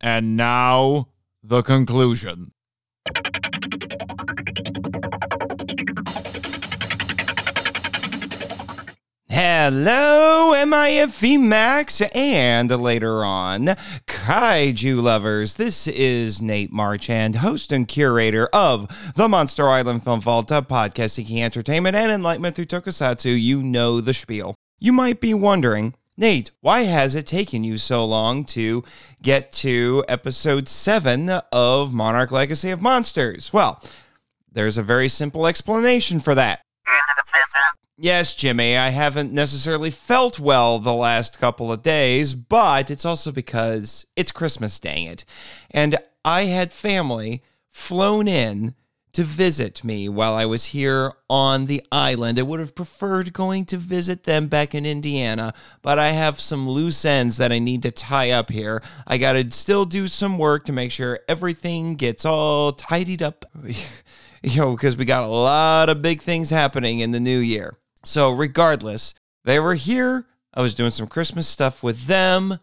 And now, the conclusion. Hello, MIFV Max, and later on, Kaiju lovers. This is Nate Marchand, host and curator of the Monster Island Film Vault, a podcast seeking entertainment and enlightenment through tokusatsu. You know the spiel. You might be wondering, Nate, why has it taken you so long to get to episode 7 of Monarch Legacy of Monsters? Well, there's a very simple explanation for that. Yes, Jimmy, I haven't necessarily felt well the last couple of days, but it's also because it's Christmas, dang it. And I had family flown in to visit me while I was here on the island. I would have preferred going to visit them back in Indiana, but I have some loose ends that I need to tie up here. I got to still do some work to make sure everything gets all tidied up. you know, because we got a lot of big things happening in the new year. So, regardless, they were here. I was doing some Christmas stuff with them.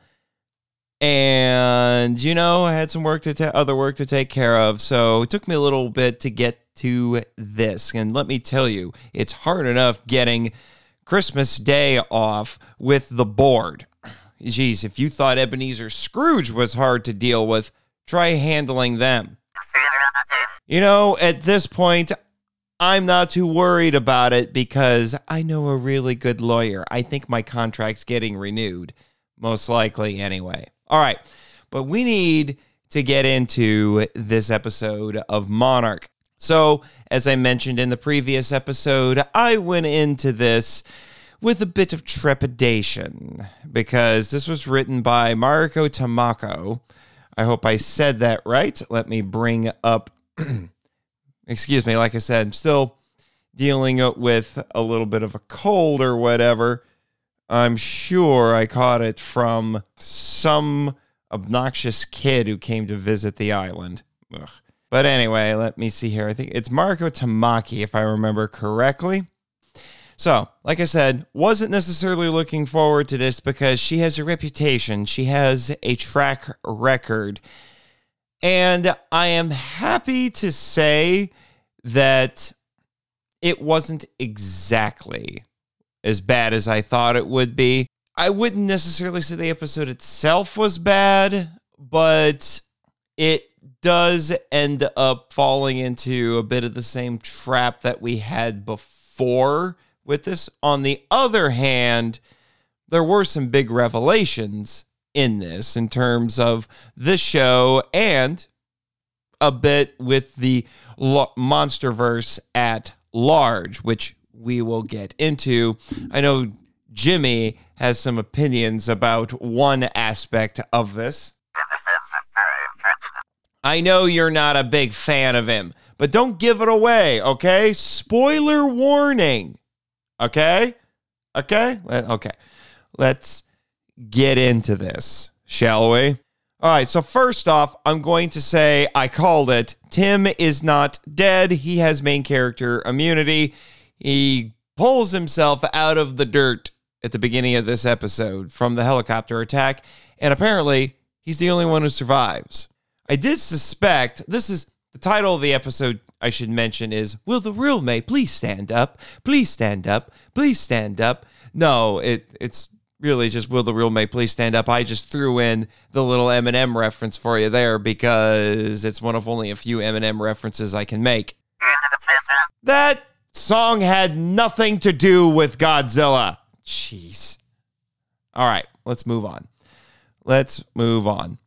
And, you know, I had some work to ta- other work to take care of. So it took me a little bit to get to this. And let me tell you, it's hard enough getting Christmas Day off with the board. Geez, if you thought Ebenezer Scrooge was hard to deal with, try handling them. You know, at this point, I'm not too worried about it because I know a really good lawyer. I think my contract's getting renewed, most likely anyway. All right, but we need to get into this episode of Monarch. So, as I mentioned in the previous episode, I went into this with a bit of trepidation because this was written by Mariko Tamako. I hope I said that right. Let me bring up excuse me, like I said, I'm still dealing with a little bit of a cold or whatever. I'm sure I caught it from some obnoxious kid who came to visit the island. Ugh. But anyway, let me see here. I think it's Mariko Tamaki, if I remember correctly. So, like I said, wasn't necessarily looking forward to this because she has a reputation, she has a track record. And I am happy to say that it wasn't exactly as bad as I thought it would be. I wouldn't necessarily say the episode itself was bad, but it does end up falling into a bit of the same trap that we had before with this. On the other hand, there were some big revelations in this in terms of the show and a bit with the monsterverse at large, which we will get into. I know Jimmy has some opinions about one aspect of this. I know you're not a big fan of him, but don't give it away, okay? Spoiler warning. Okay? Okay? Okay. Let's get into this, shall we? All right, so first off, I'm going to say I called it. Tim is not dead. He has main character immunity. He pulls himself out of the dirt at the beginning of this episode from the helicopter attack, and apparently he's the only one who survives. I did suspect this is the title of the episode. I should mention is Will the real May please stand up? Please stand up. Please stand up. No, it it's really just Will the real May please stand up. I just threw in the little Eminem reference for you there because it's one of only a few Eminem references I can make. That song had nothing to do with Godzilla. Jeez. All right, let's move on. Let's move on.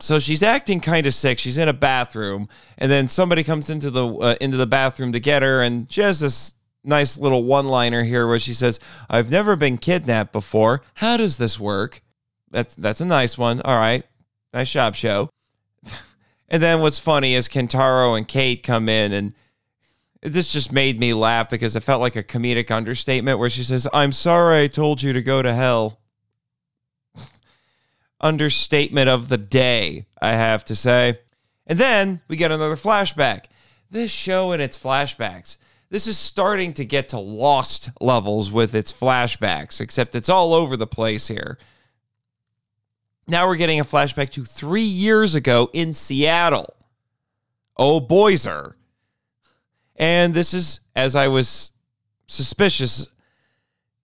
So she's acting kind of sick. She's in a bathroom, and then somebody comes into the uh, into the bathroom to get her, and she has this nice little one-liner here where she says, "I've never been kidnapped before. How does this work?" That's that's a nice one. All right, nice job, show. and then what's funny is Kentaro and Kate come in, and this just made me laugh because it felt like a comedic understatement where she says, "I'm sorry I told you to go to hell." understatement of the day, I have to say. And then we get another flashback. This show and its flashbacks. This is starting to get to lost levels with its flashbacks, except it's all over the place here. Now we're getting a flashback to three years ago in Seattle. Oh, Boiser. And this is, as I was suspicious,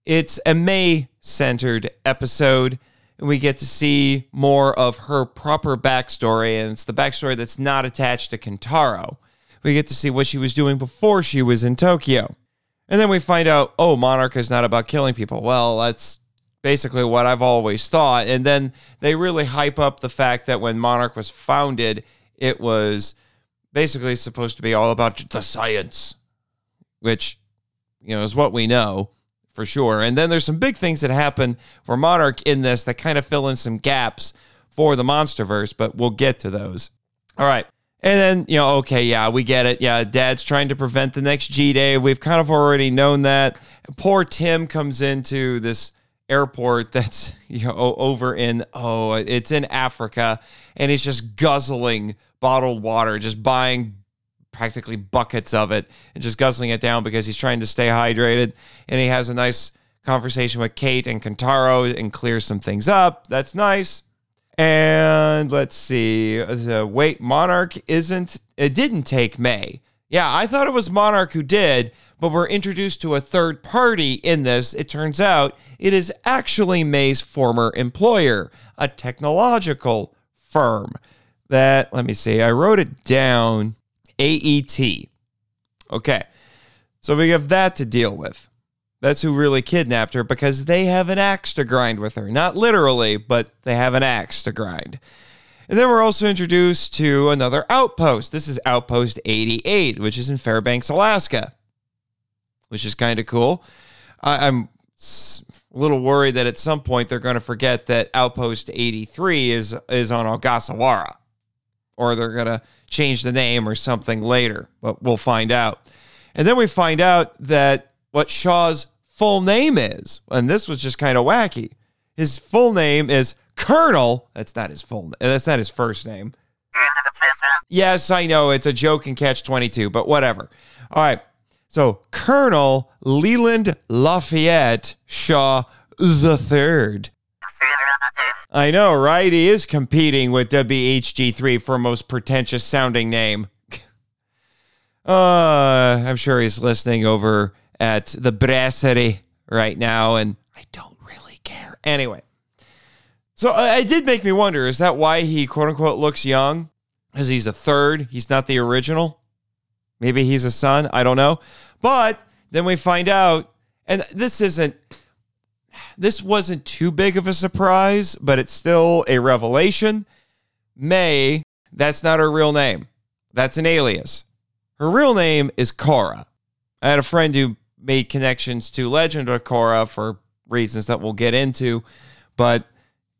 it's a May centered episode. And we get to see more of her proper backstory. And it's the backstory that's not attached to Kentaro. We get to see what she was doing before she was in Tokyo. And then we find out, oh, Monarch is not about killing people. Well, that's basically what I've always thought. And then they really hype up the fact that when Monarch was founded, it was basically supposed to be all about the science, which, you know, is what we know for sure. And then there's some big things that happen for Monarch in this that kind of fill in some gaps for the Monsterverse, but we'll get to those. All right. And then, you know, okay, yeah, we get it. Yeah, dad's trying to prevent the next G Day. We've kind of already known that. Poor Tim comes into this airport that's, you know, over in, oh, it's in Africa, and he's just guzzling bottled water, just buying practically buckets of it and just guzzling it down because he's trying to stay hydrated. And he has a nice conversation with Kate and Kentaro and clears some things up. That's nice. And let's see. The wait, Monarch isn't. It didn't take May. Yeah, I thought it was Monarch who did, but we're introduced to a third party in this. It turns out it is actually May's former employer, a technological firm. That, let me see, I wrote it down AET. Okay, so we have that to deal with. That's who really kidnapped her because they have an axe to grind with her. Not literally, but they have an axe to grind. And then we're also introduced to another outpost. This is Outpost 88, which is in Fairbanks, Alaska, which is kind of cool. I, am a little worried that at some point they're going to forget that Outpost 83 is is on Ogasawara, or they're going to change the name or something later. But we'll find out. And then we find out that what Shaw's full name is. And this was just kind of wacky. His full name is Colonel. That's not his full That's not his first name. Yes, I know it's a joke in Catch 22, but whatever. All right. So, Colonel Leland Lafayette Shaw the Third. I know, right? He is competing with WHG3 for most pretentious sounding name. uh, I'm sure he's listening over at the brasserie right now, and I don't really care. Anyway, so it did make me wonder is that why he quote unquote looks young? Because he's a third, he's not the original. Maybe he's a son, I don't know. But then we find out, and this isn't. This wasn't too big of a surprise, but it's still a revelation. May, that's not her real name. That's an alias. Her real name is Cora. I had a friend who made connections to Legend of Korra for reasons that we'll get into. But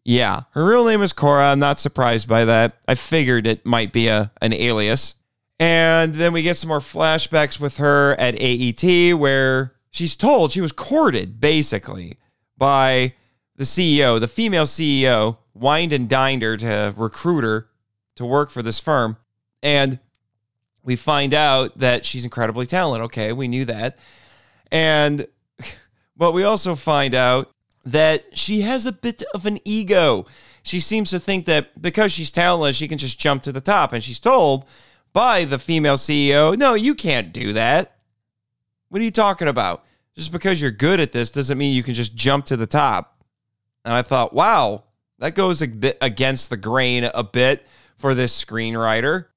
yeah, her real name is Cora. I'm not surprised by that. I figured it might be a an alias. And then we get some more flashbacks with her at AET where she's told she was courted basically by the CEO, the female CEO, wined and dined her to recruit her to work for this firm. And we find out that she's incredibly talented. Okay, we knew that. And but we also find out that she has a bit of an ego. She seems to think that because she's talentless, she can just jump to the top. And she's told by the female CEO, no, you can't do that. What are you talking about? Just because you're good at this doesn't mean you can just jump to the top. And I thought, wow, that goes a bit against the grain a bit for this screenwriter.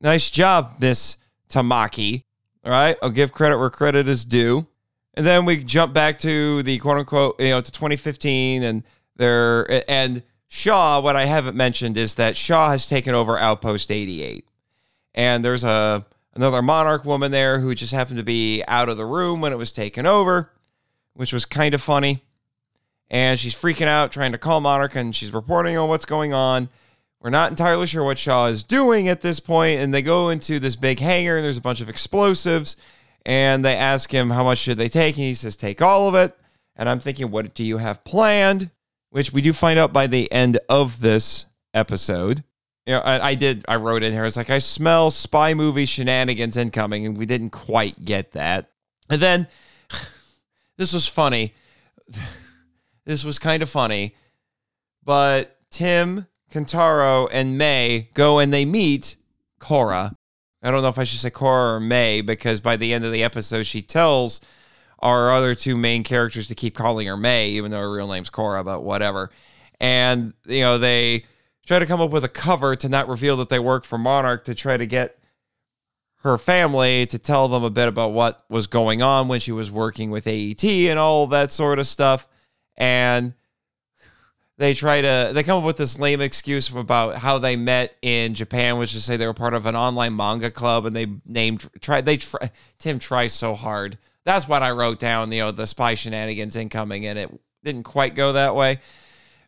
Nice job, Miss Tamaki. All right, I'll give credit where credit is due. And then we jump back to the quote unquote, you know, to 2015 and there and Shaw, what I haven't mentioned is that Shaw has taken over Outpost 88. And there's a another monarch woman there who just happened to be out of the room when it was taken over, which was kind of funny. And she's freaking out trying to call Monarch and she's reporting on what's going on. We're not entirely sure what Shaw is doing at this point, and they go into this big hangar, and there's a bunch of explosives, and they ask him how much should they take, and he says, "Take all of it." And I'm thinking, what do you have planned? Which we do find out by the end of this episode. You know, I, I did. I wrote in here. It's like I smell spy movie shenanigans incoming, and we didn't quite get that. And then this was funny. This was kind of funny But Tim, Kentaro, and May go and they meet Cora. I don't know if I should say Cora or May because by the end of the episode, she tells our other two main characters to keep calling her May, even though her real name's Cora, but whatever. And, you know, they try to come up with a cover to not reveal that they work for Monarch to try to get her family to tell them a bit about what was going on when she was working with AET and all that sort of stuff. And they try to they come up with this lame excuse about how they met in Japan, which is to say they were part of an online manga club and they named try they try Tim tries so hard. That's what I wrote down, you know, the spy shenanigans incoming, and it didn't quite go that way.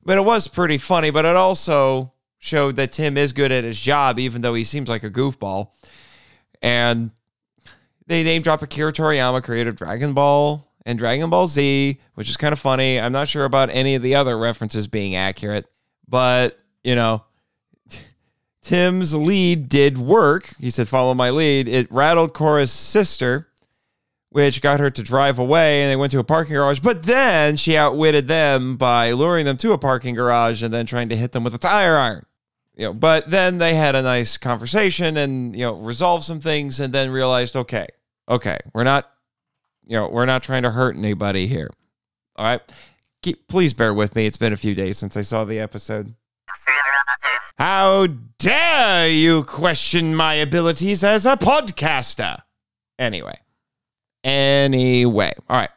But it was pretty funny, but it also showed that Tim is good at his job, even though he seems like a goofball. And they name drop Akira Toriyama, creator of Dragon Ball and Dragon Ball Z, which is kind of funny. I'm not sure about any of the other references being accurate, but you know, Tim's lead did work. He said, Follow my lead. It rattled Cora's sister, which got her to drive away, and they went to a parking garage. But then she outwitted them by luring them to a parking garage and then trying to hit them with a tire iron. You know, but then they had a nice conversation and you know resolved some things, and then realized, okay, okay, we're not you know, we're not trying to hurt anybody here. All right. Keep, please bear with me. It's been a few days since I saw the episode. How dare you question my abilities as a podcaster? Anyway. Anyway. All right.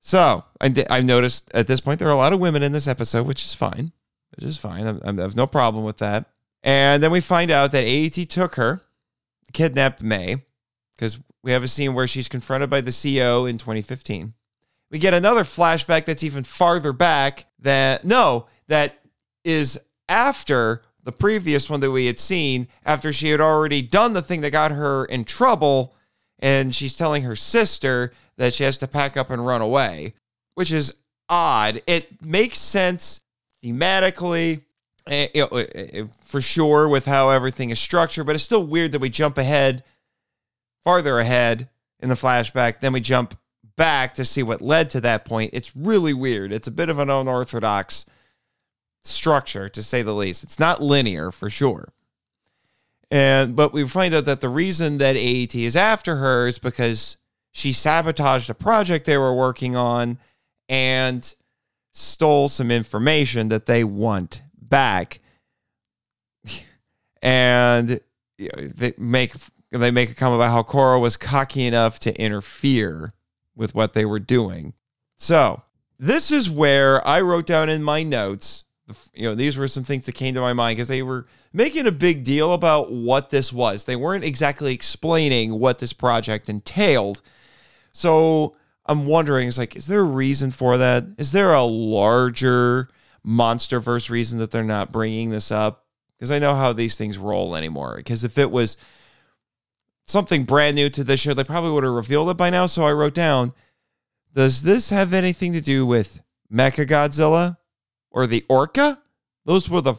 So I I've noticed at this point there are a lot of women in this episode, which is fine. Which is fine. I, have no problem with that. And then we find out that AET took her, kidnapped May, because we have a scene where she's confronted by the CEO in 2015. We get another flashback that's even farther back that no, that is after the previous one that we had seen, after she had already done the thing that got her in trouble, and she's telling her sister that she has to pack up and run away, which is odd. It makes sense thematically, eh, eh, eh, for sure, with how everything is structured, but it's still weird that we jump ahead farther ahead in the flashback. Then we jump back to see what led to that point. It's really weird. It's a bit of an unorthodox structure, to say the least. It's not linear for sure. And but we find out that the reason that AET is after her is because she sabotaged a project they were working on and stole some information that they want back. And they make they make a comment about how Cora was cocky enough to interfere with what they were doing. So this is where I wrote down in my notes. You know, these were some things that came to my mind because they were making a big deal about what this was. They weren't exactly explaining what this project entailed. So I'm wondering, it's like, is there a reason for that? Is there a larger MonsterVerse reason that they're not bringing this up? Because I know how these things roll anymore. Because if it was something brand new to this show, they probably would have revealed it by now. So I wrote down, does this have anything to do with Mecha Godzilla or the Orca? Those were the,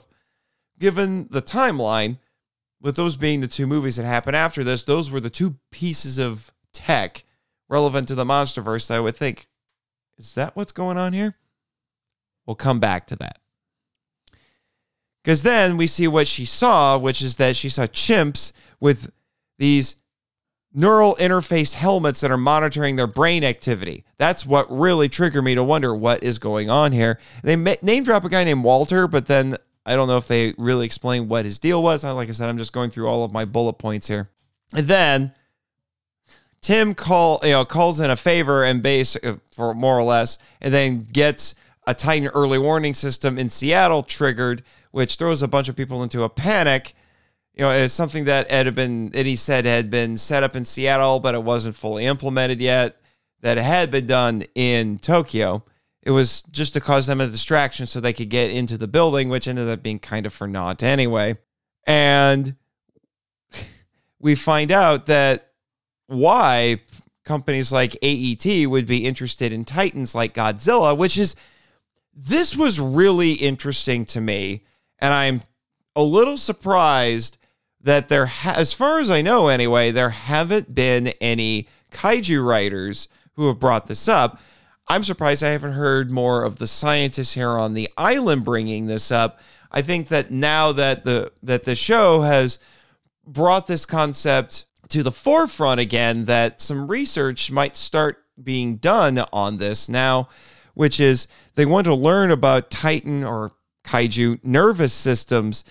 given the timeline, with those being the two movies that happened after this, those were the two pieces of tech relevant to the MonsterVerse I would think, is that what's going on here? We'll come back to that. Because then we see what she saw, which is that she saw chimps with these neural interface helmets that are monitoring their brain activity. That's what really triggered me to wonder what is going on here. They name drop a guy named Walter, but then I don't know if they really explain what his deal was. Like I said, I'm just going through all of my bullet points here. And then Tim call you know calls in a favor and base uh, for more or less, and then gets a Titan early warning system in Seattle triggered, which throws a bunch of people into a panic you know, it's something that had been, Eddie said had been set up in Seattle, but it wasn't fully implemented yet, that it had been done in Tokyo. It was just to cause them a distraction so they could get into the building, which ended up being kind of for naught anyway. And we find out that why companies like AET would be interested in Titans like Godzilla, which is, this was really interesting to me. And I'm a little surprised that there, ha- as far as I know anyway, there haven't been any kaiju writers who have brought this up. I'm surprised I haven't heard more of the scientists here on the island bringing this up. I think that now that the that the show has brought this concept to the forefront again, that some research might start being done on this now, which is they want to learn about Titan or kaiju nervous systems.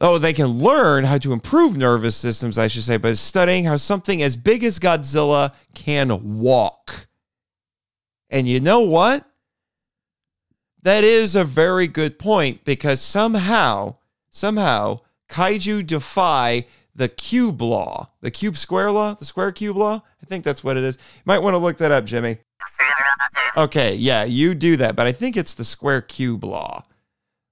Oh, they can learn how to improve nervous systems, I should say, by studying how something as big as Godzilla can walk. And you know what? That is a very good point because somehow, somehow, kaiju defy the cube law, the cube square law, the square cube law. I think that's what it is. You might want to look that up, Jimmy. Okay, yeah, you do that, but I think it's the square cube law.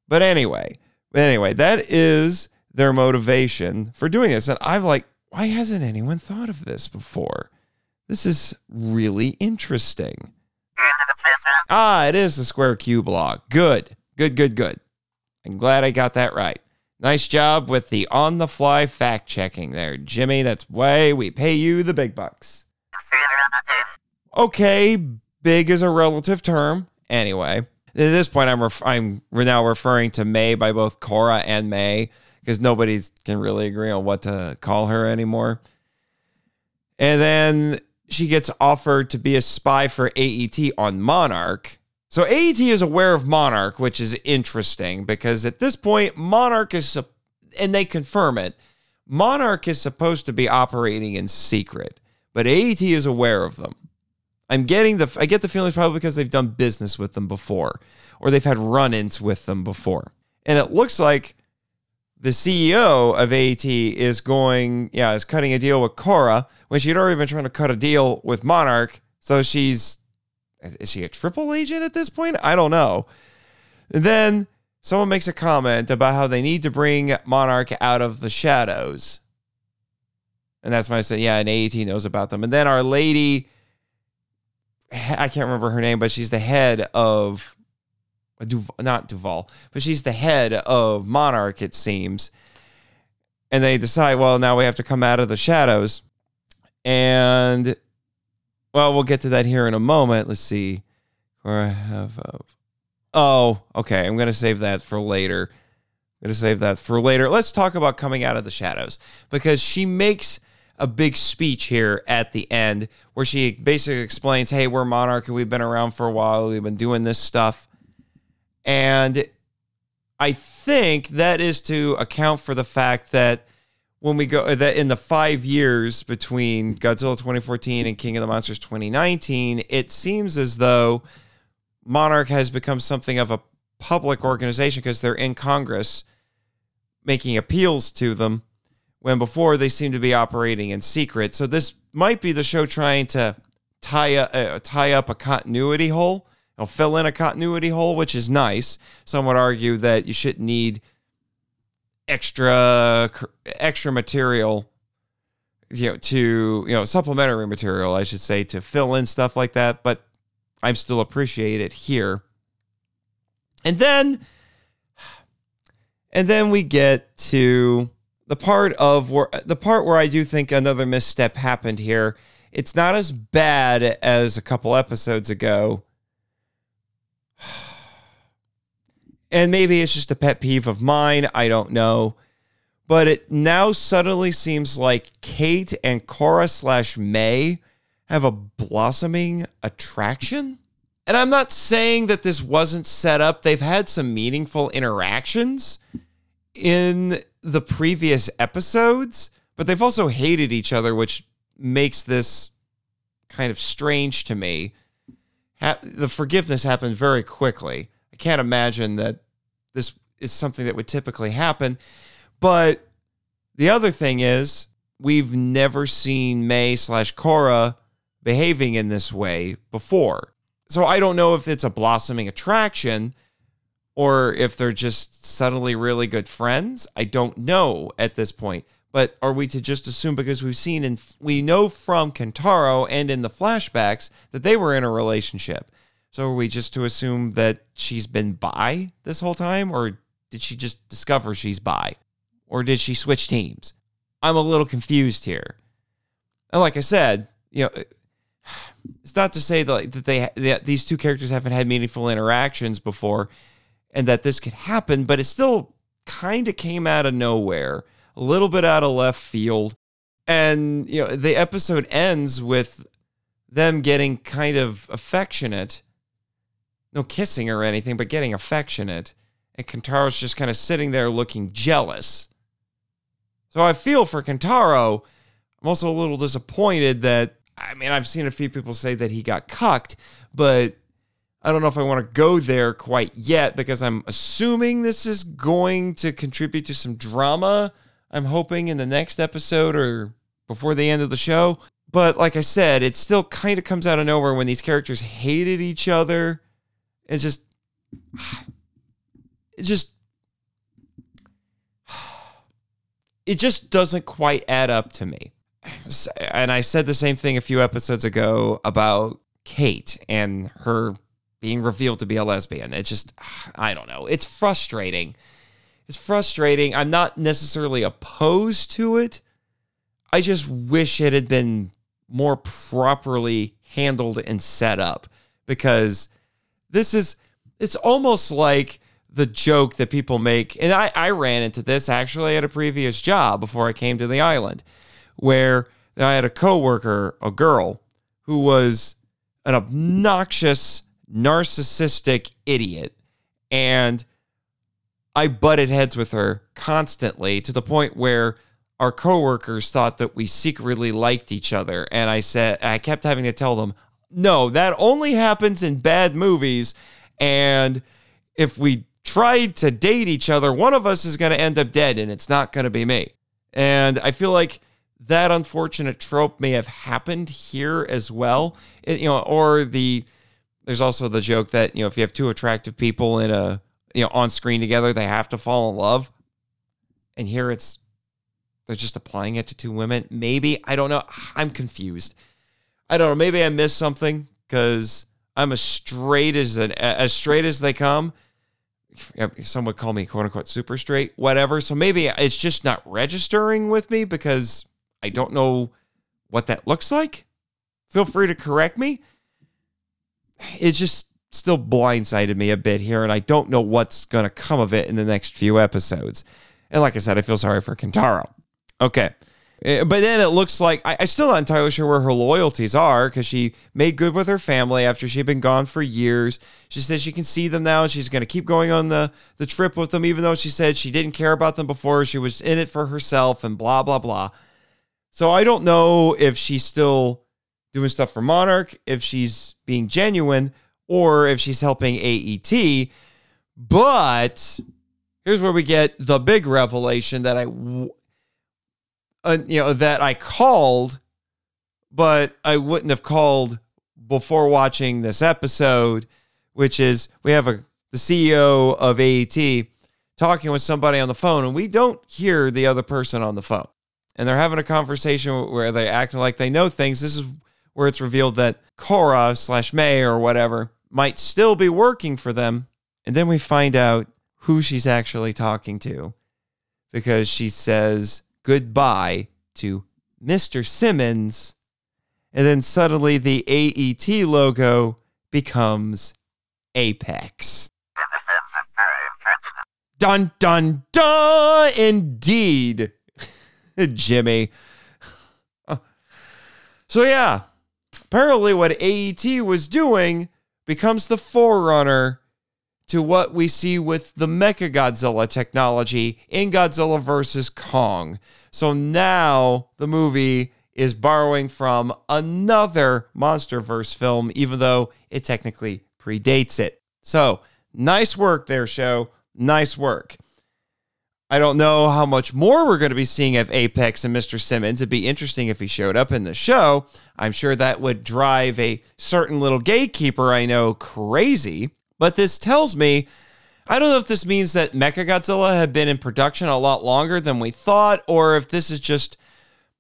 But anyway, anyway, that is their motivation for doing this. And I'm like, why hasn't anyone thought of this before? This is really interesting. Ah, it is the square cube law. Good, good, good, good. I'm glad I got that right. Nice job with the on the fly fact checking there, Jimmy. That's why we pay you the big bucks. Okay, big is a relative term. Anyway, at this point, I'm ref- I'm now referring to May by both Cora and May because nobody can really agree on what to call her anymore. And then she gets offered to be a spy for AET on Monarch. So AET is aware of Monarch, which is interesting because at this point, Monarch is, and they confirm it, Monarch is supposed to be operating in secret, but AET is aware of them. I'm getting the, I get the feeling it's probably because they've done business with them before or they've had run ins with them before. And it looks like the CEO of AET is going, yeah, is cutting a deal with Cora when she'd already been trying to cut a deal with Monarch. So she's, is she a triple agent at this point? I don't know. And then someone makes a comment about how they need to bring Monarch out of the shadows. And that's when I said, yeah, and AET knows about them. And then our lady, I can't remember her name, but she's the head of Duval, not Duval, but she's the head of Monarch, it seems. And they decide, well, now we have to come out of the shadows. And, well, we'll get to that here in a moment. Let's see. Where I have. Uh, oh, okay. I'm going to save that for later. I'm going to save that for later. Let's talk about coming out of the shadows because she makes a big speech here at the end where she basically explains, hey, we're Monarch and we've been around for a while. We've been doing this stuff and I think that is to account for the fact that when we go that in the five years between Godzilla 2014 and King of the Monsters 2019, it seems as though Monarch has become something of a public organization because they're in Congress making appeals to them when before they seem to be operating in secret. So this might be the show trying to tie a, uh, tie up a continuity hole It'll fill in a continuity hole, which is nice. Some would argue that you shouldn't need extra extra material you know to you know supplementary material I should say to fill in stuff like that but I'm still appreciate it here. And then and then we get to the part of where the part where I do think another misstep happened here. It's not as bad as a couple episodes ago and maybe it's just a pet peeve of mine. I don't know. But it now suddenly seems like Kate and Cora slash May have a blossoming attraction. And I'm not saying that this wasn't set up. They've had some meaningful interactions in the previous episodes, but they've also hated each other, which makes this kind of strange to me the forgiveness happened very quickly. Can't imagine that this is something that would typically happen. But the other thing is, we've never seen May slash Cora behaving in this way before. So I don't know if it's a blossoming attraction or if they're just suddenly really good friends. I don't know at this point. But are we to just assume because we've seen and we know from Kentaro and in the flashbacks that they were in a relationship? So are we just to assume that she's been bi this whole time, or did she just discover she's bi, or did she switch teams? I'm a little confused here. And like I said, you know, it's not to say that, that they that these two characters haven't had meaningful interactions before, and that this could happen, but it still kind of came out of nowhere, a little bit out of left field, and you know the episode ends with them getting kind of affectionate, no kissing or anything, but getting affectionate, and Kentaro's just kind of sitting there looking jealous. So I feel for Kentaro. I'm also a little disappointed that I mean I've seen a few people say that he got cucked, but I don't know if I want to go there quite yet because I'm assuming this is going to contribute to some drama. I'm hoping in the next episode or before the end of the show. But like I said, it still kind of comes out of nowhere when these characters hated each other. It's just it just it just doesn't quite add up to me. And I said the same thing a few episodes ago about Kate and her being revealed to be a lesbian. It's just, I don't know. It's frustrating. It's frustrating. I'm not necessarily opposed to it. I just wish it had been more properly handled and set up because this is, it's almost like the joke that people make. And I, I ran into this actually at a previous job before I came to the island, where I had a coworker, a girl, who was an obnoxious, narcissistic idiot. And I butted heads with her constantly to the point where our coworkers thought that we secretly liked each other. And I said, I kept having to tell them, no, that only happens in bad movies. And if we tried to date each other, one of us is going to end up dead and it's not going to be me. And I feel like that unfortunate trope may have happened here as well. It, you know, or the there's also the joke that, you know, if you have two attractive people in a, you know, on screen together, they have to fall in love. And here it's they're just applying it to two women. Maybe, I don't know. I'm confused. I don't know. Maybe I missed something cuz I'm as straight as an, as straight as they come some would call me quote unquote super straight, whatever. So maybe it's just not registering with me because I don't know what that looks like. Feel free to correct me. It just still blindsided me a bit here, and I don't know what's going to come of it in the next few episodes. And like I said, I feel sorry for Kentaro. Okay. Eh, but then it looks like I, am still not entirely sure where her loyalties are because she made good with her family after she'd been gone for years. She says she can see them now and she's going to keep going on the, the trip with them, even though she said she didn't care about them before. She was in it for herself and blah, blah, blah. So I don't know if she's still doing stuff for Monarch, if she's being genuine, or if she's helping AET. But here's where we get the big revelation that I uh, you know that I called, but I wouldn't have called before watching this episode, which is we have a the CEO of AET talking with somebody on the phone, and we don't hear the other person on the phone, and they're having a conversation where they acting like they know things. This is where it's revealed that Cora slash May or whatever might still be working for them, and then we find out who she's actually talking to because she says goodbye to Mr. Simmons. And then suddenly the AET logo becomes Apex. Dun dun dun! Indeed, Jimmy. So, yeah, apparently what AET was doing becomes the forerunner to what we see with the Mecha Godzilla technology in Godzilla vs. Kong. So now the movie is borrowing from another MonsterVerse film, even though it technically predates it. So nice work there, show. Nice work. I don't know how much more we're going to be seeing of Apex and Mr. Simmons. It'd be interesting if he showed up in the show. I'm sure that would drive a certain little gatekeeper I know crazy. But this tells me I don't know if this means that Mechagodzilla had been in production a lot longer than we thought, or if this is just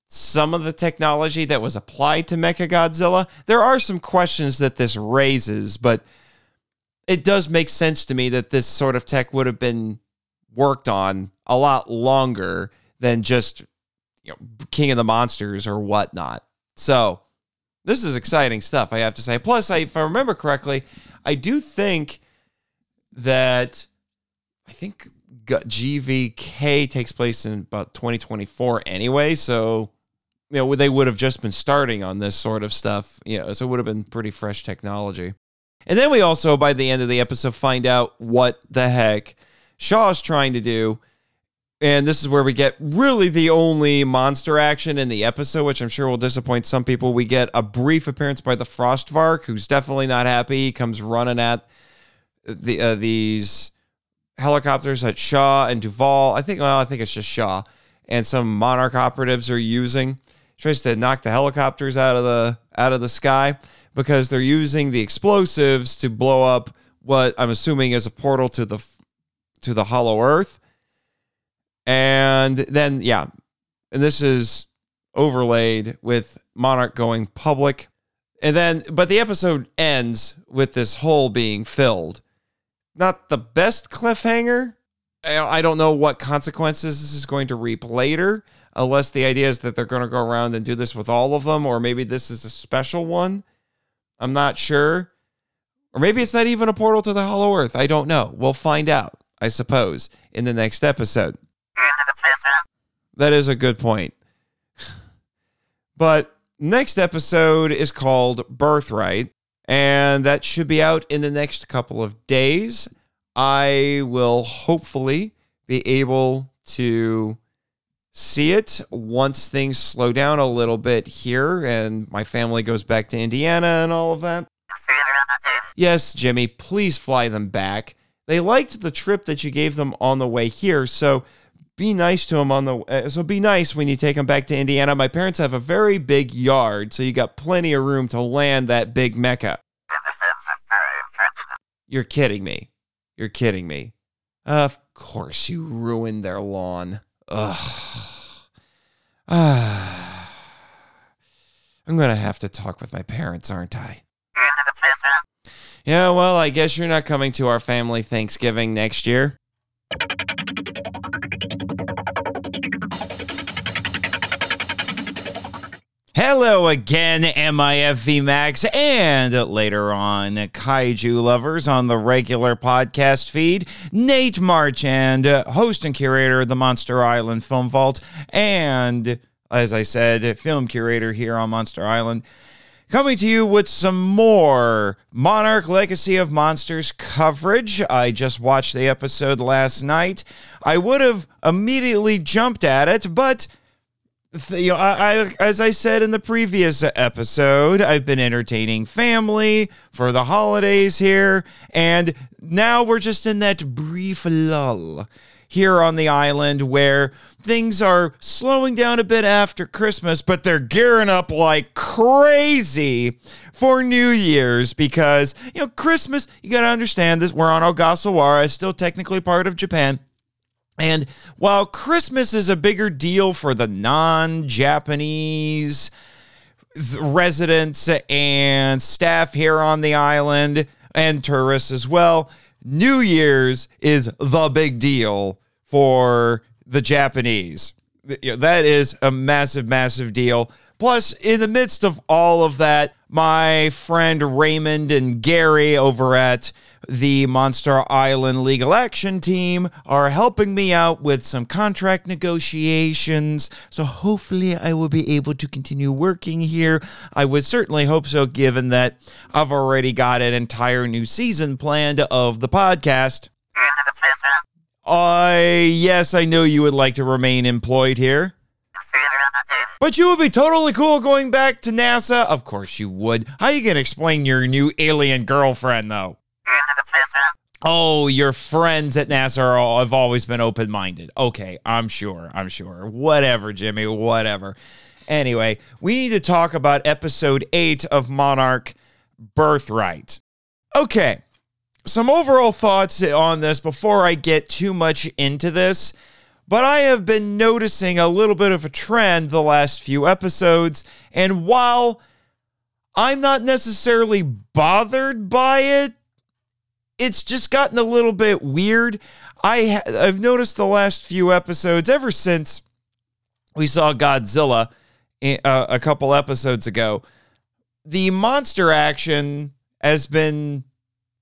some of the technology that was applied to Mechagodzilla. There are some questions that this raises, but it does make sense to me that this sort of tech would have been worked on a lot longer than just you know King of the Monsters or whatnot. So this is exciting stuff, I have to say. Plus, I, if I remember correctly, I do think that I think GVK takes place in about 2024 anyway. So, you know, they would have just been starting on this sort of stuff. You know, so it would have been pretty fresh technology. And then we also, by the end of the episode, find out what the heck Shaw is trying to do. And this is where we get really the only monster action in the episode, which I'm sure will disappoint some people. We get a brief appearance by the Frostvark, who's definitely not happy. He comes running at the uh, these helicopters that Shaw and Duval. I think well, I think it's just Shaw and some Monarch operatives are using. Tries to knock the helicopters out of the out of the sky because they're using the explosives to blow up what I'm assuming is a portal to the to the Hollow Earth. And then yeah, and this is overlaid with Monarch going public. And then but the episode ends with this hole being filled not the best cliffhanger. I don't know what consequences this is going to reap later, unless the idea is that they're going to go around and do this with all of them, or maybe this is a special one. I'm not sure. Or maybe it's not even a portal to the Hollow Earth. I don't know. We'll find out, I suppose, in the next episode. That is a good point. But next episode is called Birthright and that should be out in the next couple of days. I will hopefully be able to see it once things slow down a little bit here and my family goes back to Indiana and all of that. Yes, Jimmy, please fly them back. They liked the trip that you gave them on the way here, so be nice to them on the uh, so be nice when you take them back to Indiana. My parents have a very big yard, so you got plenty of room to land that big mecca. You're kidding me. You're kidding me. Of course you ruined their lawn. Ugh. Ah. I'm going to have to talk with my parents, aren't I? Yeah, well, I guess you're not coming to our family Thanksgiving next year. Hello again, MIFV Max, and later on, Kaiju lovers on the regular podcast feed. Nate Marchand, uh, host and curator of the Monster Island Film Vault, and as I said, film curator here on Monster Island. Coming to you with some more Monarch Legacy of Monsters coverage. I just watched the episode last night. I would have immediately jumped at it, but you know, I, I, as I said in the previous episode, I've been entertaining family for the holidays here, and now we're just in that brief lull here on the island where things are slowing down a bit after Christmas, but they're gearing up like crazy for New Year's because, you know, Christmas, you got to understand this. We're on Ogasawara, still technically part of Japan. And while Christmas is a bigger deal for the non Japanese residents and staff here on the island and tourists as well, New Year's is the big deal for the Japanese. That is a massive, massive deal. Plus, in the midst of all of that, my friend Raymond and Gary over at the Monster Island Legal Action Team are helping me out with some contract negotiations. So hopefully, I will be able to continue working here. I would certainly hope so, given that I've already got an entire new season planned of the podcast. I, yes, I know you would like to remain employed here. But you would be totally cool going back to NASA? Of course you would. How you to explain your new alien girlfriend, though? Oh, your friends at NASA are, have always been open minded. Okay, I'm sure. I'm sure. Whatever, Jimmy, whatever. Anyway, we need to talk about episode eight of Monarch Birthright. Okay, some overall thoughts on this before I get too much into this. But I have been noticing a little bit of a trend the last few episodes. And while I'm not necessarily bothered by it, it's just gotten a little bit weird. I I've noticed the last few episodes ever since we saw Godzilla a, uh, a couple episodes ago. the monster action has been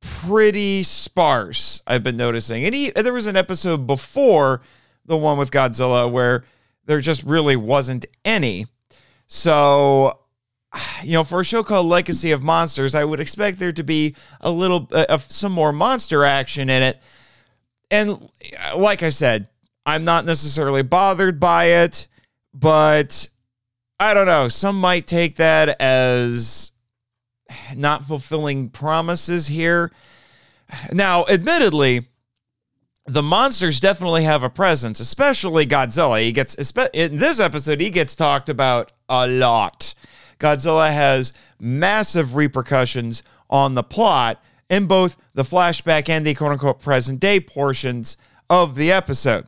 pretty sparse. I've been noticing, and he, there was an episode before the one with Godzilla where there just really wasn't any. So, you know, for a show called Legacy of Monsters, I would expect there to be a little, uh, some more monster action in it. And uh, like I said, I'm not necessarily bothered by it, but I don't know. Some might take that as not fulfilling promises here. Now, admittedly, the monsters definitely have a presence, especially Godzilla. He gets in this episode, he gets talked about a lot. Godzilla has massive repercussions on the plot in both the flashback and the quote unquote present day portions of the episode.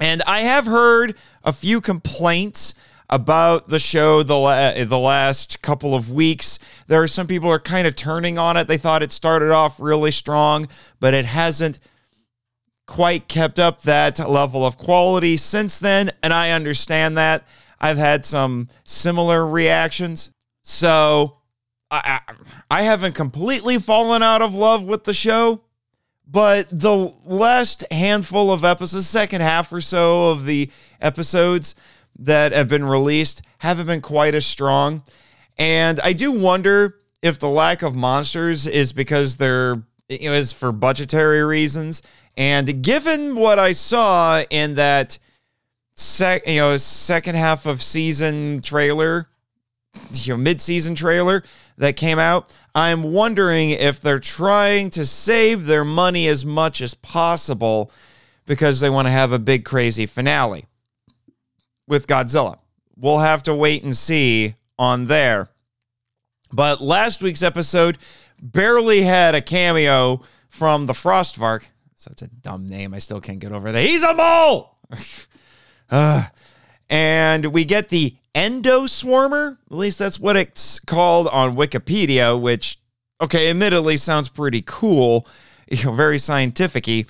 And I have heard a few complaints about the show the la- the last couple of weeks. There are some people are kind of turning on it. They thought it started off really strong, but it hasn't quite kept up that level of quality since then, and I understand that. I've had some similar reactions. So, I, I haven't completely fallen out of love with the show, but the last handful of episodes, second half or so of the episodes that have been released, haven't been quite as strong. And I do wonder if the lack of monsters is because they're you know, is for budgetary reasons. And given what I saw in that sec, you know, second half of season trailer, you know, mid-season trailer that came out, I'm wondering if they're trying to save their money as much as possible because they want to have a big crazy finale with Godzilla. We'll have to wait and see on there. But last week's episode barely had a cameo from the Frostvark. Such a dumb name. I still can't get over that. He's a mole! uh, and we get the endoswarmer. At least that's what it's called on Wikipedia, which, okay, admittedly sounds pretty cool, you know, very scientific you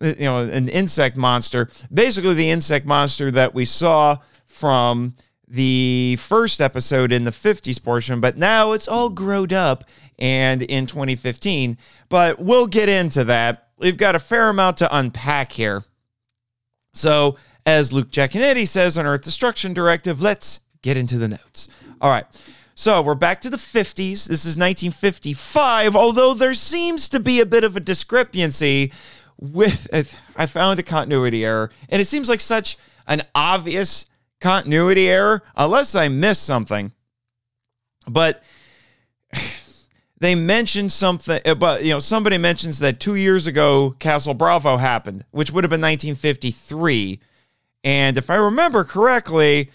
know, an insect monster. Basically, the insect monster that we saw from the first episode in the 50s portion, but now it's all growed up and in 2015. But we'll get into that. We've got a fair amount to unpack here. So, as Luke Giaconetti says on Earth Destruction Directive, let's get into the notes. All right. So we're back to the 50s. This is 1955, although there seems to be a bit of a discrepancy with, I found a continuity error, and it seems like such an obvious continuity error, unless I missed something. But they mentioned something, uh, but you know, somebody mentions that two years ago Castle Bravo happened, which would have been 1953. And if I remember correctly,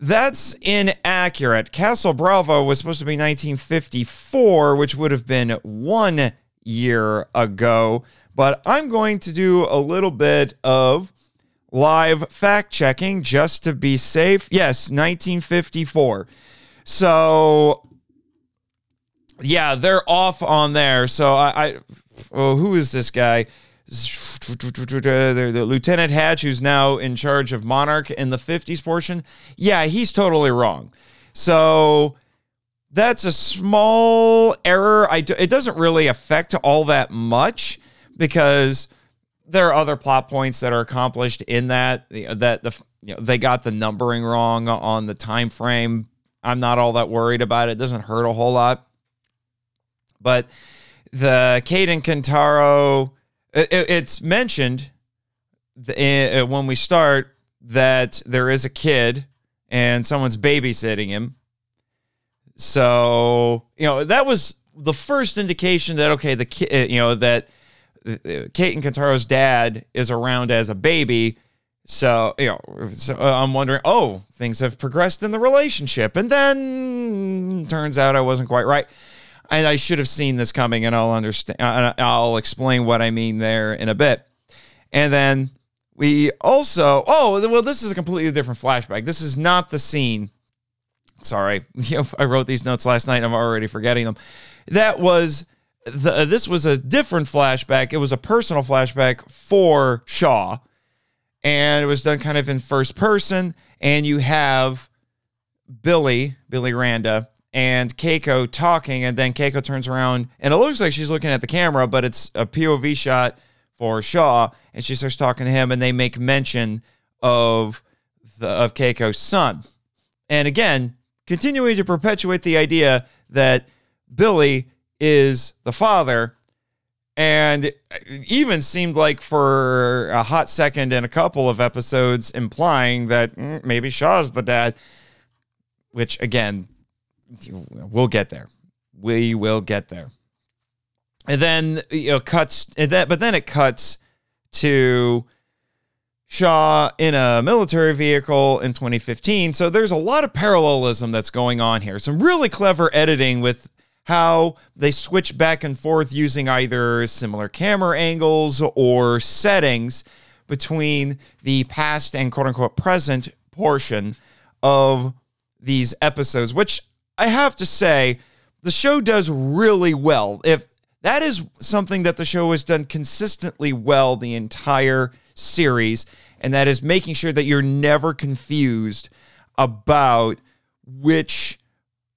that's inaccurate. Castle Bravo was supposed to be 1954, which would have been one year ago. But I'm going to do a little bit of live fact checking just to be safe. Yes, 1954. So, yeah, they're off on there. So I, I oh, who is this guy? The, Lieutenant Hatch, who's now in charge of Monarch in the 50s portion. Yeah, he's totally wrong. So that's a small error. I do, it doesn't really affect all that much because there are other plot points that are accomplished in that that the you know, they got the numbering wrong on the time frame. I'm not all that worried about it. It doesn't hurt a whole lot. But the Kate Kentaro, it, it's mentioned uh, when we start that there is a kid and someone's babysitting him. So, you know, that was the first indication that, okay, the kid, uh, you know, that Kate and Kentaro's dad is around as a baby. So, you know, so uh, I'm wondering, oh, things have progressed in the relationship. And then turns out I wasn't quite right. And I should have seen this coming, and I'll understand. Uh, I'll explain what I mean there in a bit. And then we also, oh, well, this is a completely different flashback. This is not the scene. Sorry, I wrote these notes last night. I'm already forgetting them. That was the, this was a different flashback. It was a personal flashback for Shaw, and it was done kind of in first person. And you have Billy, Billy Randa, and Keiko talking, and then Keiko turns around and it looks like she's looking at the camera, but it's a POV shot for Shaw, and she starts talking to him, and they make mention of the of Keiko's son, and again continuing to perpetuate the idea that Billy is the father. And even seemed like for a hot second in a couple of episodes, implying that mm, maybe Shaw's the dad, which again, we'll get there. We will get there. And then you know cuts and that but then it cuts to Shaw in a military vehicle in 2015. So there's a lot of parallelism that's going on here. Some really clever editing with how they switch back and forth using either similar camera angles or settings between the past and quote unquote present portion of these episodes, which I have to say, the show does really well. If that is something that the show has done consistently well the entire series, and that is making sure that you're never confused about which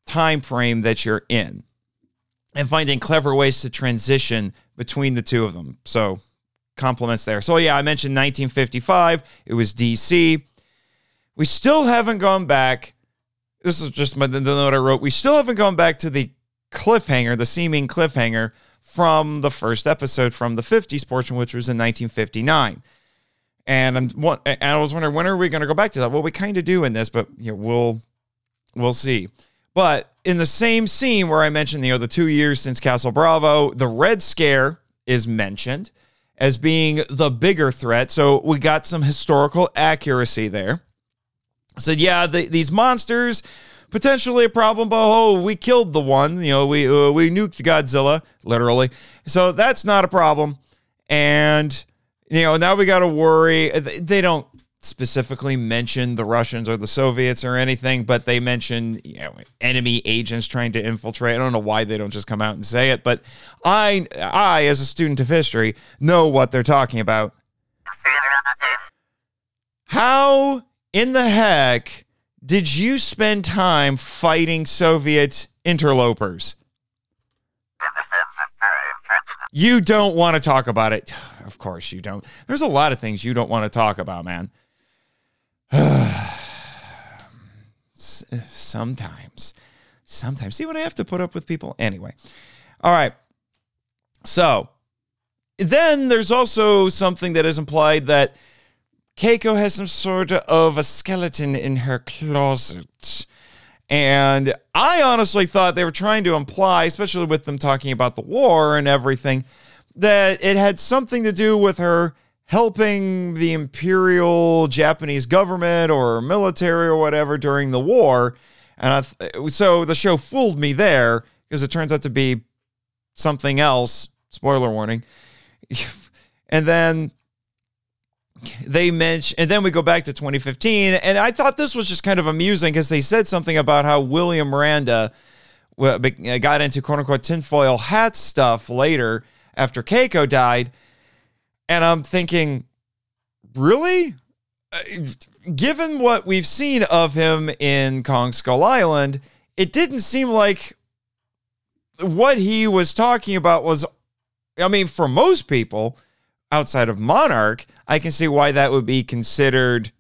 time frame that you're in and finding clever ways to transition between the two of them. So, compliments there. So, yeah, I mentioned 1955, it was DC. We still haven't gone back. This is just my, the note I wrote. We still haven't gone back to the cliffhanger, the seeming cliffhanger from the first episode from the 50s portion, which was in 1959. And I'm and I was wondering when are we going to go back to that? Well, we kind of do in this, but you know, we'll we'll see. But in the same scene where I mentioned, you know, the two years since Castle Bravo, the Red Scare is mentioned as being the bigger threat. So we got some historical accuracy there. Said, yeah, the, these monsters potentially a problem, but oh, we killed the one. You know, we uh, we nuked Godzilla literally, so that's not a problem. And you know, now we got to worry. They don't specifically mention the Russians or the Soviets or anything, but they mention you know, enemy agents trying to infiltrate. I don't know why they don't just come out and say it, but I, I as a student of history, know what they're talking about. How in the heck did you spend time fighting Soviet interlopers? You don't want to talk about it. Of course you don't. There's a lot of things you don't want to talk about, man. sometimes. Sometimes. See what I have to put up with people? Anyway. All right. So then there's also something that is implied that Keiko has some sort of a skeleton in her closet. And I honestly thought they were trying to imply, especially with them talking about the war and everything, that it had something to do with her helping the imperial Japanese government or military or whatever during the war. And th- so the show fooled me there because it turns out to be something else. Spoiler warning. and then they mentioned, and then we go back to 2015, and I thought this was just kind of amusing because they said something about how William Miranda got into quote unquote tinfoil hat stuff later after Keiko died. And I'm thinking, really? Uh, given what we've seen of him in Kong Skull Island, it didn't seem like what he was talking about was, I mean, for most people, outside of Monarch, I can see why that would be considered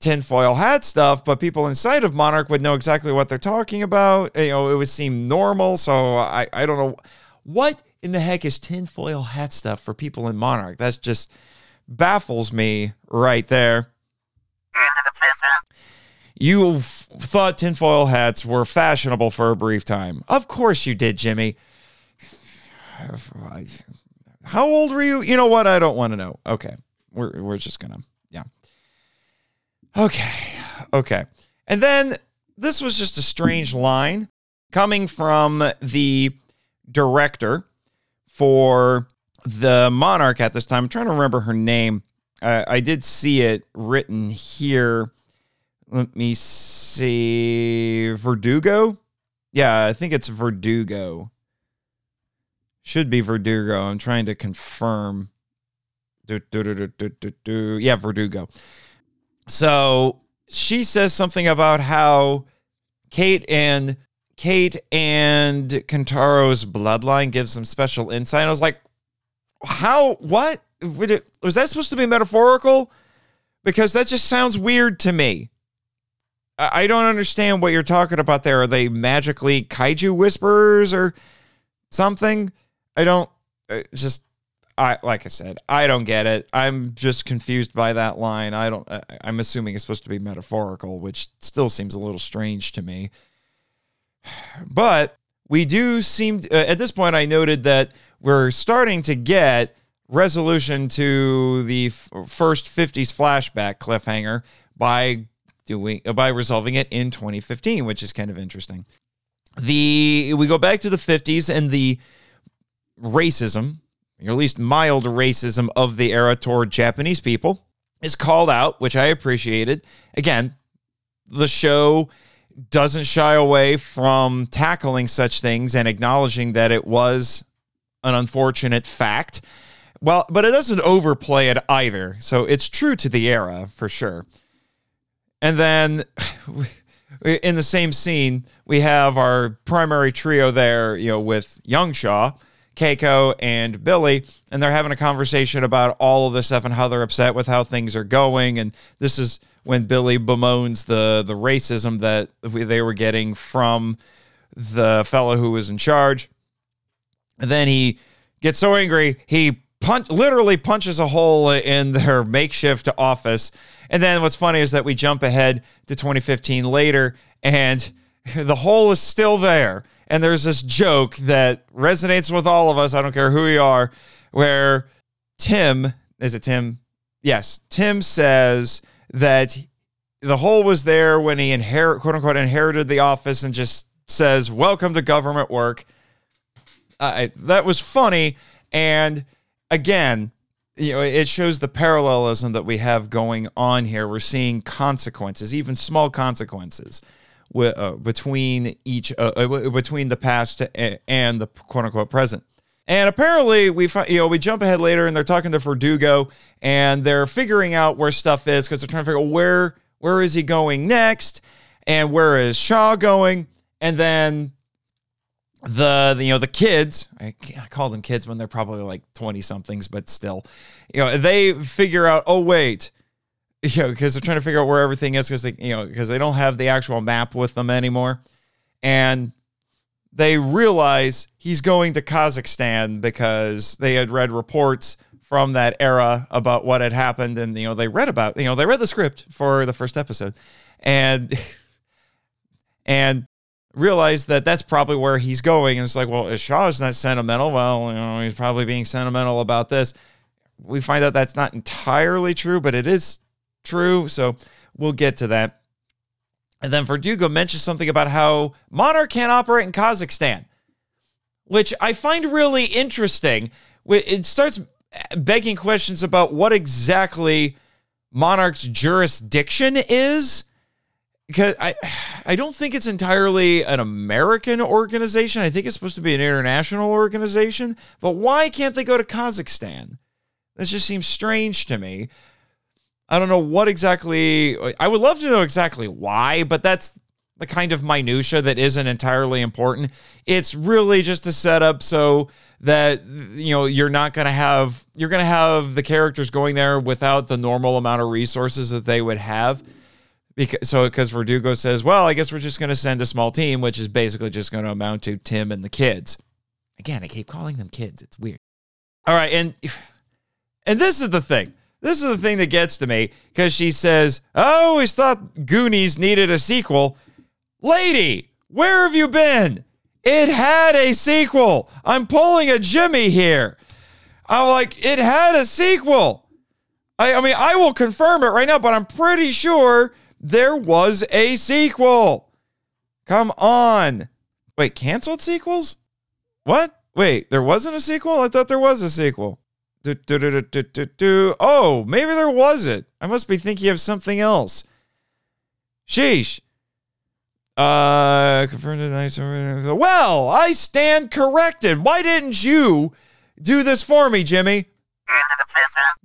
tinfoil hat stuff, but people inside of Monarch would know exactly what they're talking about. You know, it would seem normal. So I, I don't know. What in the heck is tinfoil hat stuff for people in Monarch? That's just baffles me right there. You thought tinfoil hats were fashionable for a brief time. Of course you did, Jimmy. How old were you? You know what? I don't want to know. Okay. We're, we're just going to, yeah. Okay. Okay. And then this was just a strange line coming from the director for the Monarch at this time. I'm trying to remember her name. Uh, I did see it written here. Let me see. Verdugo? Yeah, I think it's Verdugo. Should be Verdugo. I'm trying to confirm. Do, do, do. Yeah, Verdugo. So she says something about how Kate and Kate and Kentaro's bloodline gives them special insight. I was like, how? What? Was that supposed to be metaphorical? Because that just sounds weird to me. I don't understand what you're talking about there. Are they magically kaiju whisperers or something? I don't uh, just I like I said, I don't get it. I'm just confused by that line. I don't I'm assuming it's supposed to be metaphorical, which still seems a little strange to me. But we do seem to, uh, at this point I noted that we're starting to get resolution to the f- first 50s flashback cliffhanger by doing uh, by resolving it in 2015, which is kind of interesting. The we go back to the 50s and the racism, or at least mild racism of the era toward Japanese people is called out, which I appreciated. Again, the show doesn't shy away from tackling such things and acknowledging that it was an unfortunate fact. Well, but it doesn't overplay it either. So it's true to the era for sure. And then in the same scene, we have our primary trio there, you know, with Young Shaw, Keiko, and Billy, and they're having a conversation about all of this stuff and how they're upset with how things are going. And this is when Billy bemoans the the racism that they were getting from the fellow who was in charge. And then he gets so angry he punch literally punches a hole in their makeshift office. And then what's funny is that we jump ahead to 2015 later and the hole is still there. And there's this joke that resonates with all of us. I don't care who we are, where Tim, is it Tim? Yes, Tim says that the hole was there when he inherit quote unquote inherited the office and just says, Welcome to government work. Uh, that was funny. And again, you know, it shows the parallelism that we have going on here. We're seeing consequences, even small consequences uh, between each uh, uh between the past and the quote unquote present. And apparently, we find, you know we jump ahead later, and they're talking to Verdugo, and they're figuring out where stuff is because they're trying to figure out where where is he going next, and where is Shaw going, and then the, the you know the kids I, I call them kids when they're probably like 20 somethings but still you know they figure out oh wait you know, because they're trying to figure out where everything is because they, you know, because they don't have the actual map with them anymore. And they realize he's going to Kazakhstan because they had read reports from that era about what had happened. And, you know, they read about, you know, they read the script for the first episode and, and realized that that's probably where he's going. And it's like, well, if Shaw's not sentimental, well, you know, he's probably being sentimental about this. We find out that's not entirely true, but it is true. So we'll get to that. And then Verdugo mentions something about how Monarch can't operate in Kazakhstan, which I find really interesting. It starts begging questions about what exactly Monarch's jurisdiction is. Because I, I don't think it's entirely an American organization. I think it's supposed to be an international organization. But why can't they go to Kazakhstan? That just seems strange to me. I don't know what exactly. I would love to know exactly why, but that's the kind of minutia that isn't entirely important. It's really just a setup so that you know you're not going to have you're going to have the characters going there without the normal amount of resources that they would have. Because so because Verdugo says, well, I guess we're just going to send a small team, which is basically just going to amount to Tim and the kids. Again, I keep calling them kids. It's weird. All right, and and this is the thing. This is the thing that gets to me because she says, I always thought Goonies needed a sequel. Lady, where have you been? It had a sequel. I'm pulling a Jimmy here. I'm like, it had a sequel. I, I mean, I will confirm it right now, but I'm pretty sure there was a sequel. Come on. Wait, canceled sequels? What? Wait, there wasn't a sequel? I thought there was a sequel. Do, do, do. Oh, maybe there wasn't. I must be thinking of something else. Sheesh. Uh, confirmed tonight. Well, I stand corrected. Why didn't you do this for me, Jimmy?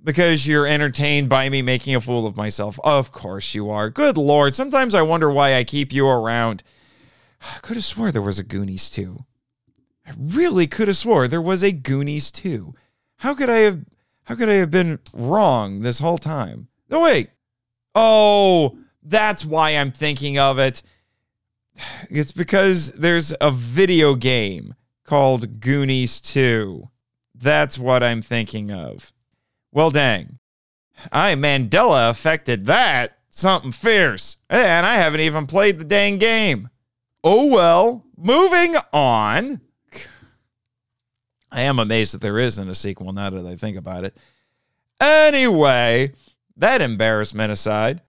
Because you're entertained by me making a fool of myself. Of course you are. Good lord. Sometimes I wonder why I keep you around. I could have swore there was a Goonies 2. I really could have swore there was a Goonies 2. How could I have how could I have been wrong this whole time? No wait. Oh, that's why I'm thinking of it. It's because there's a video game called Goonies 2. That's what I'm thinking of. Well, dang. I Mandela affected that. Something fierce. And I haven't even played the dang game. Oh well. Moving on. I am amazed that there isn't a sequel now that I think about it. Anyway, that embarrassment aside.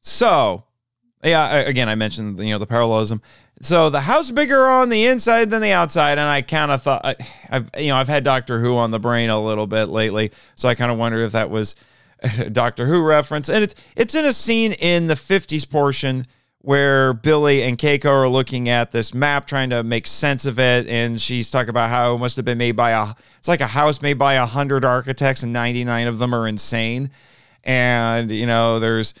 So, yeah, again, I mentioned you know the parallelism. So the house bigger on the inside than the outside, and I kind of thought, I, have you know, I've had Doctor Who on the brain a little bit lately, so I kind of wondered if that was a Doctor Who reference, and it's it's in a scene in the '50s portion where Billy and Keiko are looking at this map, trying to make sense of it, and she's talking about how it must have been made by a, it's like a house made by a hundred architects, and 99 of them are insane, and you know, there's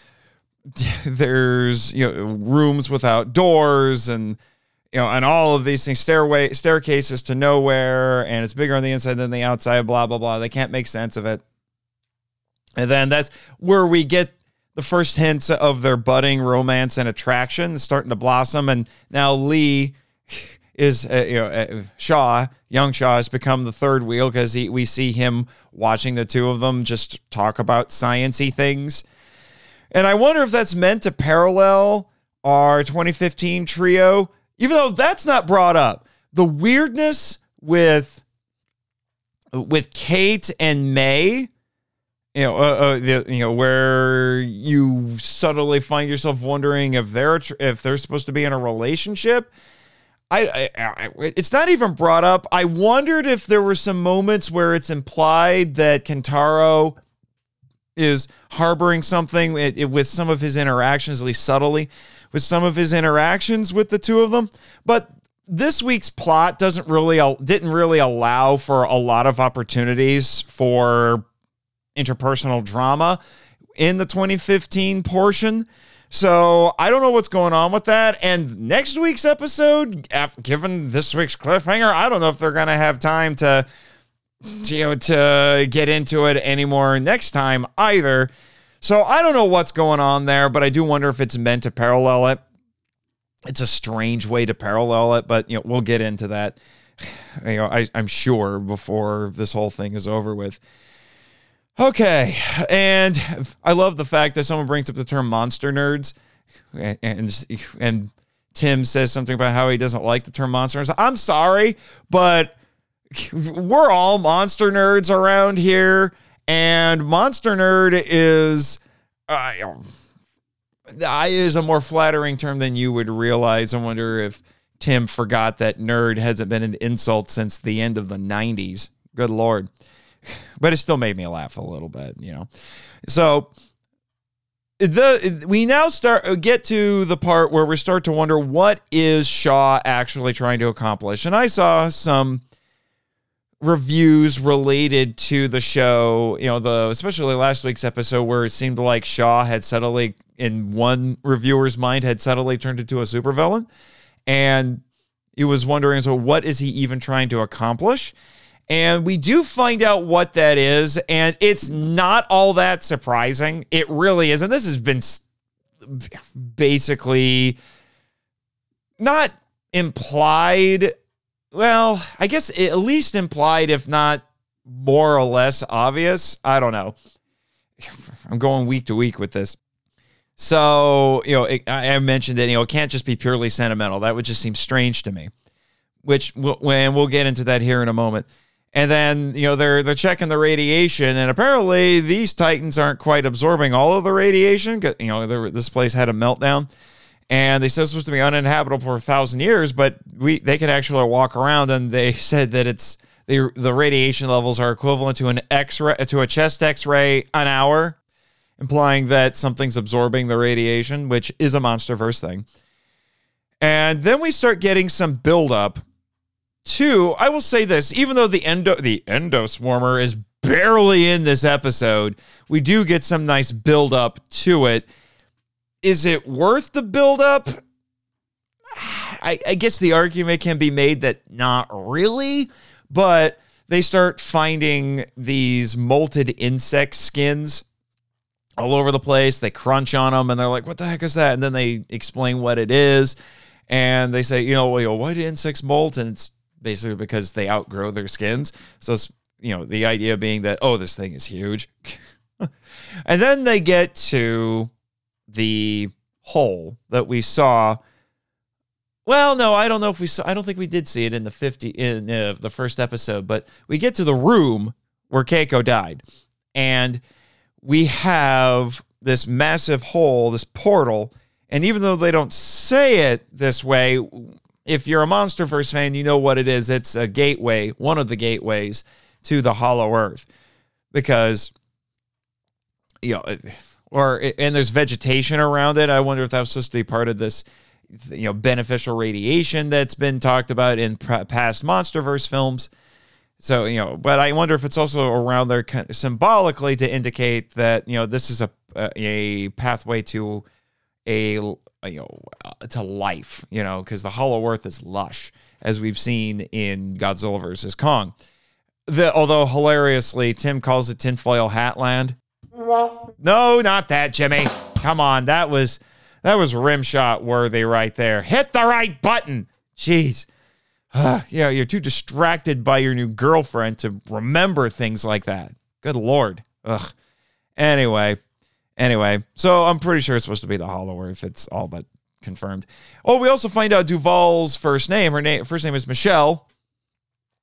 there's you know rooms without doors and you know and all of these things stairway staircases to nowhere and it's bigger on the inside than the outside blah blah blah. They can't make sense of it. And then that's where we get the first hints of their budding romance and attraction starting to blossom and now lee is uh, you know uh, shaw young shaw has become the third wheel because we see him watching the two of them just talk about sciency things and I wonder if that's meant to parallel our 2015 trio, even though that's not brought up. The weirdness with with Kate and May, you know, uh, uh, the, you know, where you subtly find yourself wondering if they're if they're supposed to be in a relationship. I, I, I, it's not even brought up. I wondered if there were some moments where it's implied that Kentaro is harboring something with some of his interactions, at least subtly, with some of his interactions with the two of them. But this week's plot doesn't really didn't really allow for a lot of opportunities for interpersonal drama in the 2015 portion. So I don't know what's going on with that. And next week's episode, given this week's cliffhanger, I don't know if they're going to have time to you know, to get into it anymore next time either. So I don't know what's going on there, but I do wonder if it's meant to parallel it. It's a strange way to parallel it, but you know, we'll get into that. You know, I, I'm sure before this whole thing is over with. Okay, and I love the fact that someone brings up the term monster nerds, and and, Tim says something about how he doesn't like the term monster nerds. I'm sorry, but we're all monster nerds around here, and monster nerd is uh, is a more flattering term than you would realize. I wonder if Tim forgot that nerd hasn't been an insult since the end of the '90s. Good lord, but it still made me laugh a little bit, you know. So the we now start uh, get to the part where we start to wonder what is Shaw actually trying to accomplish, and I saw some reviews related to the show, you know, the especially last week's episode where it seemed like Shaw had subtly in one reviewer's mind had subtly turned into a supervillain and he was wondering so what is he even trying to accomplish? And we do find out what that is and it's not all that surprising. It really is. And this has been basically not implied well, I guess at least implied, if not more or less obvious. I don't know. I'm going week to week with this. So, you know, it, I mentioned that, you know, it can't just be purely sentimental. That would just seem strange to me, which, when we'll get into that here in a moment. And then, you know, they're they're checking the radiation, and apparently these Titans aren't quite absorbing all of the radiation. You know, this place had a meltdown and they said it's supposed to be uninhabitable for a thousand years, but we they can actually walk around, and they said that it's the the radiation levels are equivalent to an X-ray to a chest X-ray an hour, implying that something's absorbing the radiation, which is a MonsterVerse thing. And then we start getting some buildup. Two, I will say this: even though the endo the endoswarmer is barely in this episode, we do get some nice buildup to it is it worth the buildup? I, I guess the argument can be made that not really, but they start finding these molted insect skins all over the place. They crunch on them and they're like, what the heck is that? And then they explain what it is. And they say, you know, well, why do insects molt? And it's basically because they outgrow their skins. So it's, you know, the idea being that, oh, this thing is huge. and then they get to the hole that we saw. Well, no, I don't know if we saw, I don't think we did see it in the 50 in uh, the first episode, but we get to the room where Keiko died. And we have this massive hole, this portal, and even though they don't say it this way, if you're a MonsterVerse fan, you know what it is. It's a gateway, one of the gateways to the Hollow Earth, because you know, or and there's vegetation around it. I wonder if that was supposed to be part of this, you know, beneficial radiation that's been talked about in past MonsterVerse films. So you know, but I wonder if it's also around there symbolically to indicate that you know this is a a pathway to a you know to life. You know, because the Hollow Earth is lush, as we've seen in Godzilla versus Kong. The, although hilariously, Tim calls it tinfoil hat land. No, not that, Jimmy. Come on, that was that was rim shot worthy right there. Hit the right button. Jeez uh, yeah, you're too distracted by your new girlfriend to remember things like that. Good lord. Ugh. Anyway, anyway, so I'm pretty sure it's supposed to be the Hollow Earth. It's all but confirmed. Oh, we also find out Duval's first name. Her name, first name is Michelle.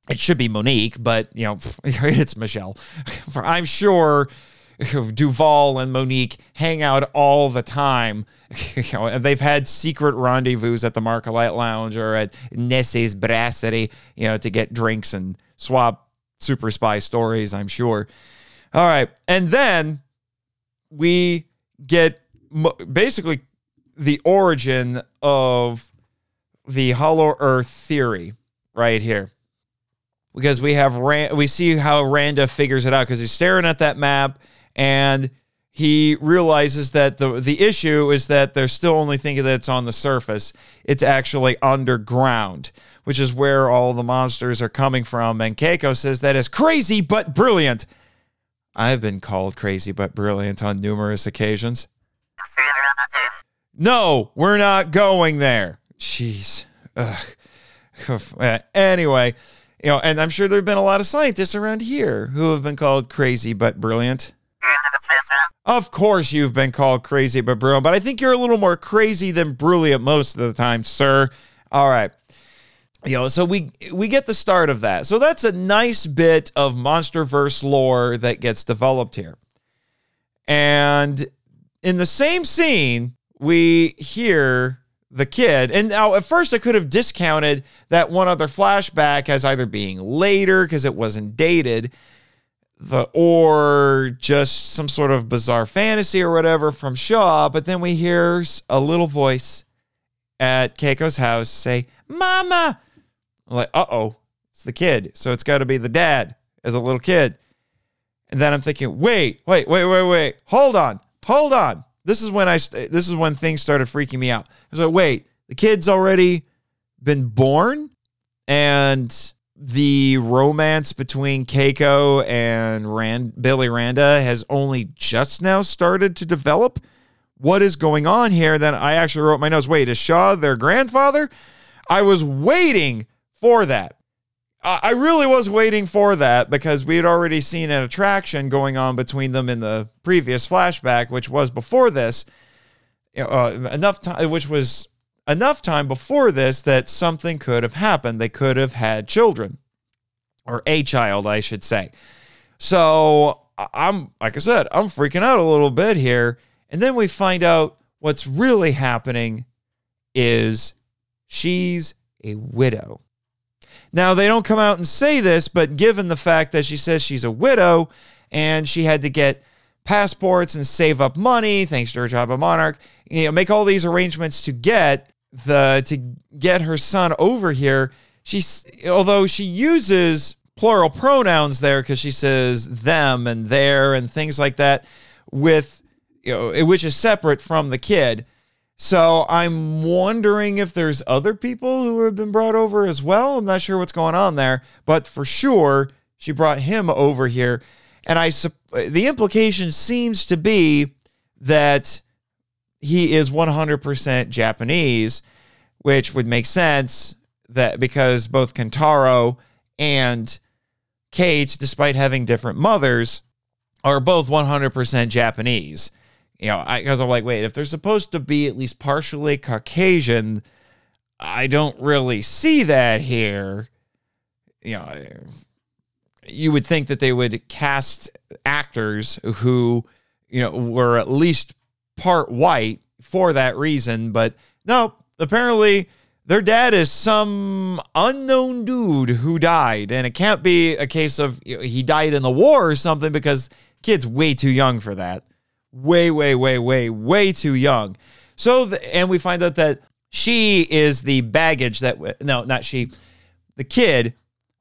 It should be Monique, but you know, it's Michelle. I'm sure Duval and Monique hang out all the time. you know, they've had secret rendezvous at the Marcolite Lounge or at Nessie's Brasserie, you know, to get drinks and swap super spy stories, I'm sure. All right. And then we get basically the origin of the hollow earth theory right here because we have Rand, we see how Randa figures it out because he's staring at that map and he realizes that the the issue is that they're still only thinking that it's on the surface. It's actually underground, which is where all the monsters are coming from. And Keiko says that is crazy but brilliant. I've been called crazy but brilliant on numerous occasions. No, we're not going there. Jeez. Ugh. anyway, you know, and I'm sure there have been a lot of scientists around here who have been called crazy but brilliant. Of course, you've been called crazy but brilliant, but I think you're a little more crazy than brilliant most of the time, sir. All right. You know, so we we get the start of that. So that's a nice bit of MonsterVerse lore that gets developed here. And in the same scene, we hear the kid. And now at first I could have discounted that one other flashback as either being later because it wasn't dated the or just some sort of bizarre fantasy or whatever from Shaw, but then we hear a little voice at Keiko's house say, "Mama." I'm like, "Uh-oh, it's the kid." So it's got to be the dad as a little kid. And then I'm thinking, "Wait, wait, wait, wait, wait. Hold on. Hold on." This is when I this is when things started freaking me out. I was like, "Wait, the kid's already been born?" And the romance between Keiko and Rand, Billy Randa has only just now started to develop. What is going on here? Then I actually wrote my notes. Wait, is Shaw their grandfather? I was waiting for that. I really was waiting for that because we had already seen an attraction going on between them in the previous flashback, which was before this. Uh, enough time, which was enough time before this that something could have happened. They could have had children, or a child, I should say. So I'm, like I said, I'm freaking out a little bit here. And then we find out what's really happening is she's a widow. Now, they don't come out and say this, but given the fact that she says she's a widow and she had to get passports and save up money thanks to her job at Monarch, you know, make all these arrangements to get the to get her son over here she's although she uses plural pronouns there because she says them and their and things like that with you know which is separate from the kid So I'm wondering if there's other people who have been brought over as well. I'm not sure what's going on there, but for sure she brought him over here, and I the implication seems to be that he is 100% Japanese, which would make sense that because both Kentaro and Kate, despite having different mothers, are both 100% Japanese. You know, because I'm like, wait, if they're supposed to be at least partially Caucasian, I don't really see that here. You know, you would think that they would cast actors who, you know, were at least part white for that reason, but no, apparently their dad is some unknown dude who died, and it can't be a case of you know, he died in the war or something because kid's way too young for that. Way, way, way, way, way too young. So, the, and we find out that she is the baggage that, no, not she, the kid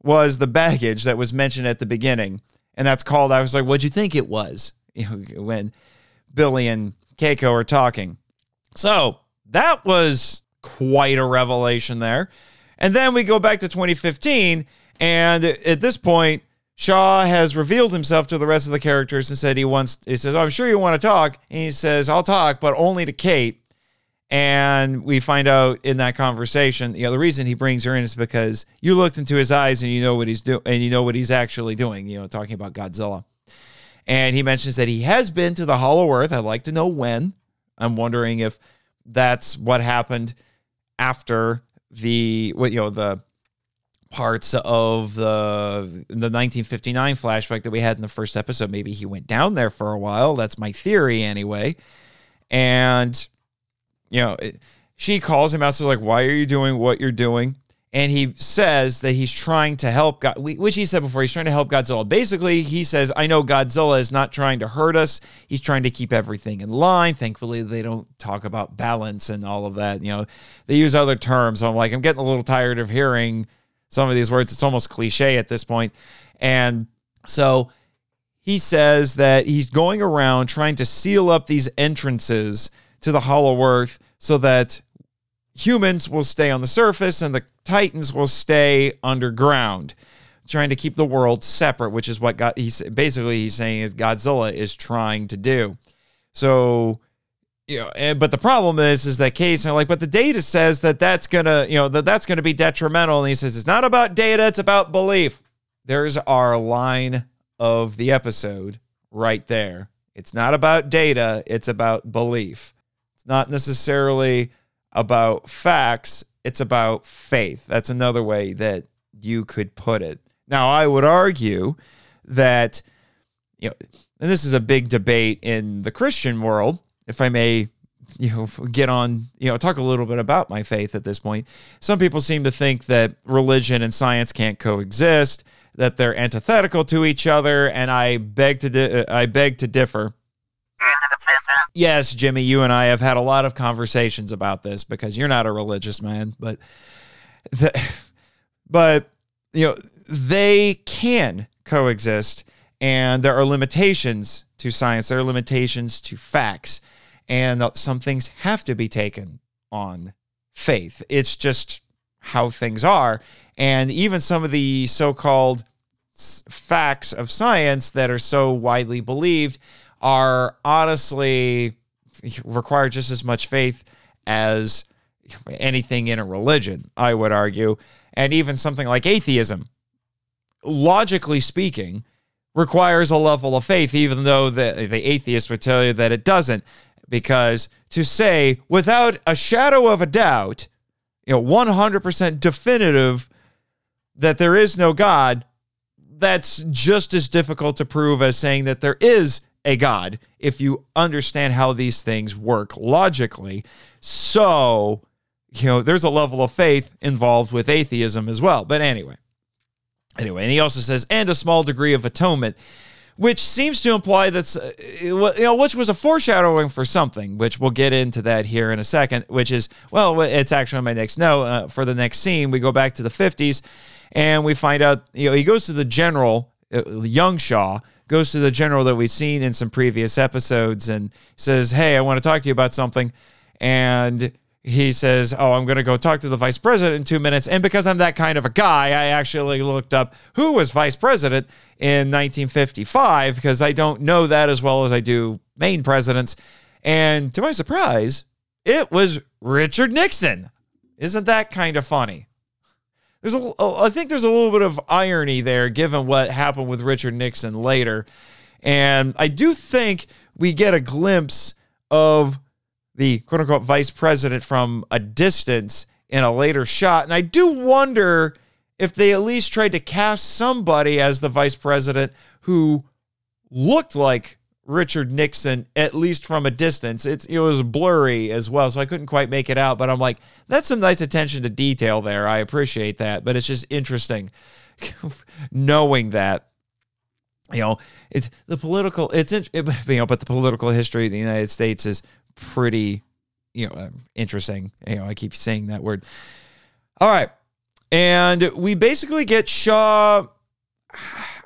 was the baggage that was mentioned at the beginning. And that's called, I was like, what'd you think it was? When Billy and Keiko are talking. So that was quite a revelation there. And then we go back to 2015, and at this point, Shaw has revealed himself to the rest of the characters and said he wants, he says, oh, I'm sure you want to talk. And he says, I'll talk, but only to Kate. And we find out in that conversation, you know, the reason he brings her in is because you looked into his eyes and you know what he's doing and you know what he's actually doing, you know, talking about Godzilla. And he mentions that he has been to the Hollow Earth. I'd like to know when. I'm wondering if that's what happened after the what you know the parts of the the 1959 flashback that we had in the first episode maybe he went down there for a while that's my theory anyway and you know she calls him out says like why are you doing what you're doing and he says that he's trying to help God, which he said before, he's trying to help Godzilla. Basically, he says, I know Godzilla is not trying to hurt us. He's trying to keep everything in line. Thankfully, they don't talk about balance and all of that. You know, they use other terms. I'm like, I'm getting a little tired of hearing some of these words. It's almost cliche at this point. And so he says that he's going around trying to seal up these entrances to the Hollow Earth so that humans will stay on the surface and the titans will stay underground trying to keep the world separate which is what God, he's basically he's saying is Godzilla is trying to do so you know and, but the problem is is that case and like but the data says that that's gonna you know that that's gonna be detrimental and he says it's not about data it's about belief there's our line of the episode right there it's not about data it's about belief it's not necessarily about facts, it's about faith. That's another way that you could put it. Now, I would argue that, you know, and this is a big debate in the Christian world, if I may, you know, get on, you know, talk a little bit about my faith at this point. Some people seem to think that religion and science can't coexist, that they're antithetical to each other, and I beg to di- uh, I beg to differ. Yes, Jimmy, you and I have had a lot of conversations about this because you're not a religious man, but the, but you know, they can coexist and there are limitations to science, there are limitations to facts, and some things have to be taken on faith. It's just how things are. And even some of the so called facts of science that are so widely believed are honestly require just as much faith as anything in a religion, I would argue. And even something like atheism, logically speaking, requires a level of faith, even though the, the atheist would tell you that it doesn't. Because to say without a shadow of a doubt, you know, 100% definitive that there is no God, that's just as difficult to prove as saying that there is a God if you understand how these things work logically. So, you know, there's a level of faith involved with atheism as well. But anyway, anyway, and he also says, and a small degree of atonement, which seems to imply that's, uh, you know, which was a foreshadowing for something, which we'll get into that here in a second, which is, well, it's actually on my next note. Uh, for the next scene, we go back to the 50s and we find out, you know, he goes to the general, uh, young Shaw, goes to the general that we've seen in some previous episodes and says, Hey, I want to talk to you about something. and he says, "Oh, I'm going to go talk to the vice president in 2 minutes." And because I'm that kind of a guy, I actually looked up who was vice president in 1955 because I don't know that as well as I do main presidents. And to my surprise, it was Richard Nixon. Isn't that kind of funny? There's a, oh, I think there's a little bit of irony there given what happened with Richard Nixon later. And I do think we get a glimpse of the quote unquote vice president from a distance in a later shot. And I do wonder if they at least tried to cast somebody as the vice president who looked like Richard Nixon, at least from a distance. It's it was blurry as well, so I couldn't quite make it out. But I'm like, that's some nice attention to detail there. I appreciate that. But it's just interesting knowing that. You know, it's the political. It's it, you know, but the political history of the United States is pretty, you know, interesting. You know, I keep saying that word. All right, and we basically get Shaw.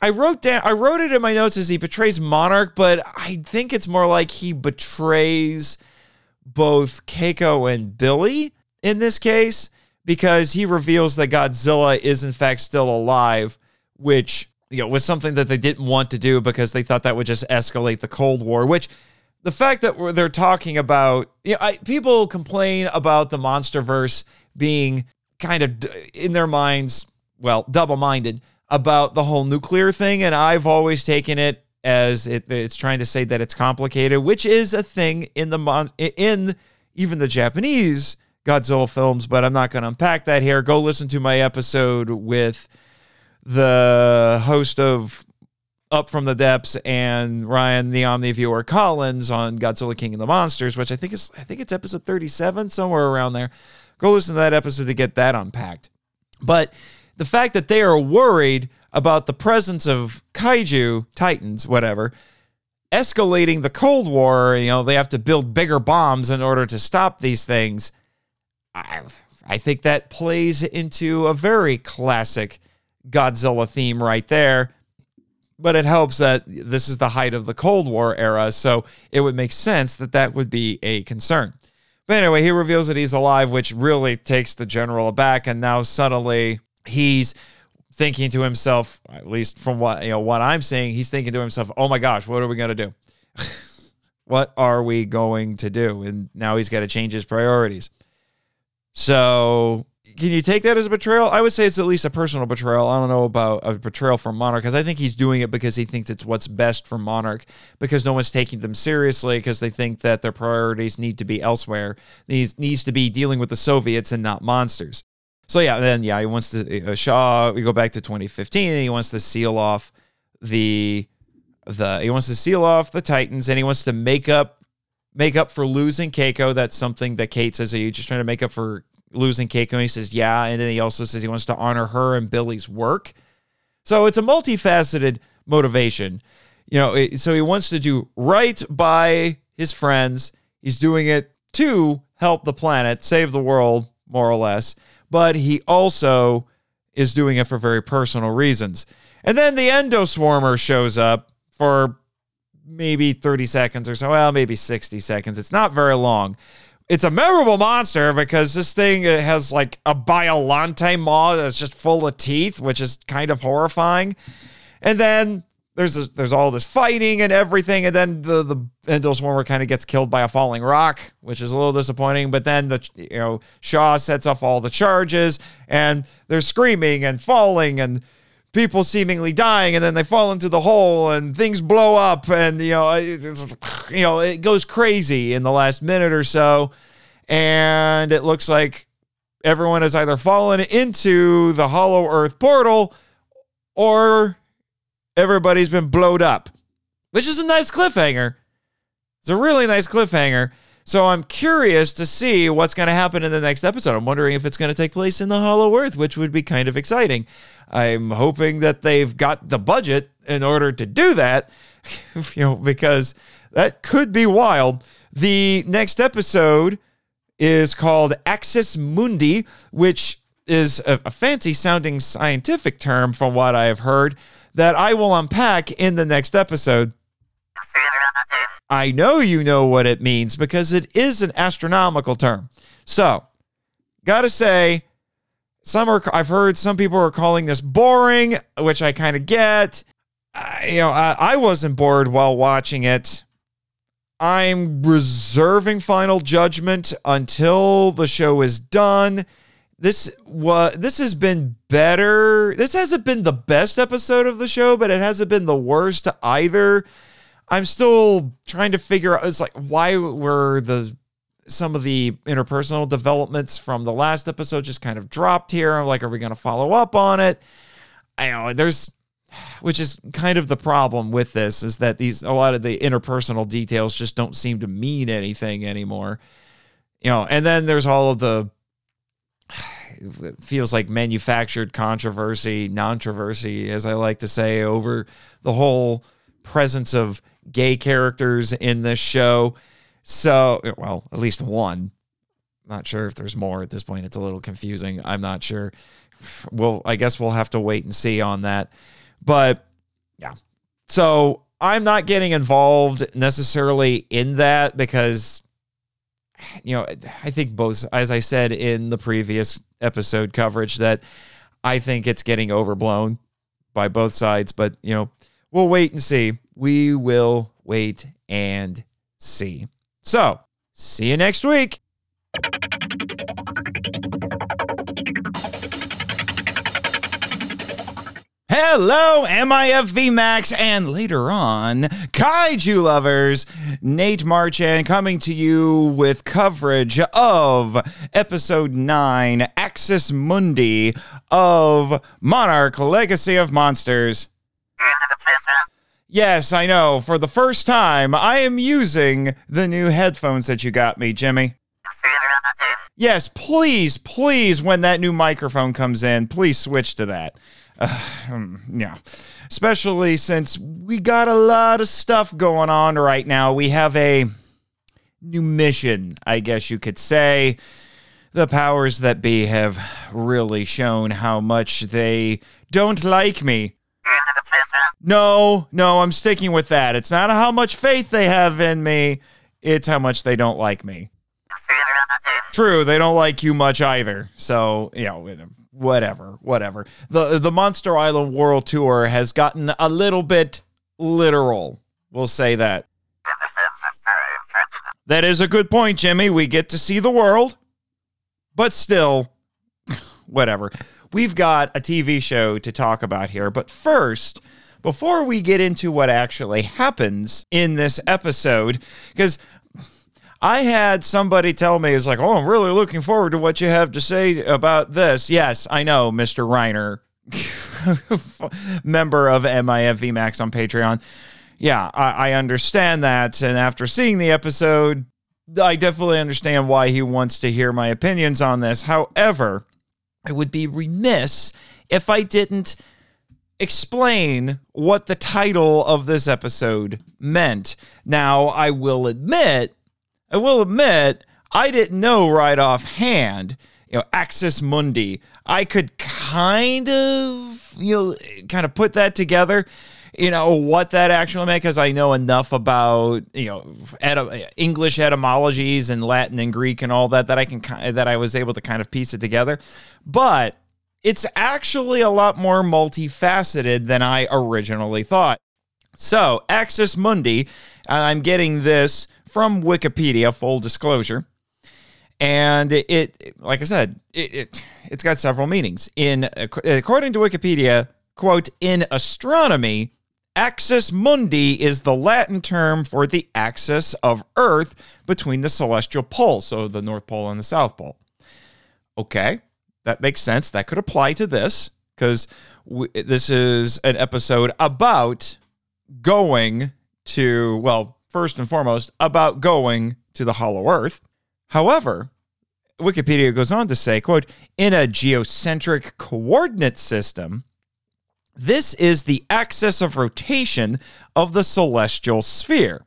I wrote down I wrote it in my notes as he betrays Monarch, but I think it's more like he betrays both Keiko and Billy in this case because he reveals that Godzilla is in fact still alive, which you know was something that they didn't want to do because they thought that would just escalate the Cold War, which the fact that they're talking about you know, I, people complain about the MonsterVerse being kind of in their minds, well, double-minded about the whole nuclear thing, and I've always taken it as it, it's trying to say that it's complicated, which is a thing in the mon- in even the Japanese Godzilla films. But I'm not going to unpack that here. Go listen to my episode with the host of Up from the Depths and Ryan the Omniviewer Collins on Godzilla King of the Monsters, which I think is I think it's episode 37 somewhere around there. Go listen to that episode to get that unpacked. But the fact that they are worried about the presence of kaiju, titans, whatever, escalating the Cold War, you know, they have to build bigger bombs in order to stop these things. I, I think that plays into a very classic Godzilla theme right there. But it helps that this is the height of the Cold War era, so it would make sense that that would be a concern. But anyway, he reveals that he's alive, which really takes the general aback, and now suddenly he's thinking to himself, at least from what you know what I'm saying, he's thinking to himself, "Oh my gosh, what are we to do? what are we going to do?" And now he's got to change his priorities. So, can you take that as a betrayal? I would say it's at least a personal betrayal. I don't know about a betrayal from Monarch because I think he's doing it because he thinks it's what's best for Monarch because no one's taking them seriously because they think that their priorities need to be elsewhere. These needs to be dealing with the Soviets and not monsters. So yeah, then yeah, he wants to uh, Shaw. We go back to 2015, and he wants to seal off the the he wants to seal off the Titans, and he wants to make up make up for losing Keiko. That's something that Kate says. Are you just trying to make up for losing Keiko? And he says, yeah. And then he also says he wants to honor her and Billy's work. So it's a multifaceted motivation. You know, so he wants to do right by his friends. He's doing it to help the planet, save the world, more or less but he also is doing it for very personal reasons. And then the endoswarmer shows up for maybe 30 seconds or so. Well, maybe 60 seconds. It's not very long. It's a memorable monster because this thing has like a Biolante maw that's just full of teeth, which is kind of horrifying. And then there's there's all this fighting and everything, and then the the Endoswarmer kind of gets killed by a falling rock, which is a little disappointing. But then the you know Shaw sets off all the charges, and they're screaming and falling and people seemingly dying, and then they fall into the hole and things blow up, and you know you know it goes crazy in the last minute or so, and it looks like everyone has either fallen into the Hollow Earth portal or everybody's been blowed up, which is a nice cliffhanger. It's a really nice cliffhanger. So I'm curious to see what's going to happen in the next episode. I'm wondering if it's going to take place in the Hollow Earth, which would be kind of exciting. I'm hoping that they've got the budget in order to do that, you know, because that could be wild. The next episode is called Axis Mundi, which is a, a fancy sounding scientific term from what I have heard that I will unpack in the next episode. I know you know what it means because it is an astronomical term. So, gotta say, some are, I've heard some people are calling this boring, which I kind of get. I, you know, I, I wasn't bored while watching it. I'm reserving final judgment until the show is done. This was this has been better. This hasn't been the best episode of the show, but it hasn't been the worst either. I'm still trying to figure out it's like why were the some of the interpersonal developments from the last episode just kind of dropped here. I'm like, are we going to follow up on it? I know there's which is kind of the problem with this is that these a lot of the interpersonal details just don't seem to mean anything anymore you know and then there's all of the feels like manufactured controversy non-controversy as i like to say over the whole presence of gay characters in this show so well at least one not sure if there's more at this point it's a little confusing i'm not sure well i guess we'll have to wait and see on that but yeah. So I'm not getting involved necessarily in that because, you know, I think both, as I said in the previous episode coverage, that I think it's getting overblown by both sides. But, you know, we'll wait and see. We will wait and see. So, see you next week. Hello, MIFV Max, and later on, Kaiju lovers. Nate Marchand coming to you with coverage of episode 9, Axis Mundi of Monarch Legacy of Monsters. Yes, I know. For the first time, I am using the new headphones that you got me, Jimmy. Yes, please, please, when that new microphone comes in, please switch to that. Uh, yeah. Especially since we got a lot of stuff going on right now. We have a new mission, I guess you could say. The powers that be have really shown how much they don't like me. No, no, I'm sticking with that. It's not how much faith they have in me, it's how much they don't like me. True, they don't like you much either. So, you know, whatever, whatever. The the Monster Island World Tour has gotten a little bit literal. We'll say that. That is a good point, Jimmy. We get to see the world, but still, whatever. We've got a TV show to talk about here, but first, before we get into what actually happens in this episode, because I had somebody tell me, it's like, oh, I'm really looking forward to what you have to say about this. Yes, I know, Mr. Riner, member of MIFV Max on Patreon. Yeah, I, I understand that. And after seeing the episode, I definitely understand why he wants to hear my opinions on this. However, I would be remiss if I didn't explain what the title of this episode meant. Now, I will admit I will admit, I didn't know right offhand, you know, Axis Mundi. I could kind of, you know, kind of put that together you know what that actually meant because I know enough about you know et- English etymologies and Latin and Greek and all that that I can that I was able to kind of piece it together. But it's actually a lot more multifaceted than I originally thought. So Axis Mundi, I'm getting this from Wikipedia, full disclosure. And it, like I said, it, it, it's got several meanings. In according to Wikipedia, quote, in astronomy, axis mundi is the Latin term for the axis of Earth between the celestial poles, so the North Pole and the South Pole. Okay, that makes sense. That could apply to this because this is an episode about going to, well, first and foremost, about going to the hollow earth. However, Wikipedia goes on to say, quote, in a geocentric coordinate system, this is the axis of rotation of the celestial sphere.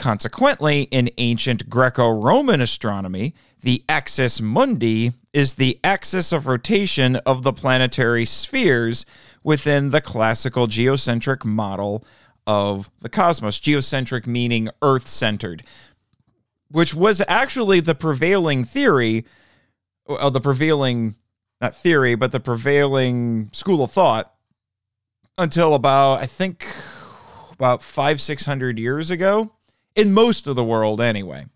Consequently, in ancient Greco Roman astronomy, the axis mundi is the axis of rotation of the planetary spheres within the classical geocentric model of the cosmos. Geocentric meaning earth centered, which was actually the prevailing theory, uh, the prevailing, not theory, but the prevailing school of thought until about, I think, about five, 600 years ago, in most of the world anyway.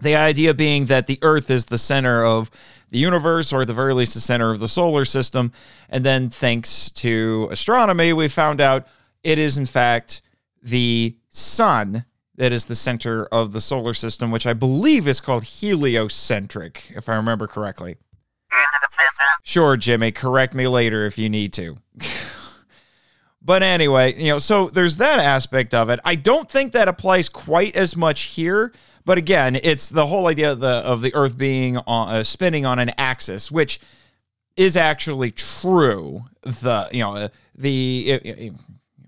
The idea being that the Earth is the center of the universe, or at the very least, the center of the solar system. And then, thanks to astronomy, we found out it is, in fact, the sun that is the center of the solar system, which I believe is called heliocentric, if I remember correctly. Sure, Jimmy, correct me later if you need to. but anyway, you know, so there's that aspect of it. I don't think that applies quite as much here but again, it's the whole idea of the, of the Earth being on, uh, spinning on an axis, which is actually true. The you know the it, it,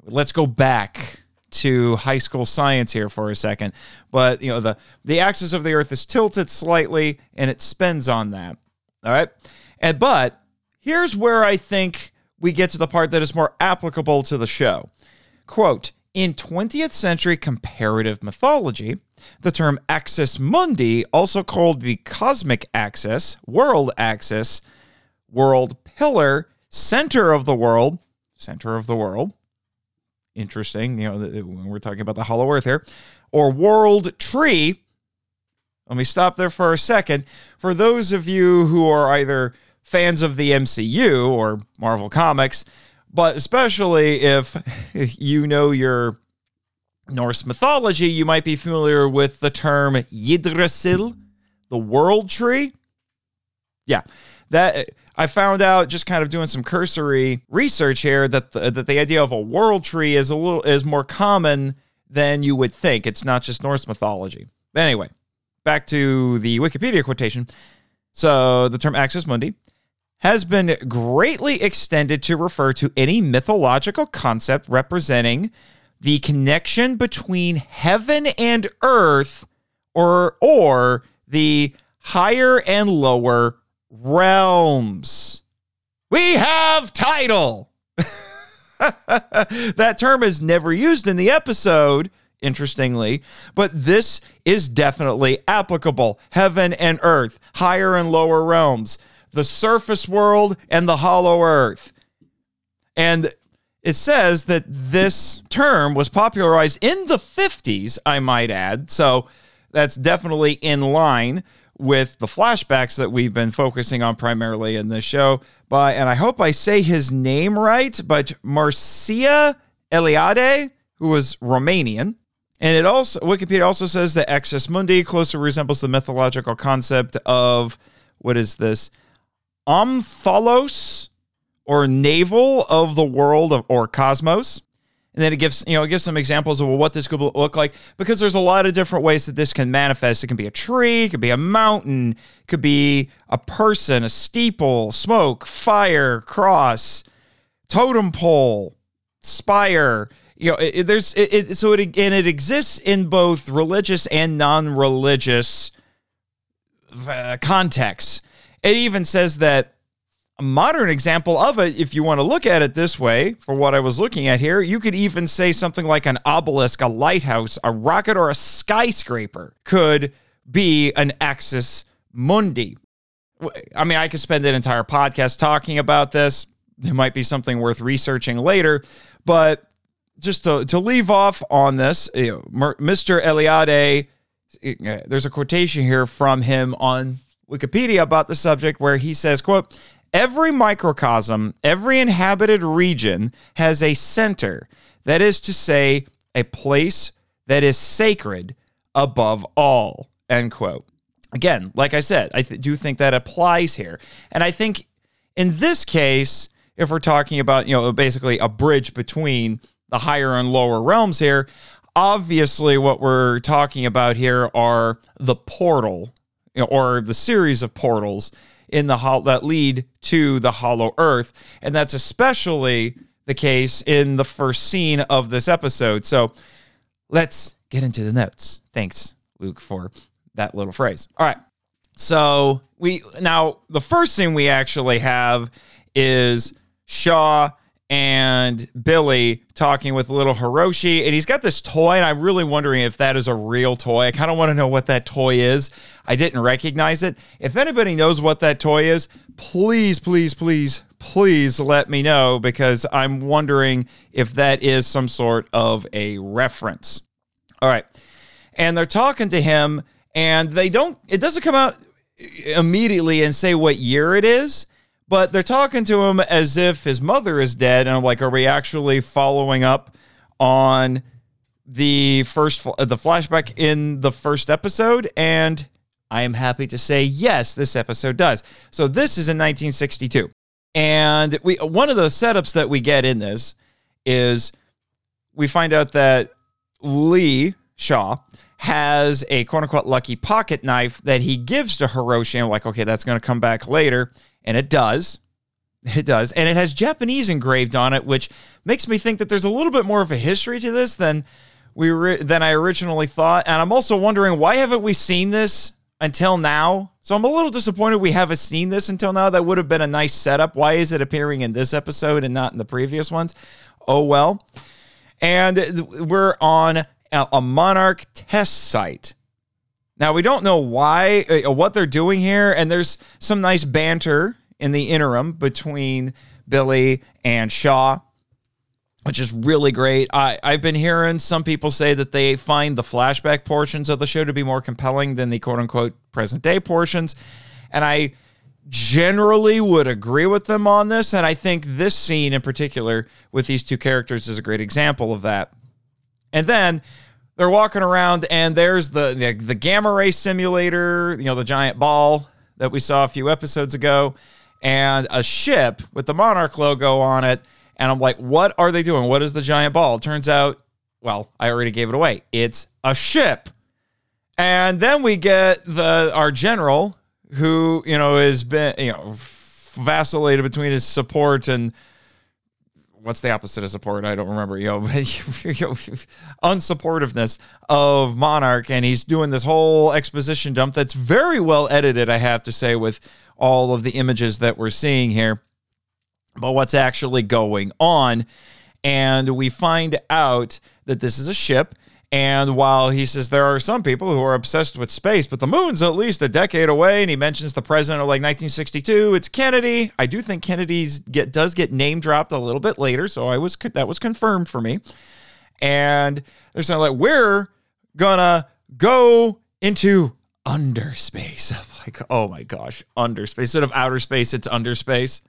let's go back to high school science here for a second. But you know the the axis of the Earth is tilted slightly, and it spins on that. All right, and but here's where I think we get to the part that is more applicable to the show. Quote. In 20th century comparative mythology, the term axis mundi, also called the cosmic axis, world axis, world pillar, center of the world, center of the world. Interesting, you know, when we're talking about the hollow earth here, or world tree. Let me stop there for a second. For those of you who are either fans of the MCU or Marvel Comics, but especially if you know your Norse mythology, you might be familiar with the term Yggdrasil, the world tree. Yeah, that I found out just kind of doing some cursory research here that the, that the idea of a world tree is a little is more common than you would think. It's not just Norse mythology. But anyway, back to the Wikipedia quotation. So the term axis mundi has been greatly extended to refer to any mythological concept representing the connection between heaven and earth or or the higher and lower realms. We have title. that term is never used in the episode, interestingly, but this is definitely applicable. Heaven and earth, higher and lower realms, the surface world and the hollow earth. And it says that this term was popularized in the 50s, I might add. So that's definitely in line with the flashbacks that we've been focusing on primarily in this show. By and I hope I say his name right, but Mircea Eliade, who was Romanian. And it also Wikipedia also says that Axis Mundi closely resembles the mythological concept of what is this? Omphalos or navel of the world of, or cosmos. And then it gives, you know, it gives some examples of what this could look like because there's a lot of different ways that this can manifest. It can be a tree, it could be a mountain, it could be a person, a steeple, smoke, fire, cross, totem pole, spire. You know, it, there's it, it, so it and it exists in both religious and non-religious uh, contexts. It even says that a modern example of it, if you want to look at it this way, for what I was looking at here, you could even say something like an obelisk, a lighthouse, a rocket, or a skyscraper could be an axis mundi. I mean, I could spend an entire podcast talking about this. It might be something worth researching later, but just to, to leave off on this, you know, Mr. Eliade, eh, there's a quotation here from him on Wikipedia about the subject where he says, quote, Every microcosm, every inhabited region has a center, that is to say, a place that is sacred above all. End quote. Again, like I said, I th- do think that applies here. And I think in this case, if we're talking about, you know, basically a bridge between the higher and lower realms here, obviously what we're talking about here are the portal or the series of portals in the ho- that lead to the hollow earth. And that's especially the case in the first scene of this episode. So let's get into the notes. Thanks luke for that little phrase. All right. So we now the first thing we actually have is shaw and Billy talking with little Hiroshi, and he's got this toy, and I'm really wondering if that is a real toy. I kind of want to know what that toy is. I didn't recognize it. If anybody knows what that toy is, please, please, please, please let me know because I'm wondering if that is some sort of a reference. All right. And they're talking to him, and they don't, it doesn't come out immediately and say what year it is but they're talking to him as if his mother is dead. And I'm like, are we actually following up on the first the flashback in the first episode? And I am happy to say yes, this episode does. So this is in 1962, and we one of the setups that we get in this is we find out that Lee Shaw has a quote unquote lucky pocket knife that he gives to Hiroshi. I'm like, okay, that's going to come back later. And it does. It does. And it has Japanese engraved on it, which makes me think that there's a little bit more of a history to this than we re- than I originally thought. And I'm also wondering why haven't we seen this until now? So I'm a little disappointed we haven't seen this until now. That would have been a nice setup. Why is it appearing in this episode and not in the previous ones? Oh well. And we're on a Monarch test site. Now, we don't know why, uh, what they're doing here, and there's some nice banter in the interim between Billy and Shaw, which is really great. I, I've been hearing some people say that they find the flashback portions of the show to be more compelling than the quote unquote present day portions. And I generally would agree with them on this. And I think this scene in particular with these two characters is a great example of that. And then they're walking around and there's the, the, the gamma ray simulator, you know, the giant ball that we saw a few episodes ago, and a ship with the Monarch logo on it. And I'm like, what are they doing? What is the giant ball? It turns out, well, I already gave it away. It's a ship. And then we get the our general who, you know, has been, you know, vacillated between his support and what's the opposite of support? I don't remember. You know, unsupportiveness of Monarch, and he's doing this whole exposition dump that's very well edited, I have to say, with all of the images that we're seeing here. But what's actually going on? And we find out that this is a ship and while he says there are some people who are obsessed with space, but the moon's at least a decade away, and he mentions the president of like 1962, it's Kennedy. I do think Kennedy's get does get name dropped a little bit later, so I was that was confirmed for me. And they're saying like we're gonna go into underspace. like, oh my gosh, underspace instead of outer space, it's underspace.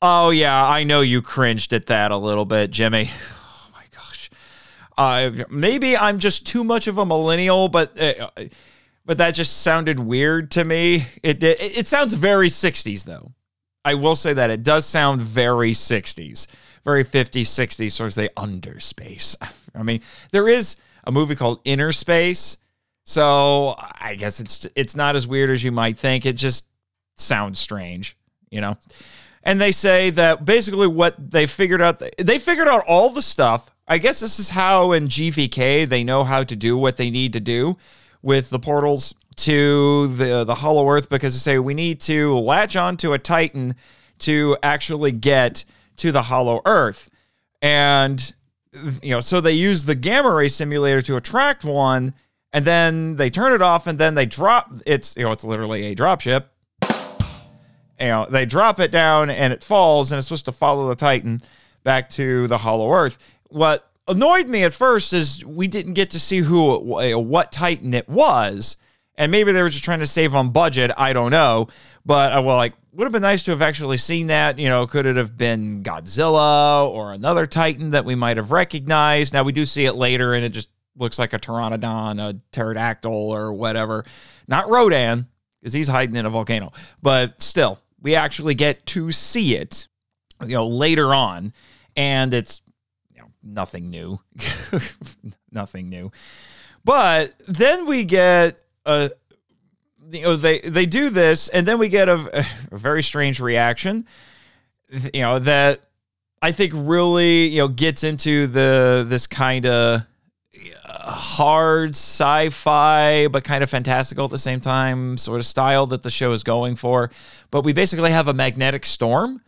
Oh yeah, I know you cringed at that a little bit, Jimmy. Uh, maybe I'm just too much of a millennial, but uh, but that just sounded weird to me. It, it it sounds very 60s though. I will say that it does sound very 60s, very 50s, 60s, sort of the underspace. I mean, there is a movie called Inner Space, so I guess it's it's not as weird as you might think. It just sounds strange, you know. And they say that basically what they figured out, they figured out all the stuff I guess this is how in GVK they know how to do what they need to do with the portals to the the Hollow Earth because they say we need to latch onto a Titan to actually get to the Hollow Earth, and you know so they use the gamma ray simulator to attract one, and then they turn it off, and then they drop it's you know it's literally a dropship. You know they drop it down and it falls, and it's supposed to follow the Titan back to the Hollow Earth what annoyed me at first is we didn't get to see who what Titan it was, and maybe they were just trying to save on budget. I don't know, but uh, well, like would have been nice to have actually seen that. You know, could it have been Godzilla or another Titan that we might have recognized? Now we do see it later, and it just looks like a pteranodon, a pterodactyl, or whatever. Not Rodan, because he's hiding in a volcano, but still, we actually get to see it. You know, later on, and it's nothing new. nothing new. But then we get a you know they they do this and then we get a, a very strange reaction you know that I think really you know gets into the this kind of uh, hard sci-fi but kind of fantastical at the same time sort of style that the show is going for but we basically have a magnetic storm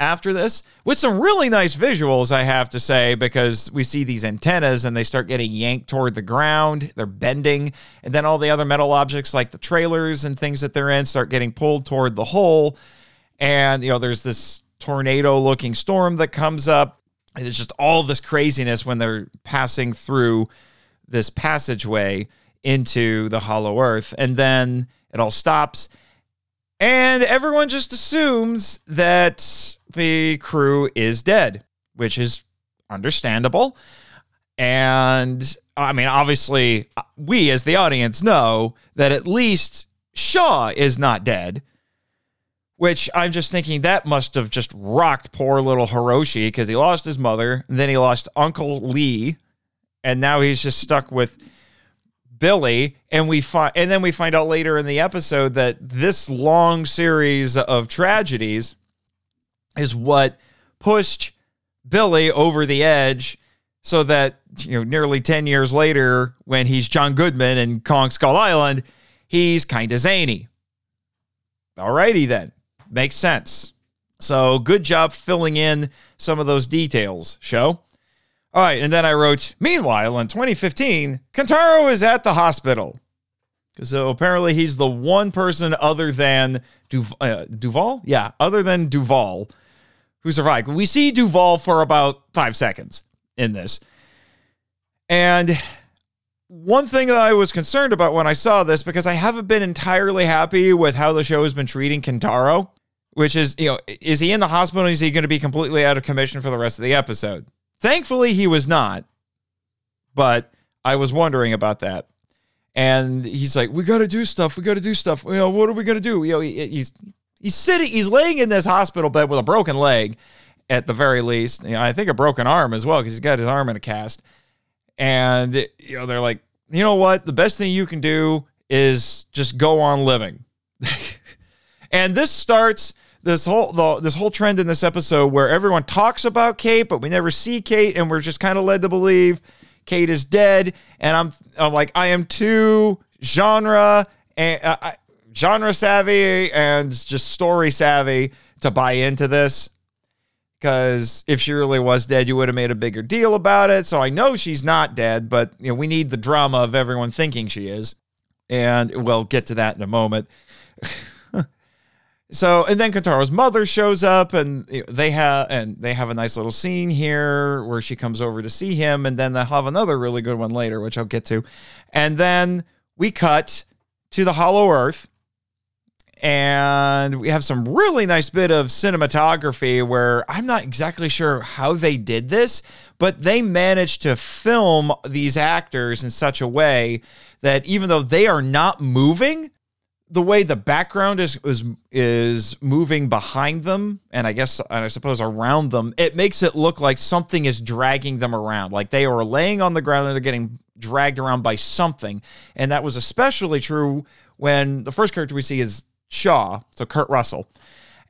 after this with some really nice visuals, I have to say, because we see these antennas and they start getting yanked toward the ground. They're bending. And then all the other metal objects, like the trailers and things that they're in, start getting pulled toward the hole. And, you know, there's this tornado looking storm that comes up. And it's just all this craziness when they're passing through this passageway into the hollow earth. And then it all stops. And everyone just assumes that the crew is dead, which is understandable. And I mean, obviously, uh, we as the audience know that at least Shaw is not dead, which I'm just thinking that must have just rocked poor little Hiroshi because he lost his mother, then he lost Uncle Lee, and now he's just stuck with Billy, and we find, and then we find out later in the episode that this long series of tragedies is what pushed Billy over the edge, so that you know, nearly ten years later, when he's John Goodman in Kong Skull Island, he's kind of zany. Alrighty then, makes sense. So good job filling in some of those details, show. All right, and then I wrote, meanwhile, in 2015, Kentaro is at the hospital. So apparently he's the one person other than du- uh, Duval? Yeah, other than Duval who survived. We see Duval for about five seconds in this. And one thing that I was concerned about when I saw this, because I haven't been entirely happy with how the show has been treating Kentaro, which is, you know, is he in the hospital? Is he going to be completely out of commission for the rest of the episode? Thankfully, he was not, but I was wondering about that. And he's like, "We got to do stuff. We got to do stuff. You know, what are we gonna do?" You know, he, he's he's sitting, he's laying in this hospital bed with a broken leg, at the very least. You know, I think a broken arm as well because he's got his arm in a cast. And you know, they're like, you know what? The best thing you can do is just go on living. and this starts this whole the, this whole trend in this episode where everyone talks about Kate, but we never see Kate, and we're just kind of led to believe Kate is dead. And I'm I'm like I am too genre and uh, genre savvy and just story savvy to buy into this. Because if she really was dead, you would have made a bigger deal about it. So I know she's not dead, but you know we need the drama of everyone thinking she is, and we'll get to that in a moment. So and then Kentaro's mother shows up and they have and they have a nice little scene here where she comes over to see him and then they'll have another really good one later which I'll get to. And then we cut to the Hollow Earth and we have some really nice bit of cinematography where I'm not exactly sure how they did this, but they managed to film these actors in such a way that even though they are not moving, the way the background is is is moving behind them and I guess and I suppose around them, it makes it look like something is dragging them around. Like they are laying on the ground and they're getting dragged around by something. And that was especially true when the first character we see is Shaw, so Kurt Russell.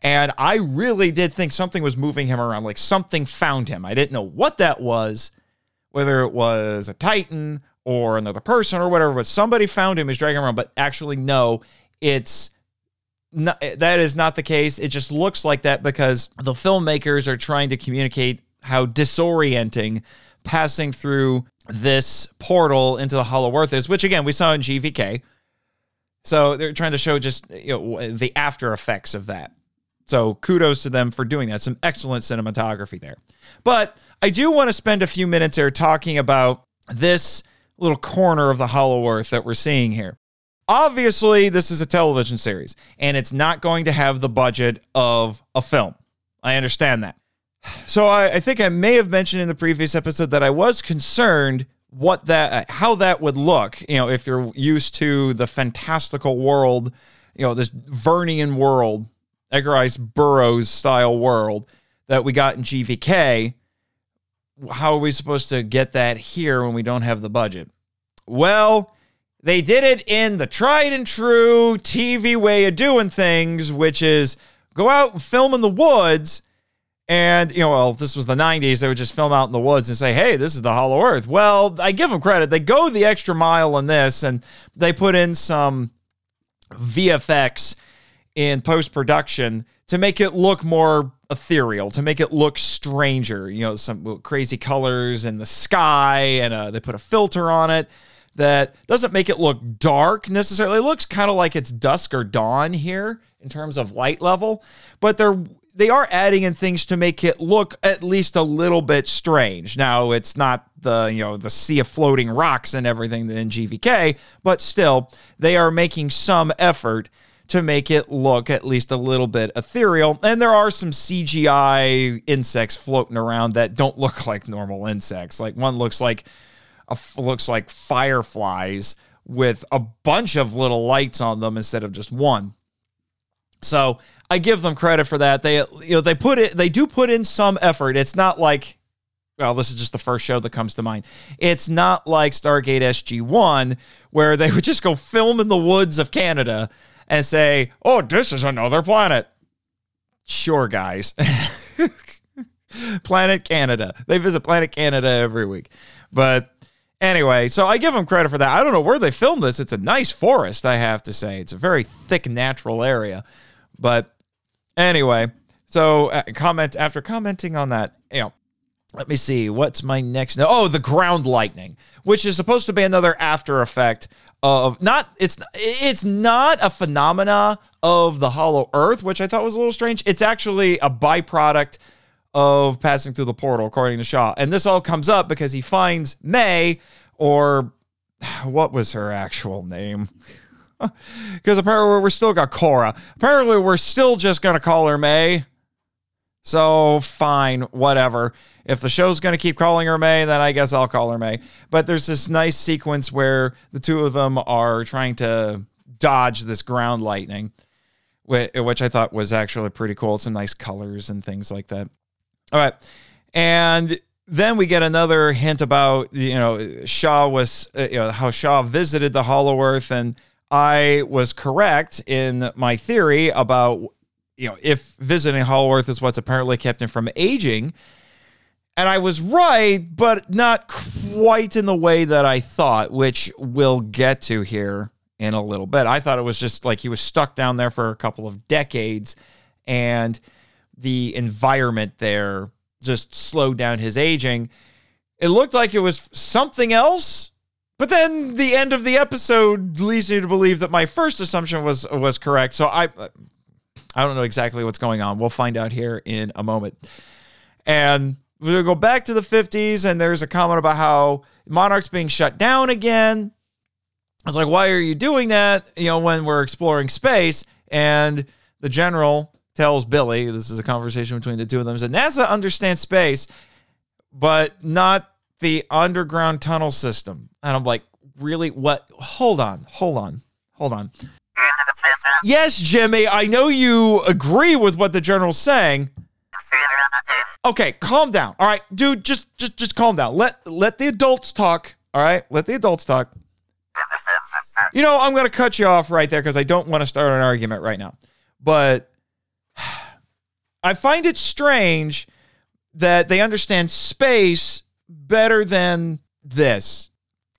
And I really did think something was moving him around, like something found him. I didn't know what that was, whether it was a Titan or another person or whatever, but somebody found him, is dragging him around. But actually, no, it's not, that is not the case. It just looks like that because the filmmakers are trying to communicate how disorienting passing through this portal into the Hollow Earth is, which again we saw in GVK. So they're trying to show just you know the after effects of that. So kudos to them for doing that. Some excellent cinematography there. But I do want to spend a few minutes here talking about this little corner of the Hollow Earth that we're seeing here. Obviously, this is a television series, and it's not going to have the budget of a film. I understand that. So I, I, think I may have mentioned in the previous episode that I was concerned what that uh, how that would look. You know, if you're used to the fantastical world, you know, this Vernian world, Edgar Rice Burroughs style world that we got in GVK. How are we supposed to get that here when we don't have the budget? Well, they did it in the tried and true TV way of doing things, which is go out and film in the woods. And, you know, well, this was the 90s. They would just film out in the woods and say, hey, this is the Hollow Earth. Well, I give them credit. They go the extra mile in this and they put in some VFX in post production to make it look more ethereal, to make it look stranger. You know, some crazy colors in the sky, and uh, they put a filter on it that doesn't make it look dark necessarily. It looks kind of like it's dusk or dawn here in terms of light level, but they're they are adding in things to make it look at least a little bit strange. Now, it's not the, you know, the sea of floating rocks and everything in GVK, but still, they are making some effort to make it look at least a little bit ethereal. And there are some CGI insects floating around that don't look like normal insects. Like one looks like a, looks like fireflies with a bunch of little lights on them instead of just one. So I give them credit for that. They you know they put it they do put in some effort. It's not like well, this is just the first show that comes to mind. It's not like Stargate SG1 where they would just go film in the woods of Canada and say, "Oh, this is another planet." Sure, guys. Planet Canada. They visit Planet Canada every week. But Anyway, so I give them credit for that. I don't know where they filmed this. It's a nice forest, I have to say. It's a very thick natural area. But anyway, so uh, comment after commenting on that, you know, let me see what's my next oh the ground lightning which is supposed to be another after effect of not it's it's not a phenomena of the hollow earth which i thought was a little strange. It's actually a byproduct of passing through the portal according to shaw. And this all comes up because he finds may or what was her actual name because apparently we're still got Cora. Apparently we're still just gonna call her May. So fine, whatever. If the show's gonna keep calling her May, then I guess I'll call her May. But there's this nice sequence where the two of them are trying to dodge this ground lightning, which I thought was actually pretty cool. Some nice colors and things like that. All right, and then we get another hint about you know Shaw was uh, you know how Shaw visited the Hollow Earth and I was correct in my theory about you know if visiting Hollow Earth is what's apparently kept him from aging. And I was right, but not quite in the way that I thought, which we'll get to here in a little bit. I thought it was just like he was stuck down there for a couple of decades and the environment there just slowed down his aging. It looked like it was something else but then the end of the episode leads me to believe that my first assumption was was correct. So I I don't know exactly what's going on. We'll find out here in a moment. And we go back to the 50s, and there's a comment about how Monarch's being shut down again. I was like, why are you doing that? You know, when we're exploring space. And the general tells Billy, this is a conversation between the two of them, that NASA understands space, but not the underground tunnel system. And I'm like, really? What? Hold on, hold on, hold on. Yes, Jimmy, I know you agree with what the general's saying. Okay, calm down. All right, dude, just just just calm down. Let let the adults talk. All right? Let the adults talk. You know, I'm going to cut you off right there cuz I don't want to start an argument right now. But I find it strange that they understand space better than this.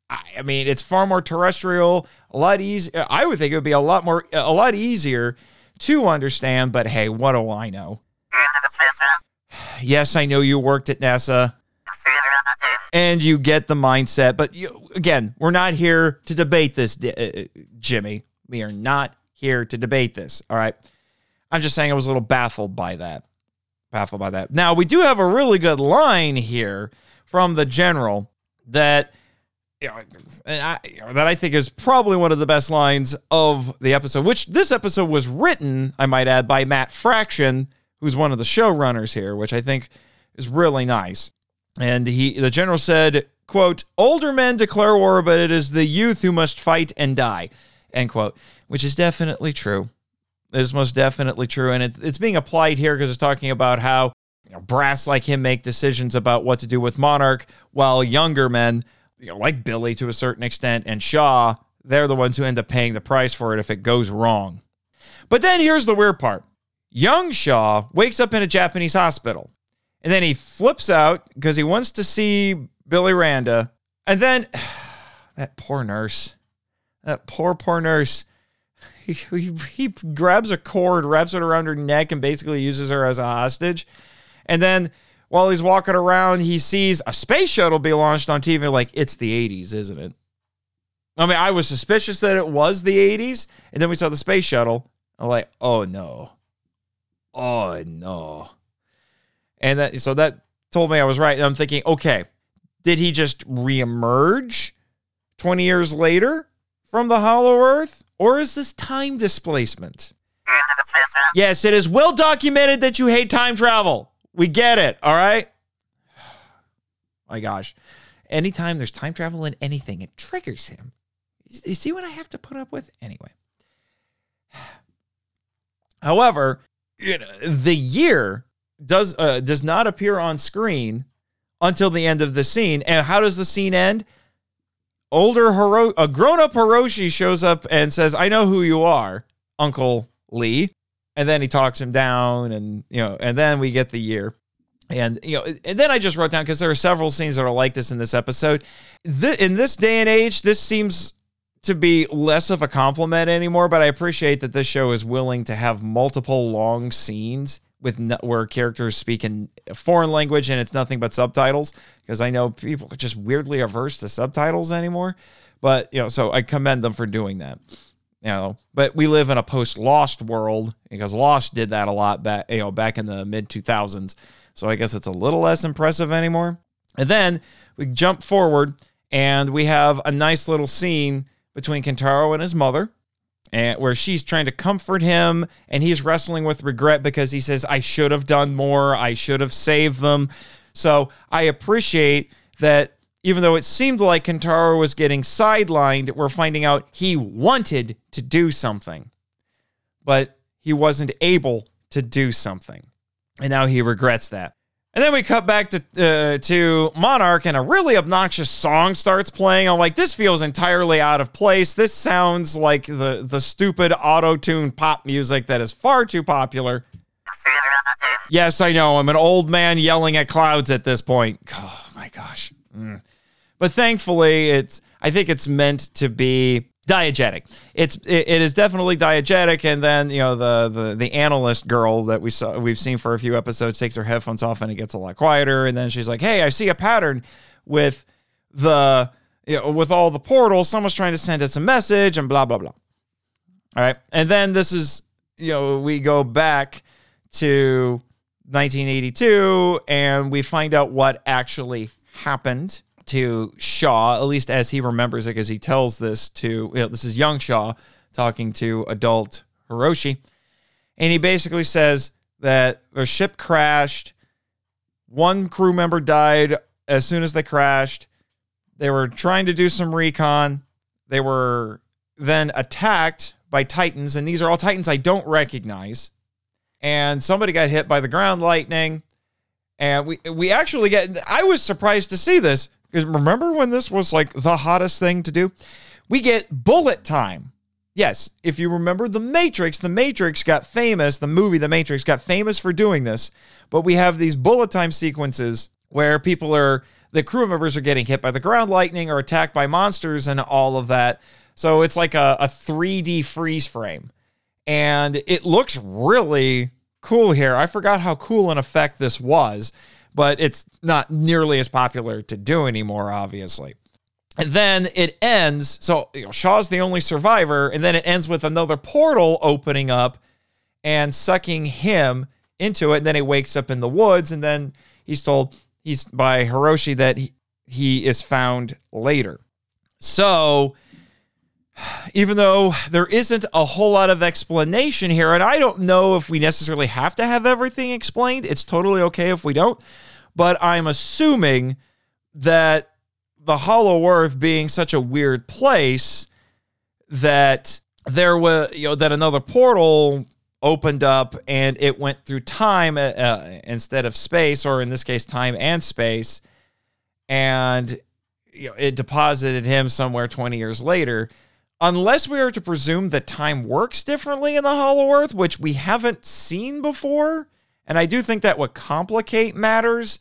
I, I mean, it's far more terrestrial, a lot easier. I would think it would be a lot more, a lot easier to understand. But hey, what do I know? yes, I know you worked at NASA and you get the mindset. But you, again, we're not here to debate this, uh, Jimmy. We are not here to debate this. All right. I'm just saying I was a little baffled by that. Baffled by that. Now, we do have a really good line here from the general that you know, and I, that I think is probably one of the best lines of the episode. Which this episode was written, I might add, by Matt Fraction, who's one of the showrunners here, which I think is really nice. And he, the general said, "quote Older men declare war, but it is the youth who must fight and die." End quote. Which is definitely true. It is most definitely true, and it, it's being applied here because it's talking about how you know, brass like him make decisions about what to do with Monarch, while younger men, you know, like Billy to a certain extent and Shaw, they're the ones who end up paying the price for it if it goes wrong. But then here's the weird part young Shaw wakes up in a Japanese hospital and then he flips out because he wants to see Billy Randa. And then that poor nurse, that poor, poor nurse he, he, he grabs a cord, wraps it around her neck, and basically uses her as a hostage. And then while he's walking around, he sees a space shuttle be launched on TV. Like, it's the 80s, isn't it? I mean, I was suspicious that it was the 80s. And then we saw the space shuttle. I'm like, oh no. Oh no. And that, so that told me I was right. And I'm thinking, okay, did he just reemerge 20 years later from the Hollow Earth? Or is this time displacement? Yes, it is well documented that you hate time travel. We get it, all right? My gosh. Anytime there's time travel in anything, it triggers him. You see what I have to put up with? Anyway. However, you know, the year does uh, does not appear on screen until the end of the scene. And how does the scene end? Older Hiro- a grown-up Hiroshi shows up and says, "I know who you are, Uncle Lee." And then he talks him down and you know, and then we get the year. And you know, and then I just wrote down because there are several scenes that are like this in this episode. Th- in this day and age, this seems to be less of a compliment anymore, but I appreciate that this show is willing to have multiple long scenes with no, where characters speak in a foreign language and it's nothing but subtitles because I know people are just weirdly averse to subtitles anymore. But you know, so I commend them for doing that. You know, but we live in a post Lost world because Lost did that a lot back, you know, back in the mid 2000s. So I guess it's a little less impressive anymore. And then we jump forward and we have a nice little scene between Kentaro and his mother and where she's trying to comfort him and he's wrestling with regret because he says I should have done more, I should have saved them. So I appreciate that even though it seemed like Kentaro was getting sidelined, we're finding out he wanted to do something, but he wasn't able to do something. And now he regrets that. And then we cut back to uh, to Monarch, and a really obnoxious song starts playing. I'm like, this feels entirely out of place. This sounds like the the stupid auto tune pop music that is far too popular. Yes, I know. I'm an old man yelling at clouds at this point. Oh my gosh. Mm. But thankfully, it's I think it's meant to be diegetic. It's it, it is definitely diegetic, and then you know the the the analyst girl that we saw we've seen for a few episodes takes her headphones off and it gets a lot quieter, and then she's like, "Hey, I see a pattern with the you know, with all the portals. Someone's trying to send us a message, and blah blah blah." All right, and then this is you know we go back to 1982 and we find out what actually happened to Shaw, at least as he remembers it, because he tells this to, you know, this is young Shaw talking to adult Hiroshi. And he basically says that their ship crashed. One crew member died as soon as they crashed. They were trying to do some recon. They were then attacked by Titans, and these are all Titans I don't recognize. And somebody got hit by the ground lightning. And we we actually get I was surprised to see this because remember when this was like the hottest thing to do? We get bullet time. Yes, if you remember The Matrix, The Matrix got famous, the movie The Matrix got famous for doing this. But we have these bullet time sequences where people are, the crew members are getting hit by the ground lightning or attacked by monsters and all of that. So it's like a, a 3D freeze frame. And it looks really cool here. I forgot how cool an effect this was but it's not nearly as popular to do anymore, obviously. And then it ends. So you know, Shaw's the only survivor, and then it ends with another portal opening up and sucking him into it. And then he wakes up in the woods, and then he's told he's by Hiroshi that he, he is found later. So even though there isn't a whole lot of explanation here, and I don't know if we necessarily have to have everything explained, it's totally okay if we don't. But I'm assuming that the Hollow Earth being such a weird place that there was, you know, that another portal opened up and it went through time uh, uh instead of space, or in this case, time and space, and you know, it deposited him somewhere 20 years later unless we are to presume that time works differently in the Hollow Earth, which we haven't seen before. And I do think that would complicate matters,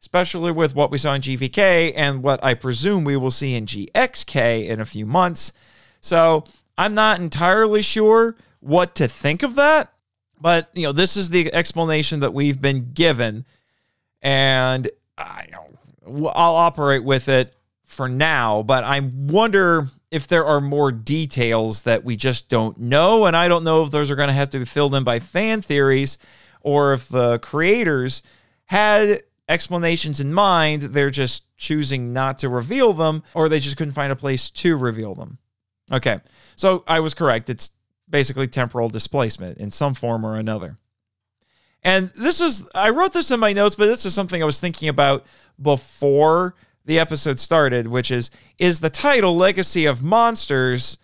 especially with what we saw in GVK and what I presume we will see in GXK in a few months. So I'm not entirely sure what to think of that, but you know, this is the explanation that we've been given, and I I'll operate with it for now. But I wonder if there are more details that we just don't know, and I don't know if those are going to have to be filled in by fan theories, or if the creators had explanations in mind, they're just choosing not to reveal them, or they just couldn't find a place to reveal them. Okay, so I was correct. It's basically temporal displacement in some form or another. And this is, I wrote this in my notes, but this is something I was thinking about before the episode started, which is is the title Legacy of Monsters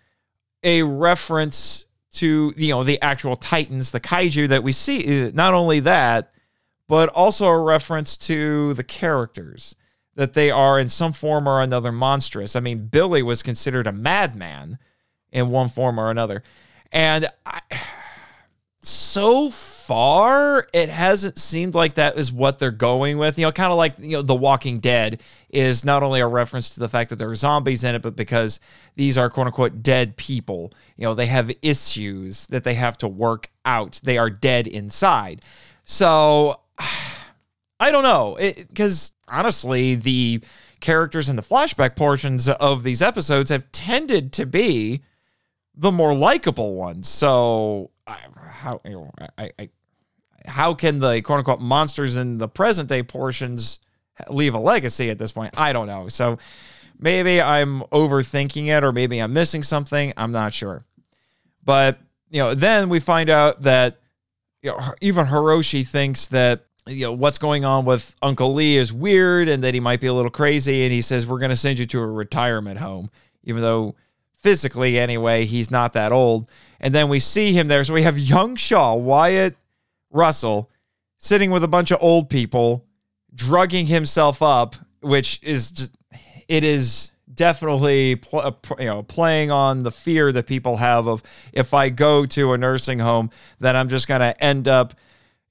a reference to, you know, the actual titans, the kaiju that we see? Uh, not only that, but also a reference to the characters that they are in some form or another monstrous. I mean, Billy was considered a madman in one form or another. And I, so far, it hasn't seemed like that is what they're going with. You know, kind of like, you know, The Walking Dead is not only a reference to the fact that there are zombies in it, but because these are quote unquote dead people. You know, they have issues that they have to work out, they are dead inside. So I don't know. Because honestly, the characters in the flashback portions of these episodes have tended to be the more likable ones. So how you know, I, I how can the quote unquote monsters in the present day portions leave a legacy at this point? I don't know. So maybe I'm overthinking it, or maybe I'm missing something. I'm not sure. But you know, then we find out that you know, even Hiroshi thinks that you know what's going on with Uncle Lee is weird and that he might be a little crazy, and he says we're going to send you to a retirement home, even though physically anyway, he's not that old. And then we see him there. So we have young Shaw, Wyatt Russell, sitting with a bunch of old people, drugging himself up, which is just, it is definitely pl- you know playing on the fear that people have of if I go to a nursing home, then I'm just going to end up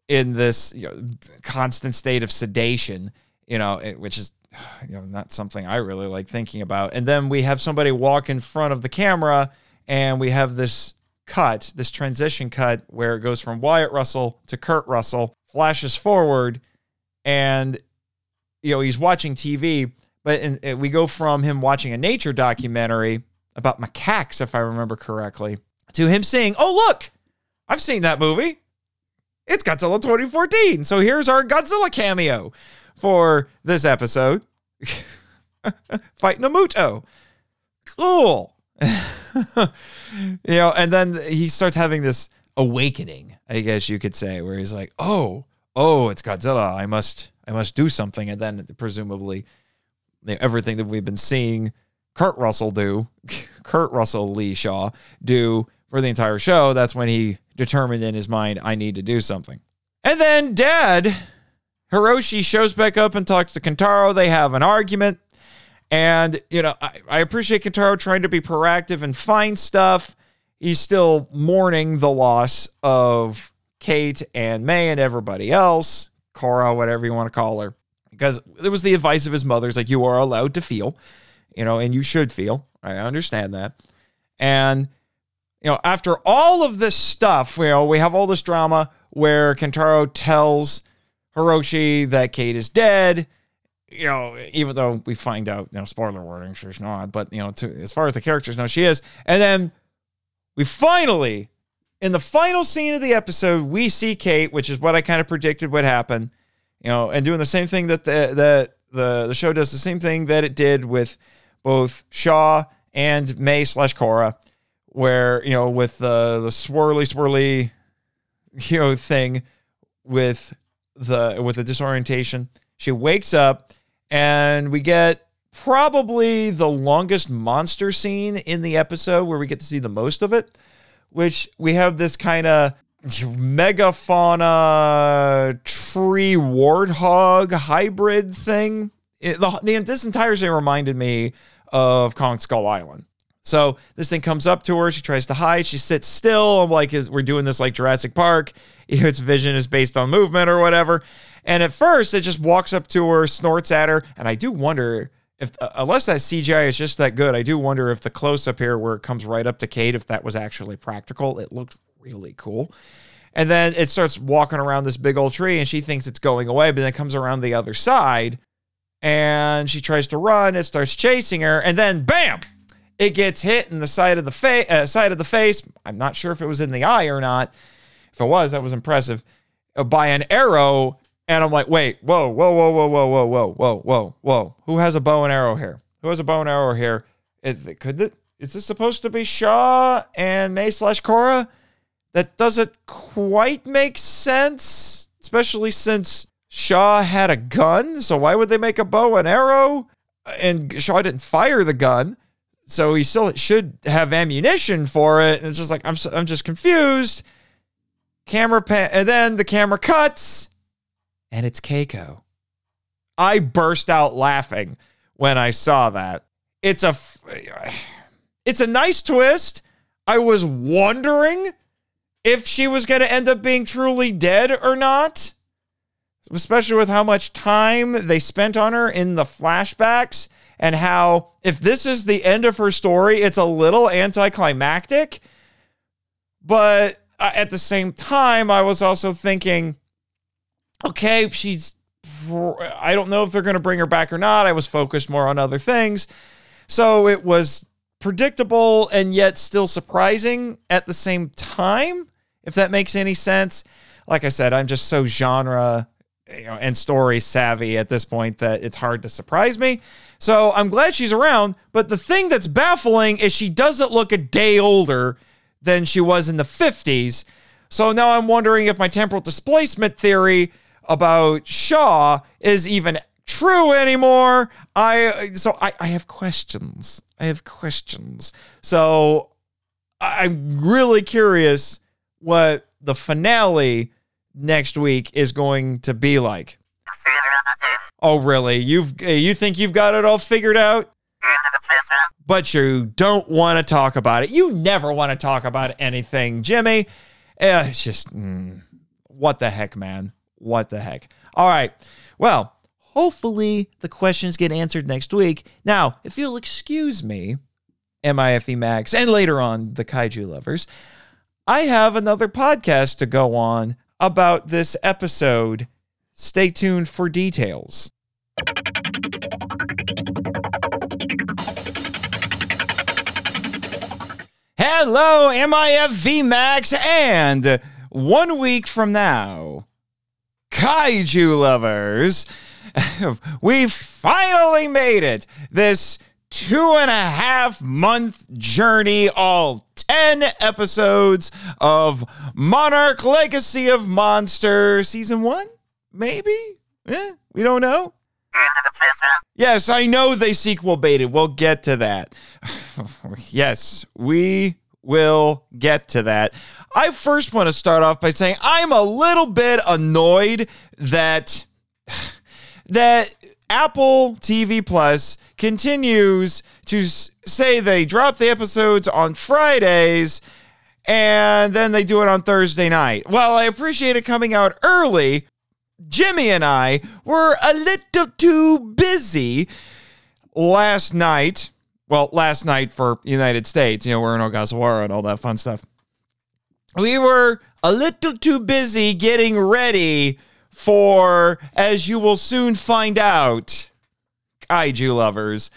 in this you know, constant state of sedation, you know, which is you know, not something I really like thinking about. And then we have somebody walk in front of the camera and we have this cut, this transition cut where it goes from Wyatt Russell to Kurt Russell, flashes forward, and you know, he's watching TV, but in, in, we go from him watching a nature documentary about macaques, if I remember correctly, to him saying, Oh, look, I've seen that movie. It's Godzilla 2014. So here's our Godzilla cameo for this episode. Fighting a Muto. Cool. you know, and then he starts having this awakening, I guess you could say, where he's like, "Oh, oh, it's Godzilla. I must, I must do something." And then presumably, you know, everything that we've been seeing Kurt Russell do, Kurt Russell Lee Shaw do for the entire show, that's when he determined in his mind, "I need to do something." And then Dad Hiroshi shows back up and talks to Kentaro. They have an argument. And, you know, I, I appreciate Kentaro trying to be proactive and find stuff. He's still mourning the loss of Kate and May and everybody else, Cora, whatever you want to call her, because it was the advice of his mother's like, you are allowed to feel, you know, and you should feel. I understand that. And, you know, after all of this stuff, you know, we have all this drama where Kentaro tells Hiroshi that Kate is dead. You know, even though we find out, you know, spoiler warning, she's not, but you know, to, as far as the characters know, she is. And then we finally, in the final scene of the episode, we see Kate, which is what I kind of predicted would happen. You know, and doing the same thing that the that the the show does the same thing that it did with both Shaw and May slash Cora, where you know with the the swirly swirly you know thing with the with the disorientation. She wakes up and we get probably the longest monster scene in the episode where we get to see the most of it, which we have this kind of megafauna tree warthog hybrid thing. It, the, the, this entire scene reminded me of Kong Skull Island. So this thing comes up to her. She tries to hide. She sits still. I'm like, is, we're doing this like Jurassic Park. Its vision is based on movement or whatever. And at first, it just walks up to her, snorts at her. And I do wonder if uh, unless that CGI is just that good, I do wonder if the close up here where it comes right up to Kate, if that was actually practical. It looked really cool. And then it starts walking around this big old tree, and she thinks it's going away, but then it comes around the other side, and she tries to run. It starts chasing her, and then bam, it gets hit in the side of the face. Uh, side of the face. I'm not sure if it was in the eye or not. If it was, that was impressive. Uh, by an arrow, and I'm like, wait, whoa, whoa, whoa, whoa, whoa, whoa, whoa, whoa, whoa, whoa. Who has a bow and arrow here? Who has a bow and arrow here? Is, could this, is this supposed to be Shaw and May slash Cora? That doesn't quite make sense, especially since Shaw had a gun. So why would they make a bow and arrow? And Shaw didn't fire the gun, so he still should have ammunition for it. And it's just like I'm, I'm just confused. Camera pan, and then the camera cuts and it's Keiko. I burst out laughing when I saw that. It's a it's a nice twist. I was wondering if she was going to end up being truly dead or not, especially with how much time they spent on her in the flashbacks and how if this is the end of her story, it's a little anticlimactic. But uh, at the same time, I was also thinking okay, she's I don't know if they're going to bring her back or not. I was focused more on other things. So it was predictable and yet still surprising at the same time, if that makes any sense. Like I said, I'm just so genre you know, and story savvy at this point that it's hard to surprise me. So I'm glad she's around. But the thing that's baffling is she doesn't look a day older than she was in the 50s. So now I'm wondering if my temporal displacement theory about Shaw is even true anymore. I so I, I have questions. I have questions. So I'm really curious what the finale next week is going to be like. Oh, really? You've you think you've got it all figured out? But you don't want to talk about it. You never want to talk about anything, Jimmy. Eh, it's just mm, what the heck, man. What the heck? All right. Well, hopefully the questions get answered next week. Now, if you'll excuse me, MIFV Max, and later on, the Kaiju Lovers, I have another podcast to go on about this episode. Stay tuned for details. Hello, MIFV Max, and one week from now, kaiju lovers, we finally made it. This two and a half month journey, all 10 episodes of Monarch Legacy of Monster season one, maybe? Eh, we don't know. Yes, I know they sequel baited. We'll get to that. yes, we will get to that. I first want to start off by saying I'm a little bit annoyed that that Apple TV Plus continues to say they drop the episodes on Fridays and then they do it on Thursday night. Well, I appreciate it coming out early. Jimmy and I were a little too busy last night. Well, last night for United States, you know, we're in Ogasawara and all that fun stuff we were a little too busy getting ready for, as you will soon find out, kaiju lovers,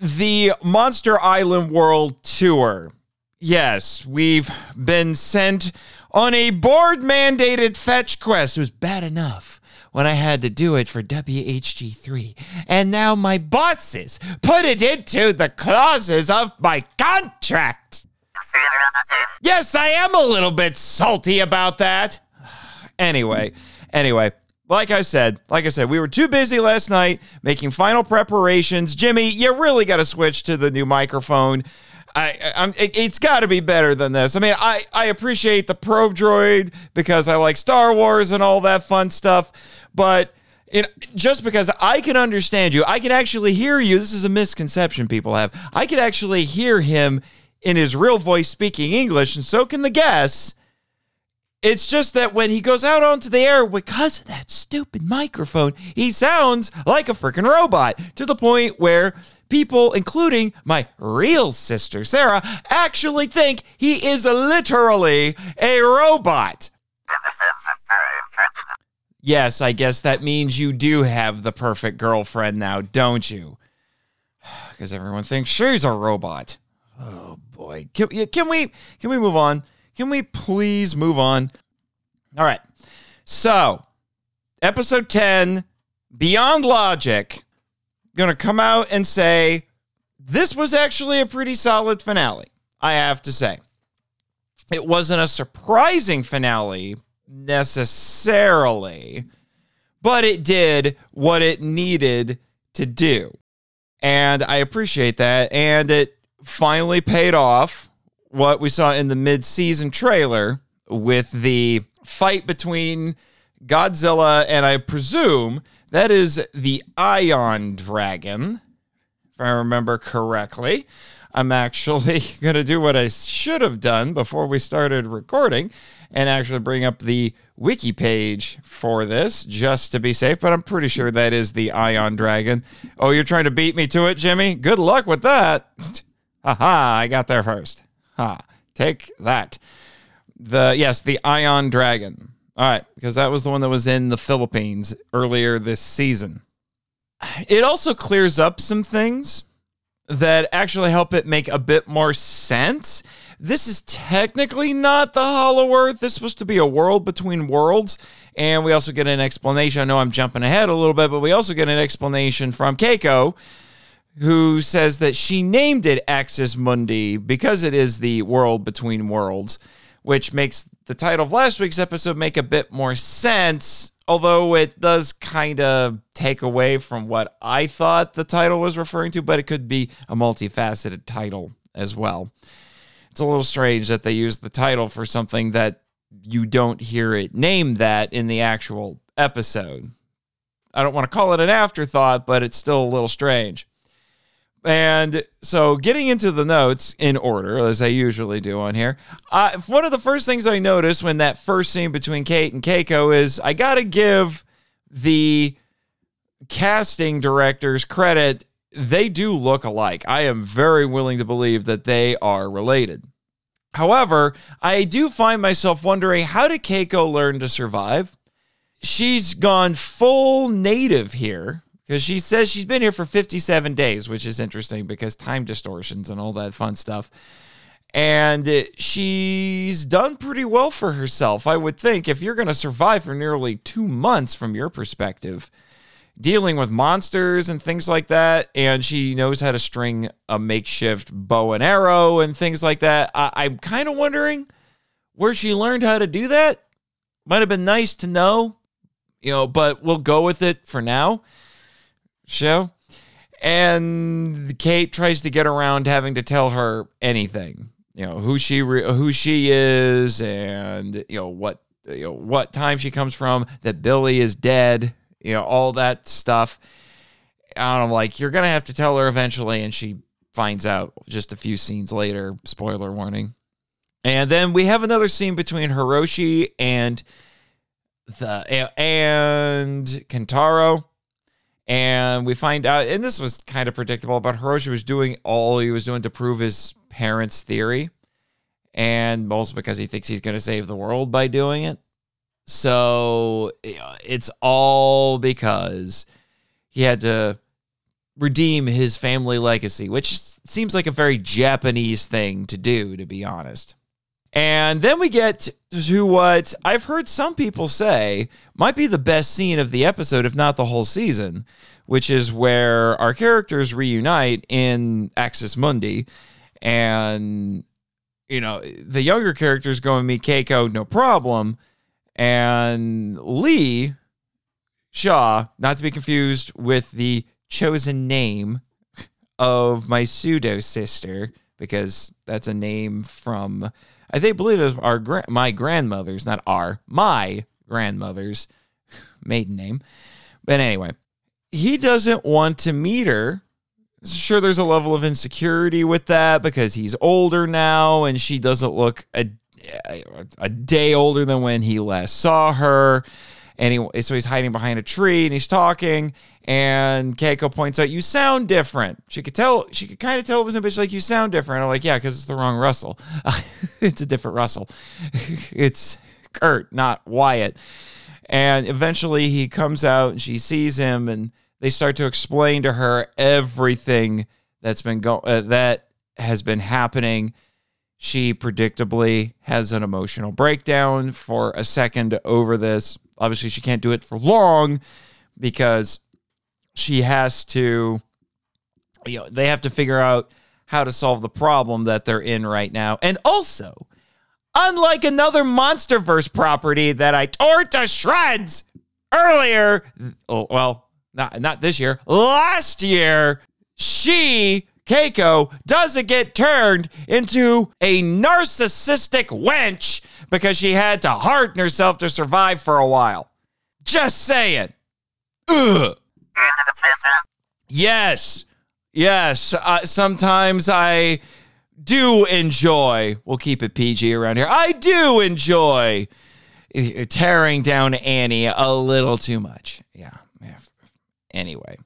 the Monster Island World Tour. Yes, we've been sent on a board mandated fetch quest. It was bad enough when I had to do it for WHG3. And now my bosses put it into the clauses of my contract. Yes, I am a little bit salty about that. Anyway, anyway, like I said, like I said, we were too busy last night making final preparations. Jimmy, you really got to switch to the new microphone. I, I'm, it, has got to be better than this. I mean, I, I appreciate the probe droid because I like Star Wars and all that fun stuff, but it, just because I can understand you, I can actually hear you. This is a misconception people have. I can actually hear him in his real voice speaking English, and so can the guests. It's just that when he goes out onto the air, because of that stupid microphone, he sounds like a freaking robot to the point where people, including my real sister Sarah, actually think he is literally a robot. Yes, I guess that means you do have the perfect girlfriend now, don't you? Because everyone thinks she's a robot. Oh boy, can, can we can we move on? Can we please move on? All right. So, episode 10, Beyond Logic, going to come out and say this was actually a pretty solid finale, I have to say. It wasn't a surprising finale necessarily, but it did what it needed to do. And I appreciate that. And it finally paid off what we saw in the mid season trailer with the fight between Godzilla and I presume that is the Ion Dragon, if I remember correctly. I'm actually going to do what I should have done before we started recording and actually bring up the wiki page for this just to be safe, but I'm pretty sure that is the Ion Dragon. Oh, you're trying to beat me to it, Jimmy? Good luck with that. Haha, I got there first. Ha, take that. The yes, the Ion Dragon. All right, because that was the one that was in the Philippines earlier this season. It also clears up some things that actually help it make a bit more sense. This is technically not the Hollow Earth. This is supposed to be a world between worlds. And we also get an explanation. I know I'm jumping ahead a little bit, but we also get an explanation from Keiko, who says that she named it Axis Mundi because it is the world between worlds, which makes the title of last week's episode make a bit more sense although it does kind of take away from what I thought the title was referring to, but it could be a multifaceted title as well. It's a little strange that they use the title for something that you don't hear it named that in the actual episode. I don't want to call it an afterthought, but it's still a little strange. And so, getting into the notes in order, as I usually do on here, uh, one of the first things I noticed when that first scene between Kate and Keiko is I got to give the casting directors credit. They do look alike. I am very willing to believe that they are related. However, I do find myself wondering how did Keiko learn to survive? She's gone full native here because she says she's been here for 57 days, which is interesting because time distortions and all that fun stuff. And she's done pretty well for herself, I would think. If you're going to survive for nearly two months from your perspective, dealing with monsters and things like that, and she knows how to string a makeshift bow and arrow and things like that, I- am kind of wondering where she learned how to do that. Might have been nice to know, you know, but we'll go with it for now show. And Kate tries to get around having to tell her anything, you know, who she re- who she is, and you know what you know what time she comes from, that Billy is dead, you know, all that stuff. I'm like, you're gonna have to tell her eventually, and she finds out just a few scenes later. Spoiler warning. And then we have another scene between Hiroshi and the and Kentaro and we find out, and this was kind of predictable, but Hiroshi was doing all he was doing to prove his parents' theory, and mostly because he thinks he's going to save the world by doing it. So it's all because he had to redeem his family legacy, which seems like a very Japanese thing to do, to be honest. And then we get to what I've heard some people say might be the best scene of the episode, if not the whole season, which is where our characters reunite in Axis Mundi. And, you know, the younger characters go and meet Keiko, no problem. And Lee Shaw, not to be confused with the chosen name of my pseudo sister, because that's a name from I think believe it was our my grandmother's, not our, my grandmother's maiden name. But anyway, he doesn't want to meet her. Sure, there's a level of insecurity with that because he's older now and she doesn't look a, a day older than when he last saw her. And he, so he's hiding behind a tree and he's talking. And Keiko points out, "You sound different." She could tell. She could kind of tell it was a bitch. Like you sound different. I'm like, "Yeah, because it's the wrong Russell. it's a different Russell. it's Kurt, not Wyatt." And eventually, he comes out and she sees him, and they start to explain to her everything that's been going uh, that has been happening. She predictably has an emotional breakdown for a second over this. Obviously, she can't do it for long because she has to, you know, they have to figure out how to solve the problem that they're in right now. And also, unlike another MonsterVerse property that I tore to shreds earlier, oh, well, not not this year, last year, she Keiko doesn't get turned into a narcissistic wench because she had to harden herself to survive for a while. Just saying. Ugh. Yes. Yes. Uh, sometimes I do enjoy, we'll keep it PG around here. I do enjoy uh, tearing down Annie a little too much. Yeah. yeah. Anyway.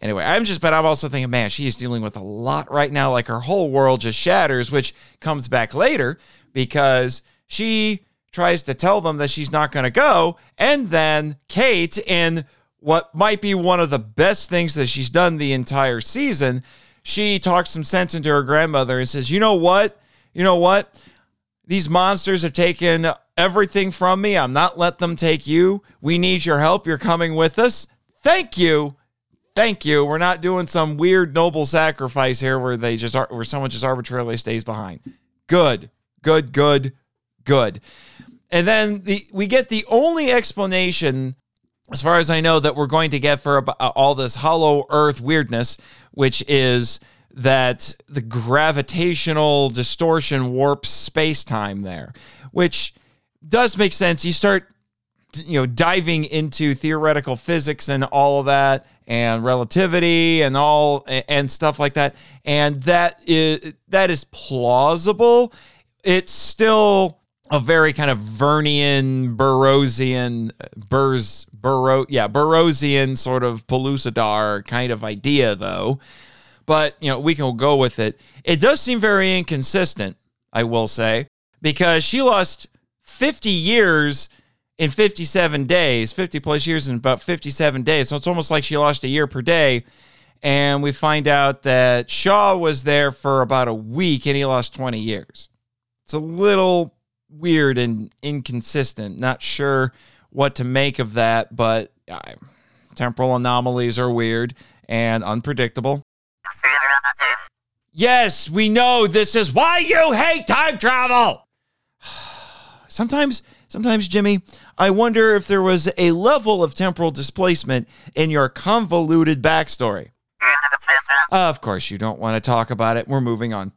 Anyway, I'm just, but I'm also thinking, man, she is dealing with a lot right now. Like her whole world just shatters, which comes back later because she tries to tell them that she's not going to go. And then Kate, in what might be one of the best things that she's done the entire season, she talks some sense into her grandmother and says, You know what? You know what? These monsters have taken everything from me. I'm not let them take you. We need your help. You're coming with us. Thank you thank you. We're not doing some weird noble sacrifice here where they just are, where someone just arbitrarily stays behind. Good, good, good, good. And then the we get the only explanation, as far as I know, that we're going to get for uh, all this hollow Earth weirdness, which is that the gravitational distortion warps space time there, which does make sense. You start you know diving into theoretical physics and all of that and relativity and all and stuff like that and that is that is plausible it's still a very kind of Vernian Burroughsian Burrs Burrow yeah Burroughsian sort of Pellucidar kind of idea though but you know we can go with it it does seem very inconsistent I will say because she lost 50 years in 57 days, 50 plus years in about 57 days. So it's almost like she lost a year per day. And we find out that Shaw was there for about a week and he lost 20 years. It's a little weird and inconsistent. Not sure what to make of that, but uh, temporal anomalies are weird and unpredictable. Yes, we know this is why you hate time travel. Sometimes Sometimes, Jimmy, I wonder if there was a level of temporal displacement in your convoluted backstory. of course, you don't want to talk about it. We're moving on.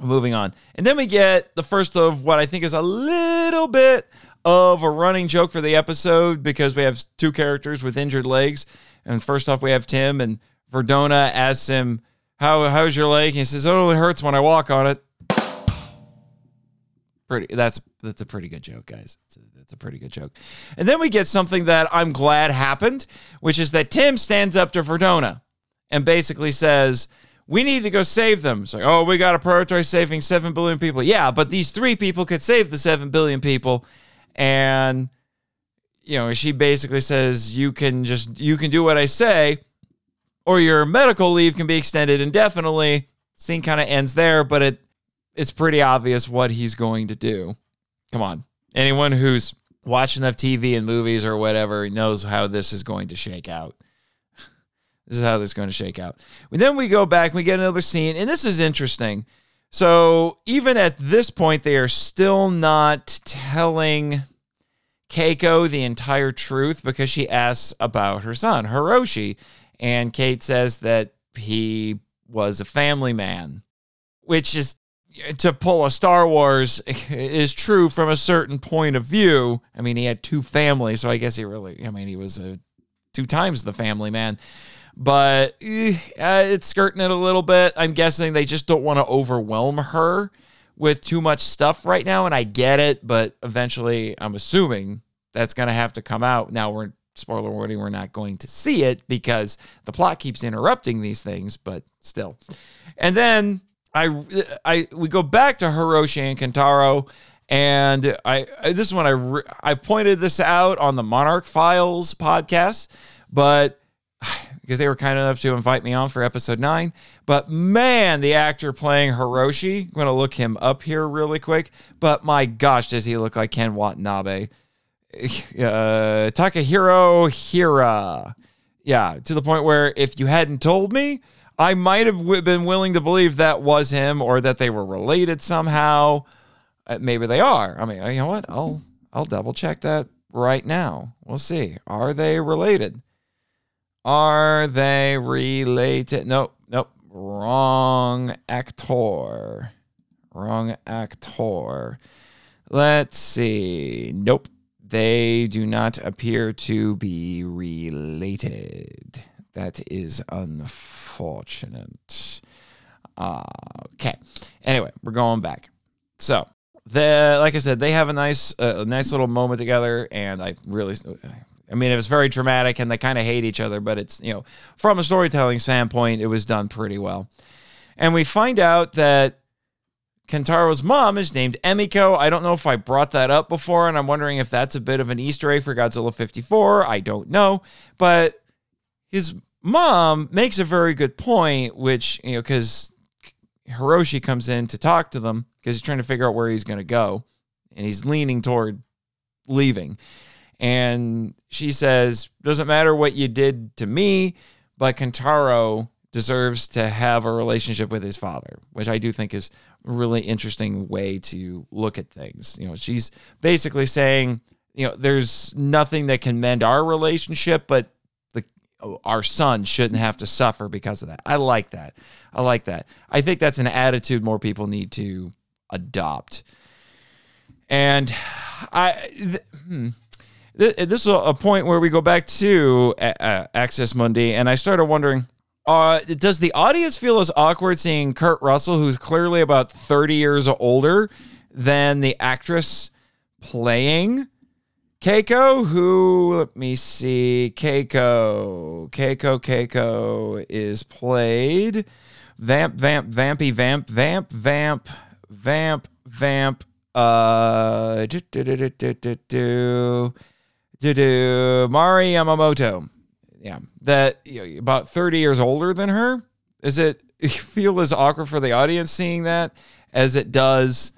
Moving on. And then we get the first of what I think is a little bit of a running joke for the episode because we have two characters with injured legs. And first off, we have Tim, and Verdona asks him, How, How's your leg? And he says, It only hurts when I walk on it pretty that's that's a pretty good joke guys it's a, that's a pretty good joke and then we get something that i'm glad happened which is that tim stands up to verdona and basically says we need to go save them it's like oh we got to prioritize saving 7 billion people yeah but these three people could save the 7 billion people and you know she basically says you can just you can do what i say or your medical leave can be extended indefinitely scene kind of ends there but it it's pretty obvious what he's going to do. Come on. Anyone who's watched enough TV and movies or whatever knows how this is going to shake out. This is how this is going to shake out. And then we go back, we get another scene, and this is interesting. So even at this point, they are still not telling Keiko the entire truth because she asks about her son, Hiroshi. And Kate says that he was a family man, which is to pull a Star Wars is true from a certain point of view. I mean, he had two families, so I guess he really, I mean, he was a, two times the family man. But eh, uh, it's skirting it a little bit. I'm guessing they just don't want to overwhelm her with too much stuff right now, and I get it, but eventually I'm assuming that's going to have to come out. Now we're spoiler warning, we're not going to see it because the plot keeps interrupting these things, but still. And then I, I we go back to Hiroshi and Kentaro, and I, I this is when I I pointed this out on the Monarch Files podcast, but because they were kind enough to invite me on for episode nine. But man, the actor playing Hiroshi, I'm gonna look him up here really quick. But my gosh, does he look like Ken Watanabe? Uh, Takahiro Hira. Yeah, to the point where if you hadn't told me, I might have w- been willing to believe that was him or that they were related somehow. Uh, maybe they are. I mean, you know what? I'll I'll double check that right now. We'll see. Are they related? Are they related? Nope, nope. Wrong actor. Wrong actor. Let's see. Nope. They do not appear to be related. That is unfortunate. Okay. Anyway, we're going back. So, the like I said, they have a nice, uh, nice little moment together, and I really, I mean, it was very dramatic, and they kind of hate each other, but it's you know, from a storytelling standpoint, it was done pretty well. And we find out that Kentaro's mom is named Emiko. I don't know if I brought that up before, and I'm wondering if that's a bit of an Easter egg for Godzilla 54. I don't know. But his mom makes a very good point, which, you know, because Hiroshi comes in to talk to them because he's trying to figure out where he's going to go, and he's leaning toward leaving. And she says, Doesn't matter what you did to me, but Kentaro deserves to have a relationship with his father, which I do think is a really interesting way to look at things. You know, she's basically saying, you know, there's nothing that can mend our relationship, but the our son shouldn't have to suffer because of that. I like that. I like that. I think that's an attitude more people need to adopt. And I th- hmm, this is a point where we go back to Axis Mundi, and I started wondering uh, does the audience feel as awkward seeing Kurt Russell, who's clearly about 30 years older than the actress playing Keiko? Who, let me see, Keiko, Keiko, Keiko is played Vamp, Vamp, Vampy, Vamp, Vamp, Vamp, Vamp, Vamp, uh, do, do, do, do, do, do, do, do, Mari Yamamoto yeah, that you know, about 30 years older than her. Is it feel as awkward for the audience seeing that as it does,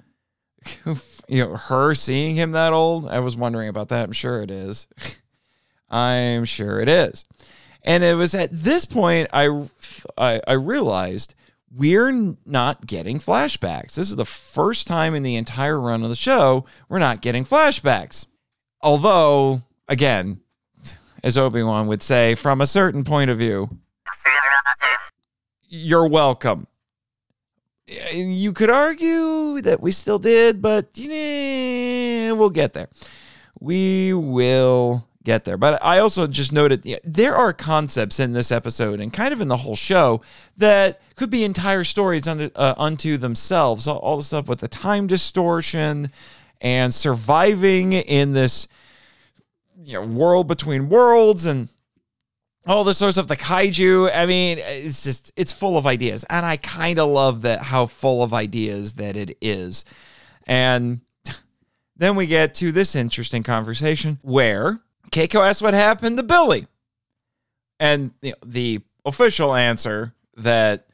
you know, her seeing him that old? I was wondering about that. I'm sure it is. I'm sure it is. And it was at this point I, I, I realized we're not getting flashbacks. This is the first time in the entire run of the show we're not getting flashbacks. Although, again, as Obi Wan would say, from a certain point of view. You're welcome. You could argue that we still did, but yeah, we'll get there. We will get there. But I also just noted yeah, there are concepts in this episode and kind of in the whole show that could be entire stories unto, uh, unto themselves. All, all the stuff with the time distortion and surviving in this you know world between worlds and all this sort of stuff the kaiju. I mean it's just it's full of ideas. And i kind of love that how full of ideas that it is. And then we get to this interesting conversation where keiko asks what happened to billy. And you know, the official answer that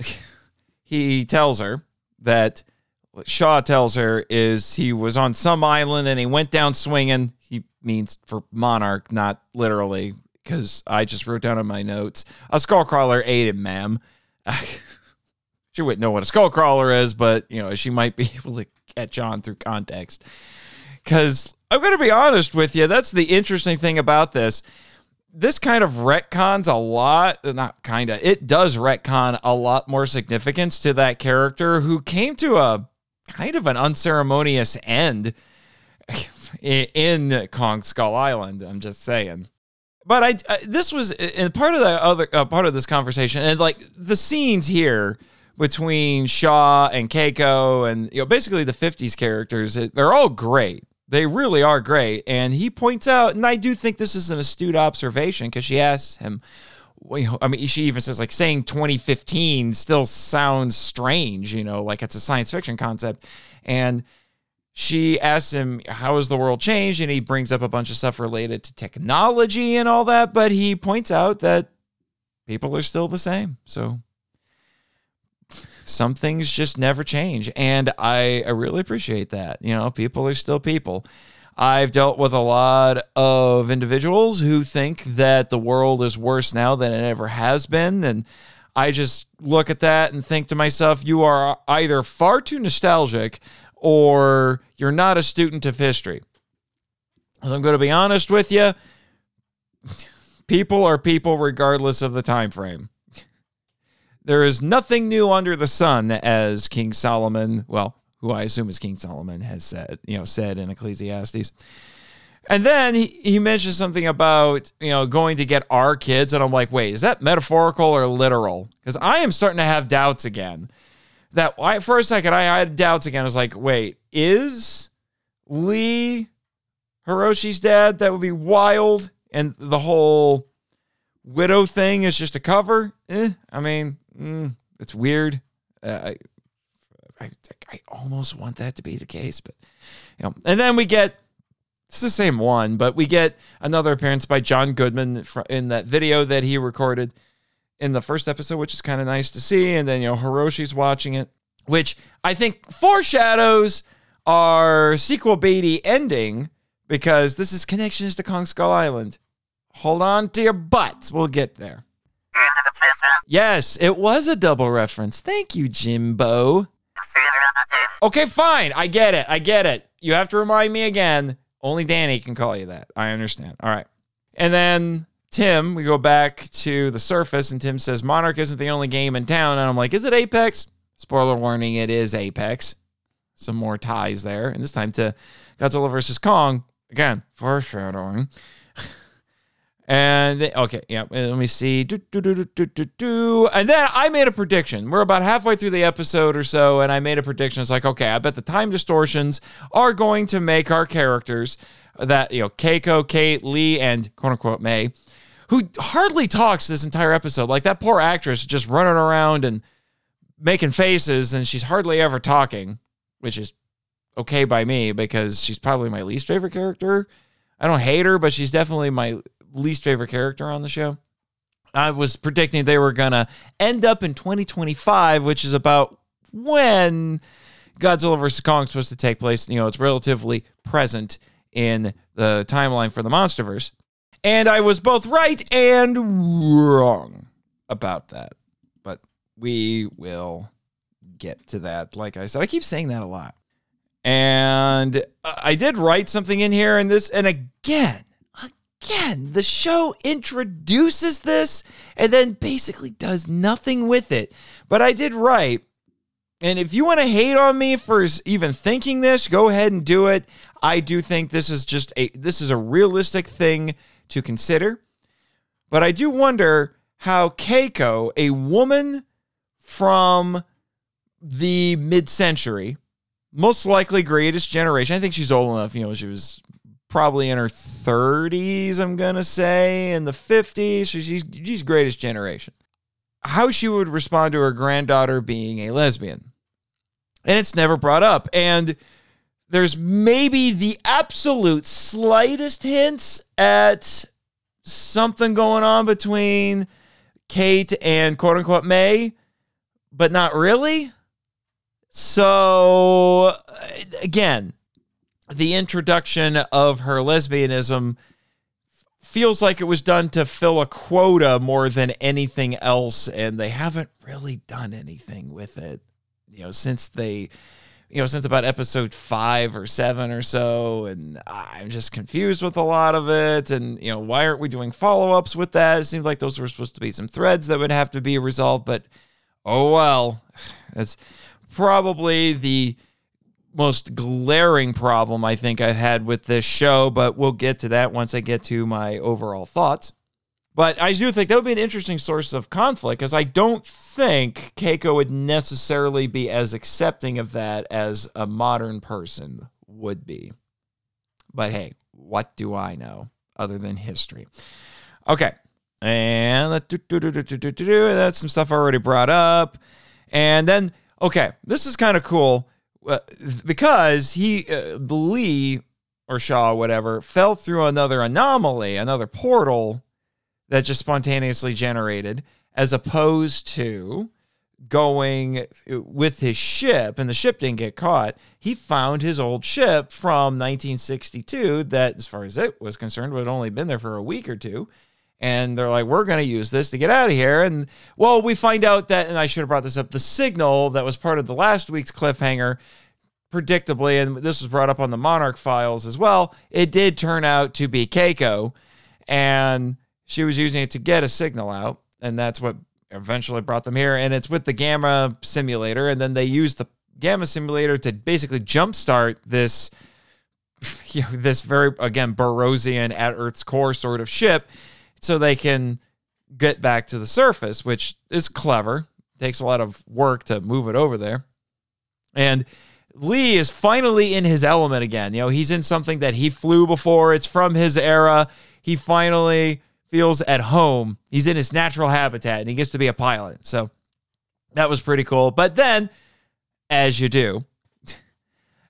he tells her that Shaw tells her is he was on some island and he went down swinging. Means for monarch, not literally, because I just wrote down in my notes a skull crawler ate him, ma'am. she wouldn't know what a skull crawler is, but you know she might be able to catch on through context. Because I'm going to be honest with you, that's the interesting thing about this. This kind of retcons a lot, uh, not kind of, it does retcon a lot more significance to that character who came to a kind of an unceremonious end in Kong Skull Island. I'm just saying. But I, I this was in part of the other uh, part of this conversation, and like the scenes here between Shaw and Keiko and you know basically the 50s characters. They're all great. They really are great. And he points out, and I do think this is an astute observation because she asks him, I mean, she even says like saying 2015 still sounds strange, you know, like it's a science fiction concept. And she asks him, How has the world changed? And he brings up a bunch of stuff related to technology and all that. But he points out that people are still the same. So some things just never change. And I, I really appreciate that. You know, people are still people. I've dealt with a lot of individuals who think that the world is worse now than it ever has been. And I just look at that and think to myself, you are either far too nostalgic or you're not a student of history. As I'm going to be honest with you, people are people regardless of the time frame. There is nothing new under the sun, as King Solomon, well, who I assume is King Solomon, has said, you know, said in Ecclesiastes. And then he, he mentions something about, you know, going to get our kids. And I'm like, wait, is that metaphorical or literal? Because I am starting to have doubts again. That I, for a second, I had doubts again. I was like, wait, is Lee Hiroshi's dad? That would be wild. And the whole widow thing is just a cover. Eh, I mean, mm, it's weird. Uh, I, I, I almost want that to be the case, but you know. And then we get it's the same one, but we get another appearance by John Goodman in that video that he recorded in the first episode, which is kind of nice to see. And then you know Hiroshi's watching it, which I think foreshadows our sequel Beatty ending because this is connections to Kong Skull Island. Hold on to your butts. We'll get there. Yes, it was a double reference. Thank you, Jimbo. Okay, fine. I get it. I get it. You have to remind me again. Only Danny can call you that. I understand. All right. And then Tim, we go back to the surface, and Tim says Monarch isn't the only game in town. And I'm like, is it Apex? Spoiler warning, it is Apex. Some more ties there. And this time to Godzilla versus Kong. Again, foreshadowing. And okay, yeah, let me see. Do, do, do. And then I made a prediction. We're about halfway through the episode or so, and I made a prediction. It's like, okay, I bet the time distortions are going to make our characters that, you know, Keiko, Kate, Lee, and quote unquote May, who hardly talks this entire episode. Like that poor actress just running around and making faces, and she's hardly ever talking, which is okay by me because she's probably my least favorite character. I don't hate her, but she's definitely my least favorite character on the show. I was predicting they were going to end up in 2025, which is about when Godzilla vs. Kong is supposed to take place. You know, it's relatively present in the timeline for the Monsterverse. And I was both right and wrong about that. But we will get to that. Like I said, I keep saying that a lot. And I did write something in here, and this, and again, again, the show introduces this and then basically does nothing with it. But I did write, and if you want to hate on me for even thinking this, go ahead and do it. I do think this is just a this is a realistic thing to consider. But I do wonder how Keiko, a woman from the mid-century, most likely greatest generation. I think she's old enough, you know, she was probably in her 30s, I'm going to say, in the 50s. She's, she's greatest generation. How she would respond to her granddaughter being a lesbian. And it's never brought up. And there's maybe the absolute slightest hints at something going on between Kate and quote unquote May, but not really. So, again, the introduction of her lesbianism feels like it was done to fill a quota more than anything else and they haven't really done anything with it you know since they you know since about episode 5 or 7 or so and i'm just confused with a lot of it and you know why aren't we doing follow-ups with that it seems like those were supposed to be some threads that would have to be resolved but oh well it's probably the most glaring problem I think I've had with this show, but we'll get to that once I get to my overall thoughts. But I do think that would be an interesting source of conflict because I don't think Keiko would necessarily be as accepting of that as a modern person would be. But hey, what do I know other than history? Okay. And that's some stuff I already brought up. And then, okay, this is kind of cool uh, because he, uh, Lee or Shaw, whatever, fell through another anomaly, another portal that just spontaneously generated, as opposed to going with his ship and the ship didn't get caught. He found his old ship from 1962 that, as far as it was concerned, had only been there for a week or two. And they're like, we're going to use this to get out of here. And well, we find out that, and I should have brought this up, the signal that was part of the last week's cliffhanger predictably, and this was brought up on the Monarch files as well, it did turn out to be Keiko. And she was using it to get a signal out. And that's what eventually brought them here. And it's with the Gamma simulator. And then they used the Gamma simulator to basically jumpstart this. You know, this very again Burroughsian at Earth's core sort of ship, so they can get back to the surface, which is clever. takes a lot of work to move it over there. And Lee is finally in his element again. You know, he's in something that he flew before. It's from his era. He finally feels at home. He's in his natural habitat and he gets to be a pilot. So that was pretty cool. But then, as you do,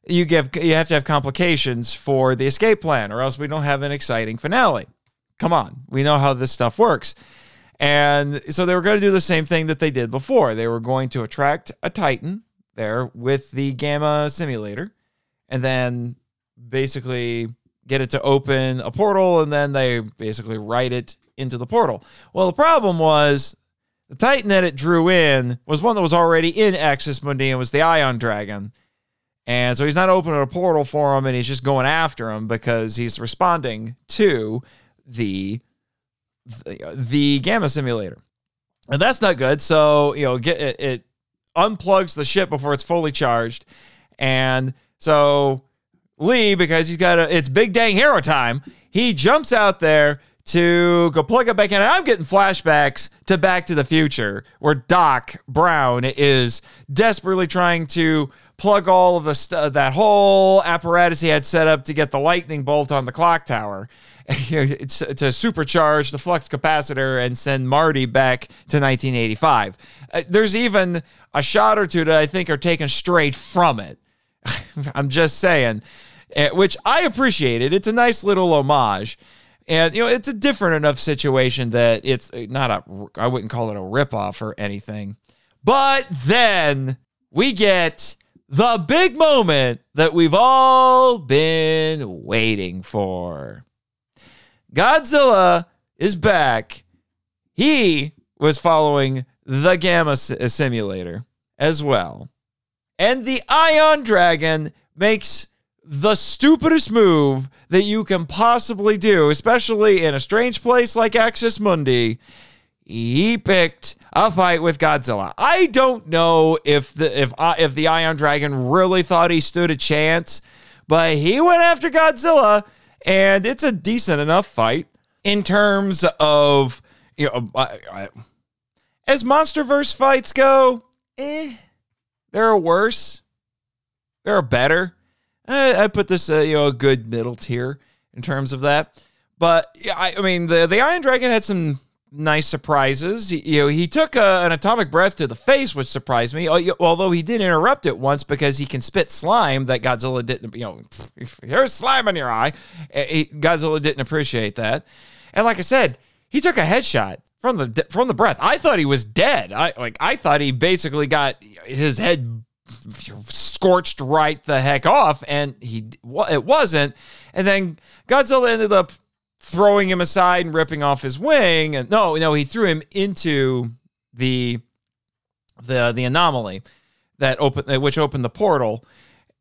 you give you have to have complications for the escape plan, or else we don't have an exciting finale. Come on, we know how this stuff works. And so they were going to do the same thing that they did before. They were going to attract a Titan there with the Gamma simulator, and then basically get it to open a portal, and then they basically write it into the portal. Well, the problem was the Titan that it drew in was one that was already in Axis Mundi and was the Ion Dragon. And so he's not opening a portal for him and he's just going after him because he's responding to the the, the gamma simulator. And that's not good. So, you know, get it, it unplugs the ship before it's fully charged. And so Lee, because he's got a, it's big dang hero time, he jumps out there to go plug it back in. And I'm getting flashbacks to Back to the Future, where Doc Brown is desperately trying to plug all of the st- that whole apparatus he had set up to get the lightning bolt on the clock tower. it's to supercharge the flux capacitor and send Marty back to 1985. Uh, there's even a shot or two that I think are taken straight from it. I'm just saying, uh, which I appreciated. It's a nice little homage. And you know, it's a different enough situation that it's not a I wouldn't call it a ripoff or anything. But then we get the big moment that we've all been waiting for. Godzilla is back. He was following the Gamma simulator as well. And the Ion Dragon makes the stupidest move that you can possibly do, especially in a strange place like Axis Mundi. He picked a fight with Godzilla. I don't know if the if uh, if the Ion Dragon really thought he stood a chance, but he went after Godzilla, and it's a decent enough fight in terms of you know I, I, as MonsterVerse fights go. Eh, there are worse. There are better. I, I put this, uh, you know, a good middle tier in terms of that. But yeah, I, I mean, the the Ion Dragon had some nice surprises. He, you know, he took a, uh, an atomic breath to the face, which surprised me. Although he did interrupt it once because he can spit slime that Godzilla didn't. You know, here's slime in your eye. Godzilla didn't appreciate that. And like I said, he took a headshot from the from the breath. I thought he was dead. I like I thought he basically got his head scorched right the heck off, and he it wasn't. And then Godzilla ended up throwing him aside and ripping off his wing. And no, no, he threw him into the the the anomaly that opened, which opened the portal,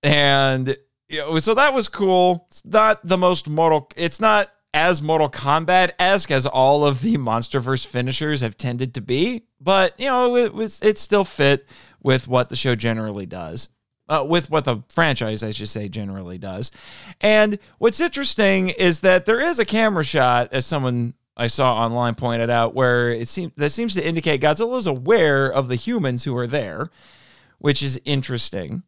and you know, so that was cool. It's not the most mortal. It's not as Mortal Kombat esque as all of the MonsterVerse finishers have tended to be, but you know, it was it still fit with what the show generally does. Uh, with what the franchise, I should say, generally does. And what's interesting is that there is a camera shot, as someone I saw online pointed out where it seems that seems to indicate Godzilla is aware of the humans who are there, which is interesting.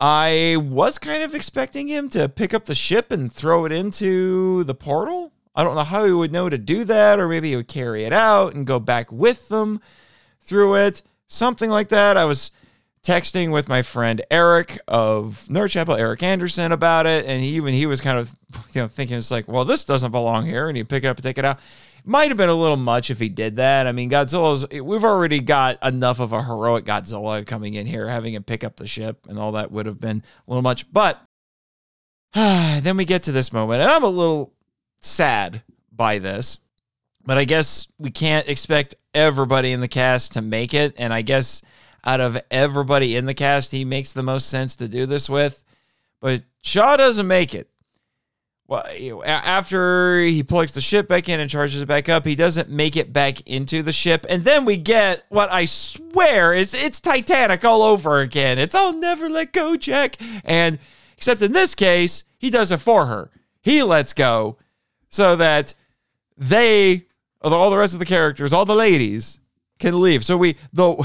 I was kind of expecting him to pick up the ship and throw it into the portal. I don't know how he would know to do that, or maybe he would carry it out and go back with them through it. Something like that. I was texting with my friend Eric of Nerd Chapel, Eric Anderson, about it, and he, even he was kind of you know thinking it's like, well, this doesn't belong here, and he pick it up and take it out. Might have been a little much if he did that. I mean, Godzilla's we've already got enough of a heroic Godzilla coming in here, having him pick up the ship and all that would have been a little much. But then we get to this moment, and I'm a little sad by this. But I guess we can't expect everybody in the cast to make it, and I guess out of everybody in the cast, he makes the most sense to do this with. But Shaw doesn't make it. Well, after he plugs the ship back in and charges it back up, he doesn't make it back into the ship. And then we get what I swear is it's Titanic all over again. It's I'll never let go, Jack. And except in this case, he does it for her. He lets go so that they, all the rest of the characters, all the ladies, can leave. So we, though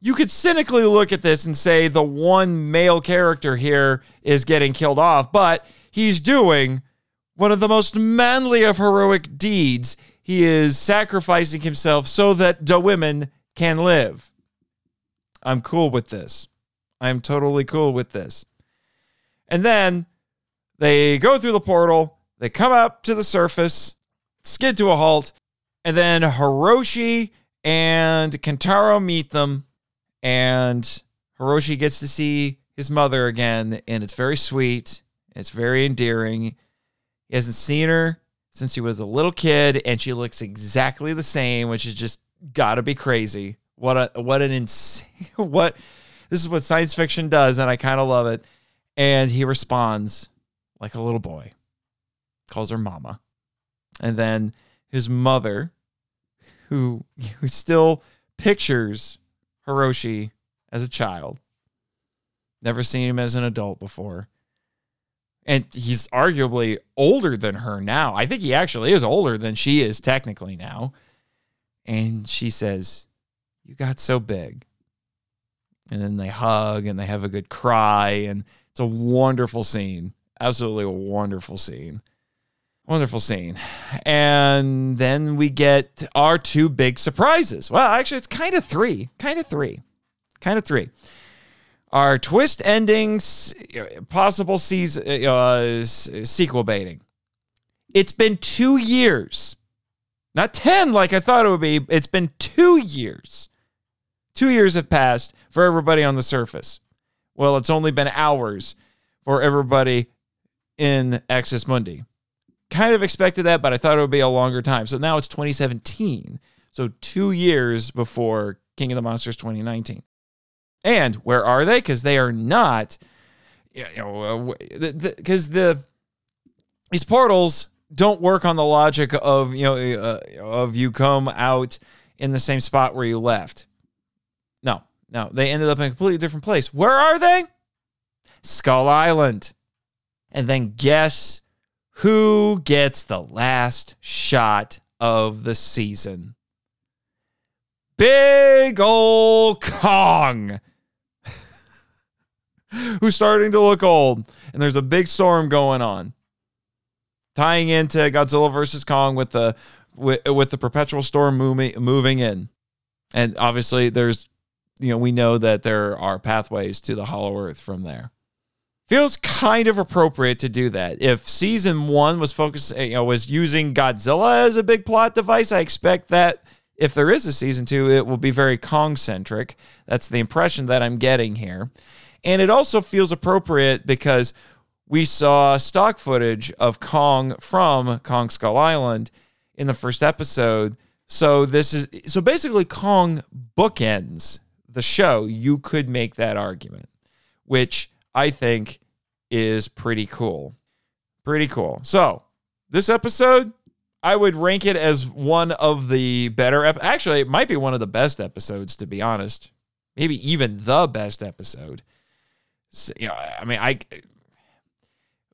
you could cynically look at this and say the one male character here is getting killed off, but he's doing one of the most manly of heroic deeds. He is sacrificing himself so that the women can live. I'm cool with this. I'm totally cool with this. And then they go through the portal, they come up to the surface, skid to a halt, and then Hiroshi and Kentaro meet them and Hiroshi gets to see his mother again, and it's very sweet. It's very endearing. He hasn't seen her since he was a little kid, and she looks exactly the same, which is just gotta be crazy. What a what an insane what this is what science fiction does, and I kind of love it. And he responds like a little boy, calls her mama. And then his mother, who, who still pictures Hiroshi as a child. Never seen him as an adult before. And he's arguably older than her now. I think he actually is older than she is technically now. And she says, You got so big. And then they hug and they have a good cry. And it's a wonderful scene. Absolutely a wonderful scene. Wonderful scene. And then we get our two big surprises. Well, actually, it's kind of three. Kind of three. Kind of three. Our twist endings, possible season, uh, sequel baiting. It's been two years. Not 10 like I thought it would be. It's been two years. Two years have passed for everybody on the surface. Well, it's only been hours for everybody in Axis Mundi kind of expected that, but I thought it would be a longer time. So now it's 2017. So two years before King of the Monsters 2019. And where are they? Because they are not, you know, because uh, the, the, these portals don't work on the logic of you know uh, of you come out in the same spot where you left. No, no, they ended up in a completely different place. Where are they? Skull Island. And then guess who gets the last shot of the season? Big old Kong, who's starting to look old, and there's a big storm going on, tying into Godzilla versus Kong with the with, with the perpetual storm moving moving in, and obviously there's you know we know that there are pathways to the Hollow Earth from there feels kind of appropriate to do that. If season one was focused, eh, you know, was using Godzilla as a big plot device, I expect that if there is a season two, it will be very Kong centric. That's the impression that I'm getting here. And it also feels appropriate because we saw stock footage of Kong from Kong Skull Island in the first episode. So this is so basically Kong bookends the show. You could make that argument, which I think is pretty cool. Pretty cool. So, this episode, I would rank it as one of the better. Ep- Actually, it might be one of the best episodes, to be honest. Maybe even the best episode. So, you know, I mean, I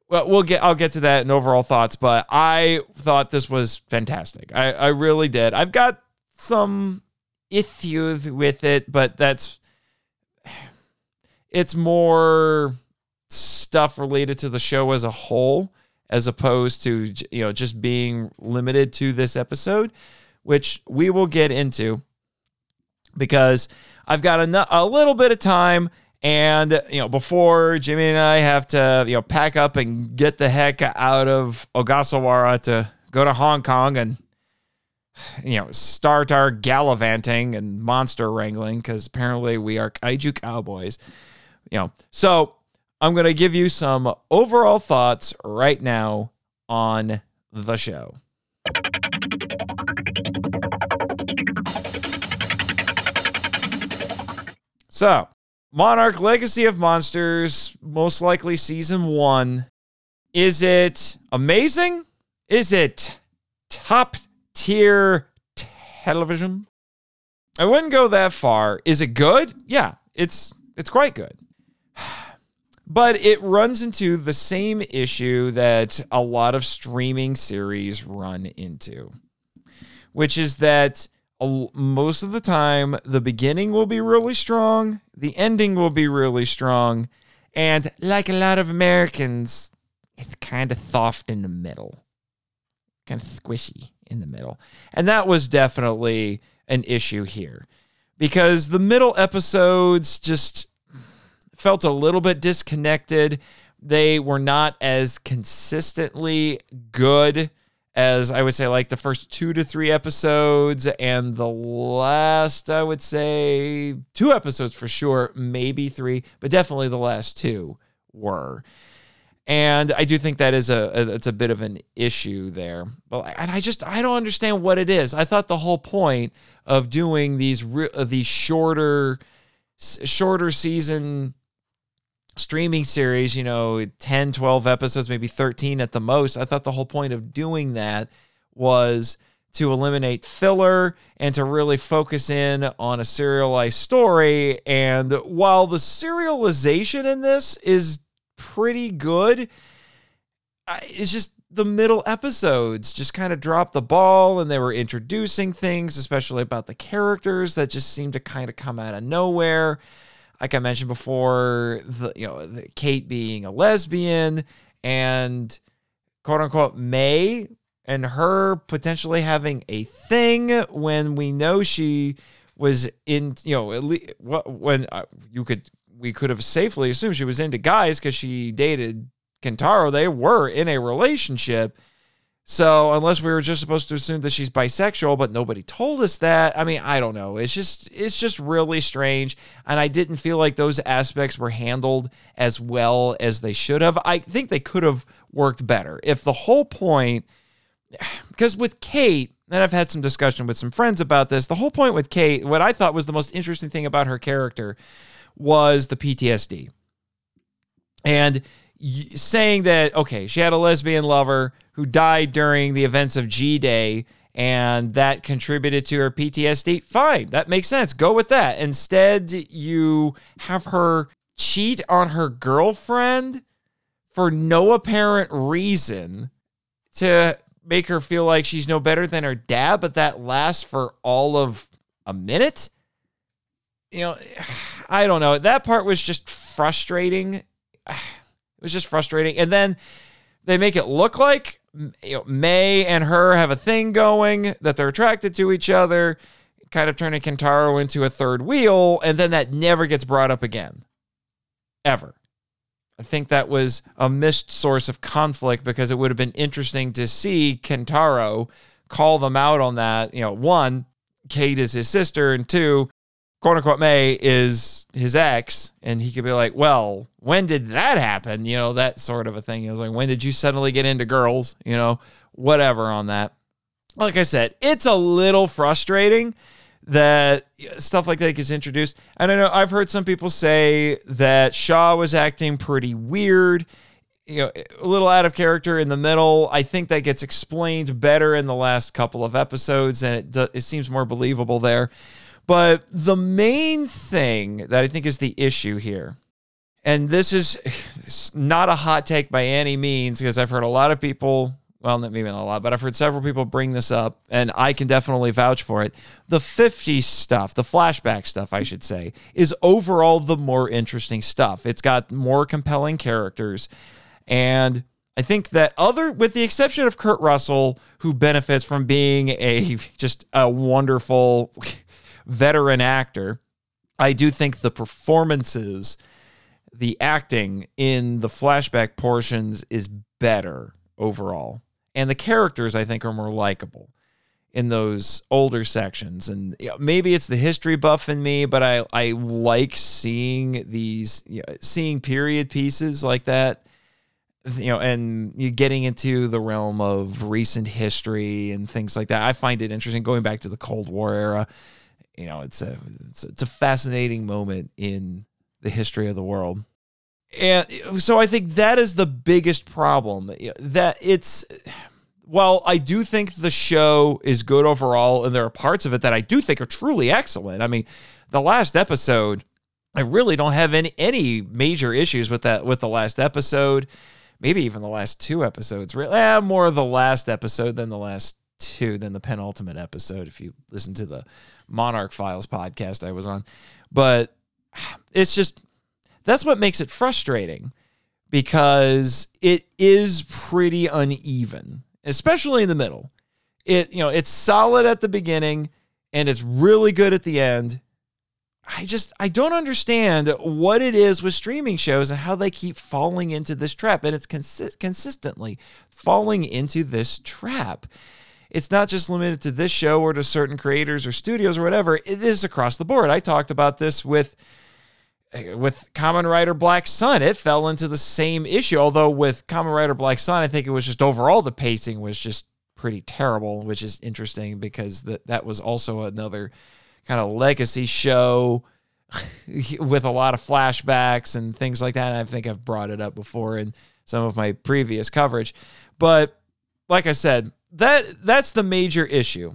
well, we'll get I'll get to that in overall thoughts, but I thought this was fantastic. I, I really did. I've got some issues with it, but that's it's more stuff related to the show as a whole as opposed to you know just being limited to this episode which we will get into because I've got a, a little bit of time and you know before Jimmy and I have to you know pack up and get the heck out of Ogasawara to go to Hong Kong and you know start our gallivanting and monster wrangling because apparently we are kaiju cowboys you know so I'm going to give you some overall thoughts right now on the show. So, Monarch Legacy of Monsters, most likely season one. Is it amazing? Is it top tier television? I wouldn't go that far. Is it good? Yeah, it's it's quite good. But it runs into the same issue that a lot of streaming series run into, which is that most of the time the beginning will be really strong, the ending will be really strong, and like a lot of Americans, it's kind of soft in the middle, kind of squishy in the middle. And that was definitely an issue here because the middle episodes just felt a little bit disconnected. They were not as consistently good as I would say, like the first two to three episodes, and the last, I would say, two episodes for sure, maybe three, but definitely the last two were. And I do think that is a, it's a bit of an issue there. But and I just I don't understand what it is. I thought the whole point of doing these re, uh, these shorter shorter season streaming series, you know, 10, 12 episodes, maybe 13 at the most. I thought the whole point of doing that was to eliminate filler and to really focus in on a serialized story. And while the serialization in this is pretty good, it's just the middle episodes just kind of dropped the ball and they were introducing things, especially about the characters that just seemed to kind of come out of nowhere like I mentioned before, the you know the Kate being a lesbian and quote unquote May and her potentially having a thing when we know she was in you know at least when uh, you could we could have safely assumed she was into guys because she dated Kentaro. They were in a relationship so unless we were just supposed to assume that she's bisexual, but nobody told us that, I mean, I don't know. It's just it's just really strange, and I didn't feel like those aspects were handled as well as they should have. I think they could have worked better if the whole point, because with Kate, and I've had some discussion with some friends about this. The whole point with Kate, what I thought was the most interesting thing about her character, was the PTSD, and saying that okay, she had a lesbian lover who died during the events of G Day and that contributed to her PTSD, fine, that makes sense. Go with that. Instead, you have her cheat on her girlfriend for no apparent reason to make her feel like she's no better than her dad, but that lasts for all of a minute. You know, I don't know. That part was just frustrating. It was just frustrating. And then they make it look like you know, May and her have a thing going that they're attracted to each other, kind of turning Kentaro into a third wheel, and then that never gets brought up again. Ever. I think that was a missed source of conflict because it would have been interesting to see Kentaro call them out on that. You know, one, Kate is his sister, and two, quote unquote May is his ex, and he could be like, "Well, when did that happen?" You know, that sort of a thing. He was like, "When did you suddenly get into girls?" You know, whatever on that. Like I said, it's a little frustrating that stuff like that gets introduced. And I know I've heard some people say that Shaw was acting pretty weird, you know, a little out of character in the middle. I think that gets explained better in the last couple of episodes, and it, it seems more believable there. But the main thing that I think is the issue here, And this is not a hot take by any means because I've heard a lot of people, well, not maybe not a lot, but I've heard several people bring this up, and I can definitely vouch for it. The 50s stuff, the flashback stuff, I should say, is overall the more interesting stuff. It's got more compelling characters. And I think that other, with the exception of Kurt Russell, who benefits from being a just a wonderful veteran actor, I do think the performances the acting in the flashback portions is better overall. And the characters, I think, are more likable in those older sections. And you know, maybe it's the history buff in me, but I, I like seeing these, you know, seeing period pieces like that, you know, and you getting into the realm of recent history and things like that. I find it interesting going back to the Cold War era. You know, it's a, it's it's a fascinating moment in the history of the world. And so I think that is the biggest problem that it's while I do think the show is good overall and there are parts of it that I do think are truly excellent. I mean, the last episode I really don't have any any major issues with that with the last episode. Maybe even the last two episodes. Really, eh, more of the last episode than the last two than the penultimate episode if you listen to the Monarch Files podcast I was on. But it's just that's what makes it frustrating because it is pretty uneven, especially in the middle. It you know, it's solid at the beginning and it's really good at the end. I just I don't understand what it is with streaming shows and how they keep falling into this trap and it's consi- consistently falling into this trap. It's not just limited to this show or to certain creators or studios or whatever. It is across the board. I talked about this with eh, with Kamen Rider Black Sun, it fell into the same issue. Although with Kamen Rider Black Sun, I think it was just overall the pacing was just pretty terrible, which is interesting because that that was also another kind of legacy show with a lot of flashbacks and things like that. And I think I've brought it up before in some of my previous coverage. But like I said, that that's the major issue.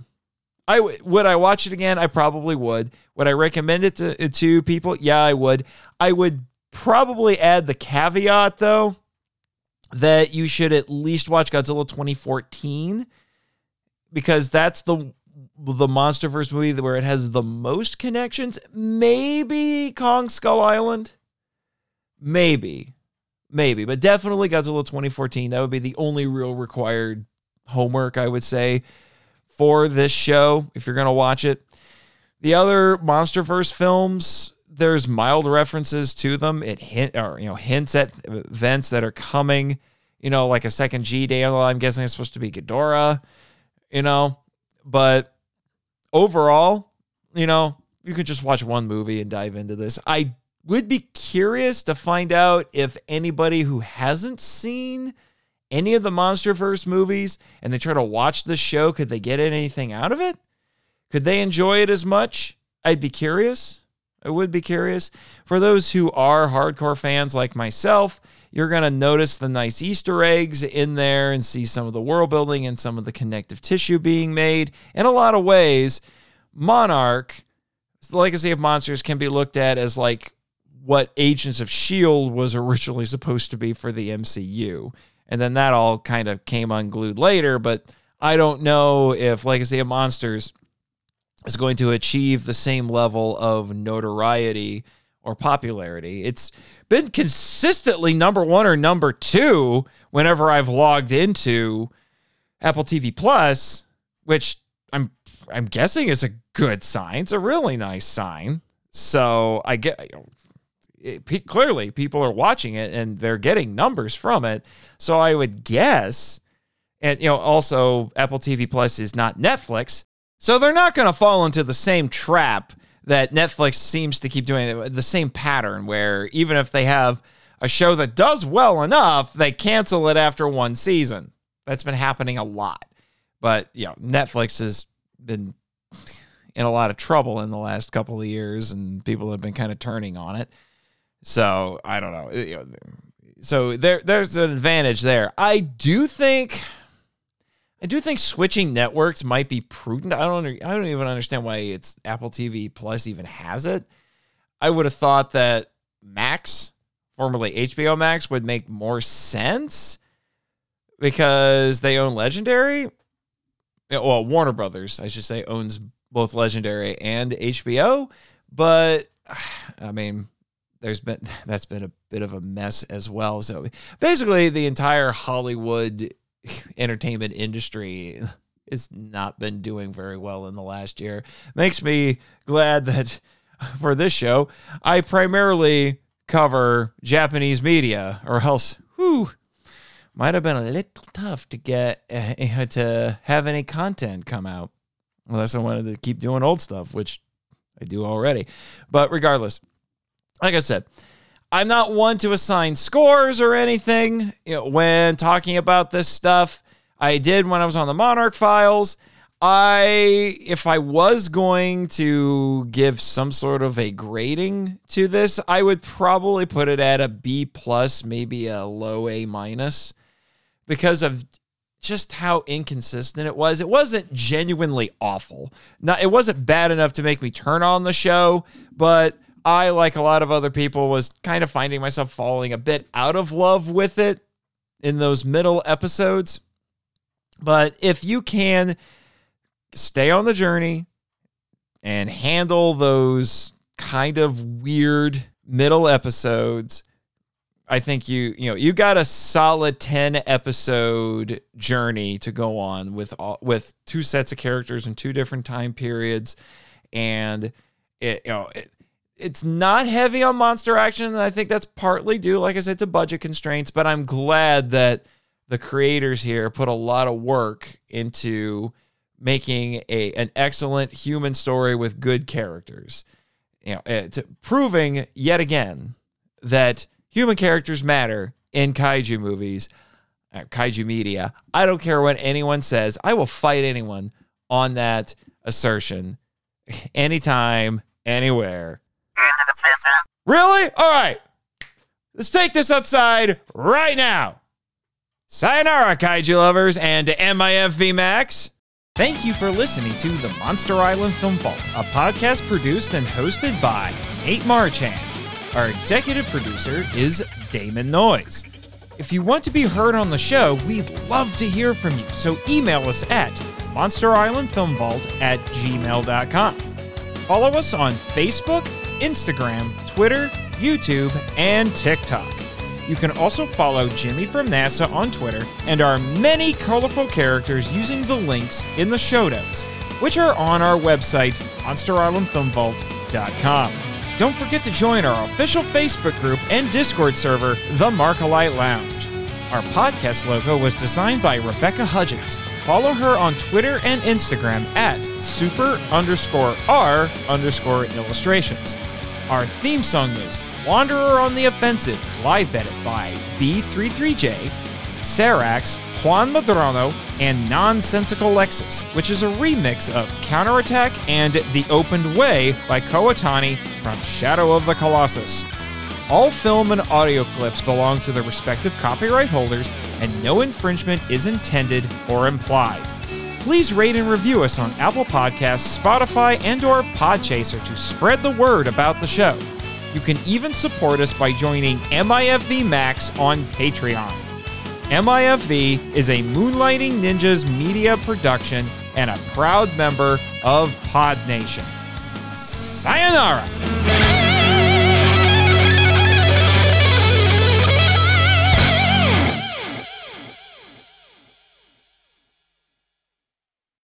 I would I watch it again? I probably would. Would I recommend it to to people? Yeah, I would. I would probably add the caveat though that you should at least watch Godzilla 2014 because that's the the MonsterVerse movie where it has the most connections. Maybe Kong Skull Island. Maybe. Maybe, but definitely Godzilla 2014. That would be the only real required homework, I would say for this show if you're going to watch it. The other MonsterVerse films, there's mild references to them. It hint or you know hints at events that are coming. You know, like a second G day. I'm guessing it's supposed to be Ghidorah. You know, but overall, you know, you could just watch one movie and dive into this. I would be curious to find out if anybody who hasn't seen any of the MonsterVerse movies and they try to watch the show, could they get anything out of it? Could they enjoy it as much? I'd be curious. I would be curious. For those who are hardcore fans like myself, you're going to notice the nice Easter eggs in there and see some of the world building and some of the connective tissue being made. In a lot of ways, Monarch, the Legacy of Monsters, can be looked at as like what Agents of S.H.I.E.L.D. was originally supposed to be for the MCU. And then that all kind of came unglued later. But I don't know if Legacy of Monsters is going to achieve the same level of notoriety or popularity. It's been consistently number one or number two whenever I've logged into Apple TV Plus, which I'm I'm guessing is a good sign. It's a really nice sign. So I get it, clearly people are watching it and they're getting numbers from it. So I would guess, and you know, also Apple TV Plus is not Netflix, so they're not going to fall into the same trap that Netflix seems to keep doing. The same pattern where even if they have a show that does well enough, they cancel it after one season. That's been happening a lot. But you know, Netflix has been in a lot of trouble in the last couple of years, and people have been kind of turning on it. So I don't know. So there, there's an advantage there. I do think, I do think switching networks might be prudent. I don't, I don't even understand why it's Apple TV Plus even has it. I would have thought that Max formerly HBO Max, would make more sense because they own Legendary. Well, Warner Brothers, I should say, owns both Legendary and HBO. But I mean, there's been that's been a bit of a mess as well. So basically, the entire Hollywood entertainment industry has not been doing very well in the last year. Makes me glad that for this show, I primarily cover Japanese media, or else, whew, might have been a little tough to get uh, to have any content come out unless I wanted to keep doing old stuff, which I do already. But regardless, like I said, I'm not one to assign scores or anything you know, when talking about this stuff. I did when I was on the Monarch Files. I, if I was going to give some sort of a grading to this, I would probably put it at a B plus, maybe a low A minus, because of just how inconsistent it was. It wasn't genuinely awful. Not, it wasn't bad enough to make me turn on the show, but I, like a lot of other people, was kind of finding myself falling a bit out of love with it in those middle episodes. But if you can stay on the journey and handle those kind of weird middle episodes, I think you you know you got a solid ten episode journey to go on with all, with two sets of characters in two different time periods, and it you know it, it's not heavy on monster action, and I think that's partly due, like I said, to budget constraints. But I'm glad that the creators here put a lot of work into making a an excellent human story with good characters. You know, it's proving yet again that human characters matter in kaiju movies, uh, kaiju media. I don't care what anyone says. I will fight anyone on that assertion anytime, anywhere. Really? All right. Let's take this outside right now. Sayonara, kaiju lovers, and to MIFV Max. Thank you for listening to the Monster Island Film Vault, a podcast produced and hosted by Nate Marchand. Our executive producer is Damon Noyes. If you want to be heard on the show, we'd love to hear from you, so email us at monsterislandfilmvault at gmail.com. Follow us on Facebook, Instagram, Twitter, YouTube, and TikTok. You can also follow Jimmy from NASA on Twitter and our many colorful characters using the links in the show notes, which are on our website, monsterislandfilmvault.com. Don't forget to join our official Facebook group and Discord server, The Markalite Lounge. Our podcast logo was designed by Rebecca Hudgens. Follow her on Twitter and Instagram at super underscore r underscore illustrations. Our theme song is Wanderer on the Offensive, live edit by B33J, Sarax, Juan Madrano, and Nonsensical Lexus, which is a remix of Counterattack and The Opened Way by Kow Otani from Shadow of the Colossus. All film and audio clips belong to their respective copyright holders, and no infringement is intended or implied. Please rate and review us on Apple Podcasts, Spotify, and or Podchaser to spread the word about the show. You can even support us by joining MIFV Max on Patreon. MIFV is a Moonlighting Ninjas media production and a proud member of Pod Nation. Sayonara!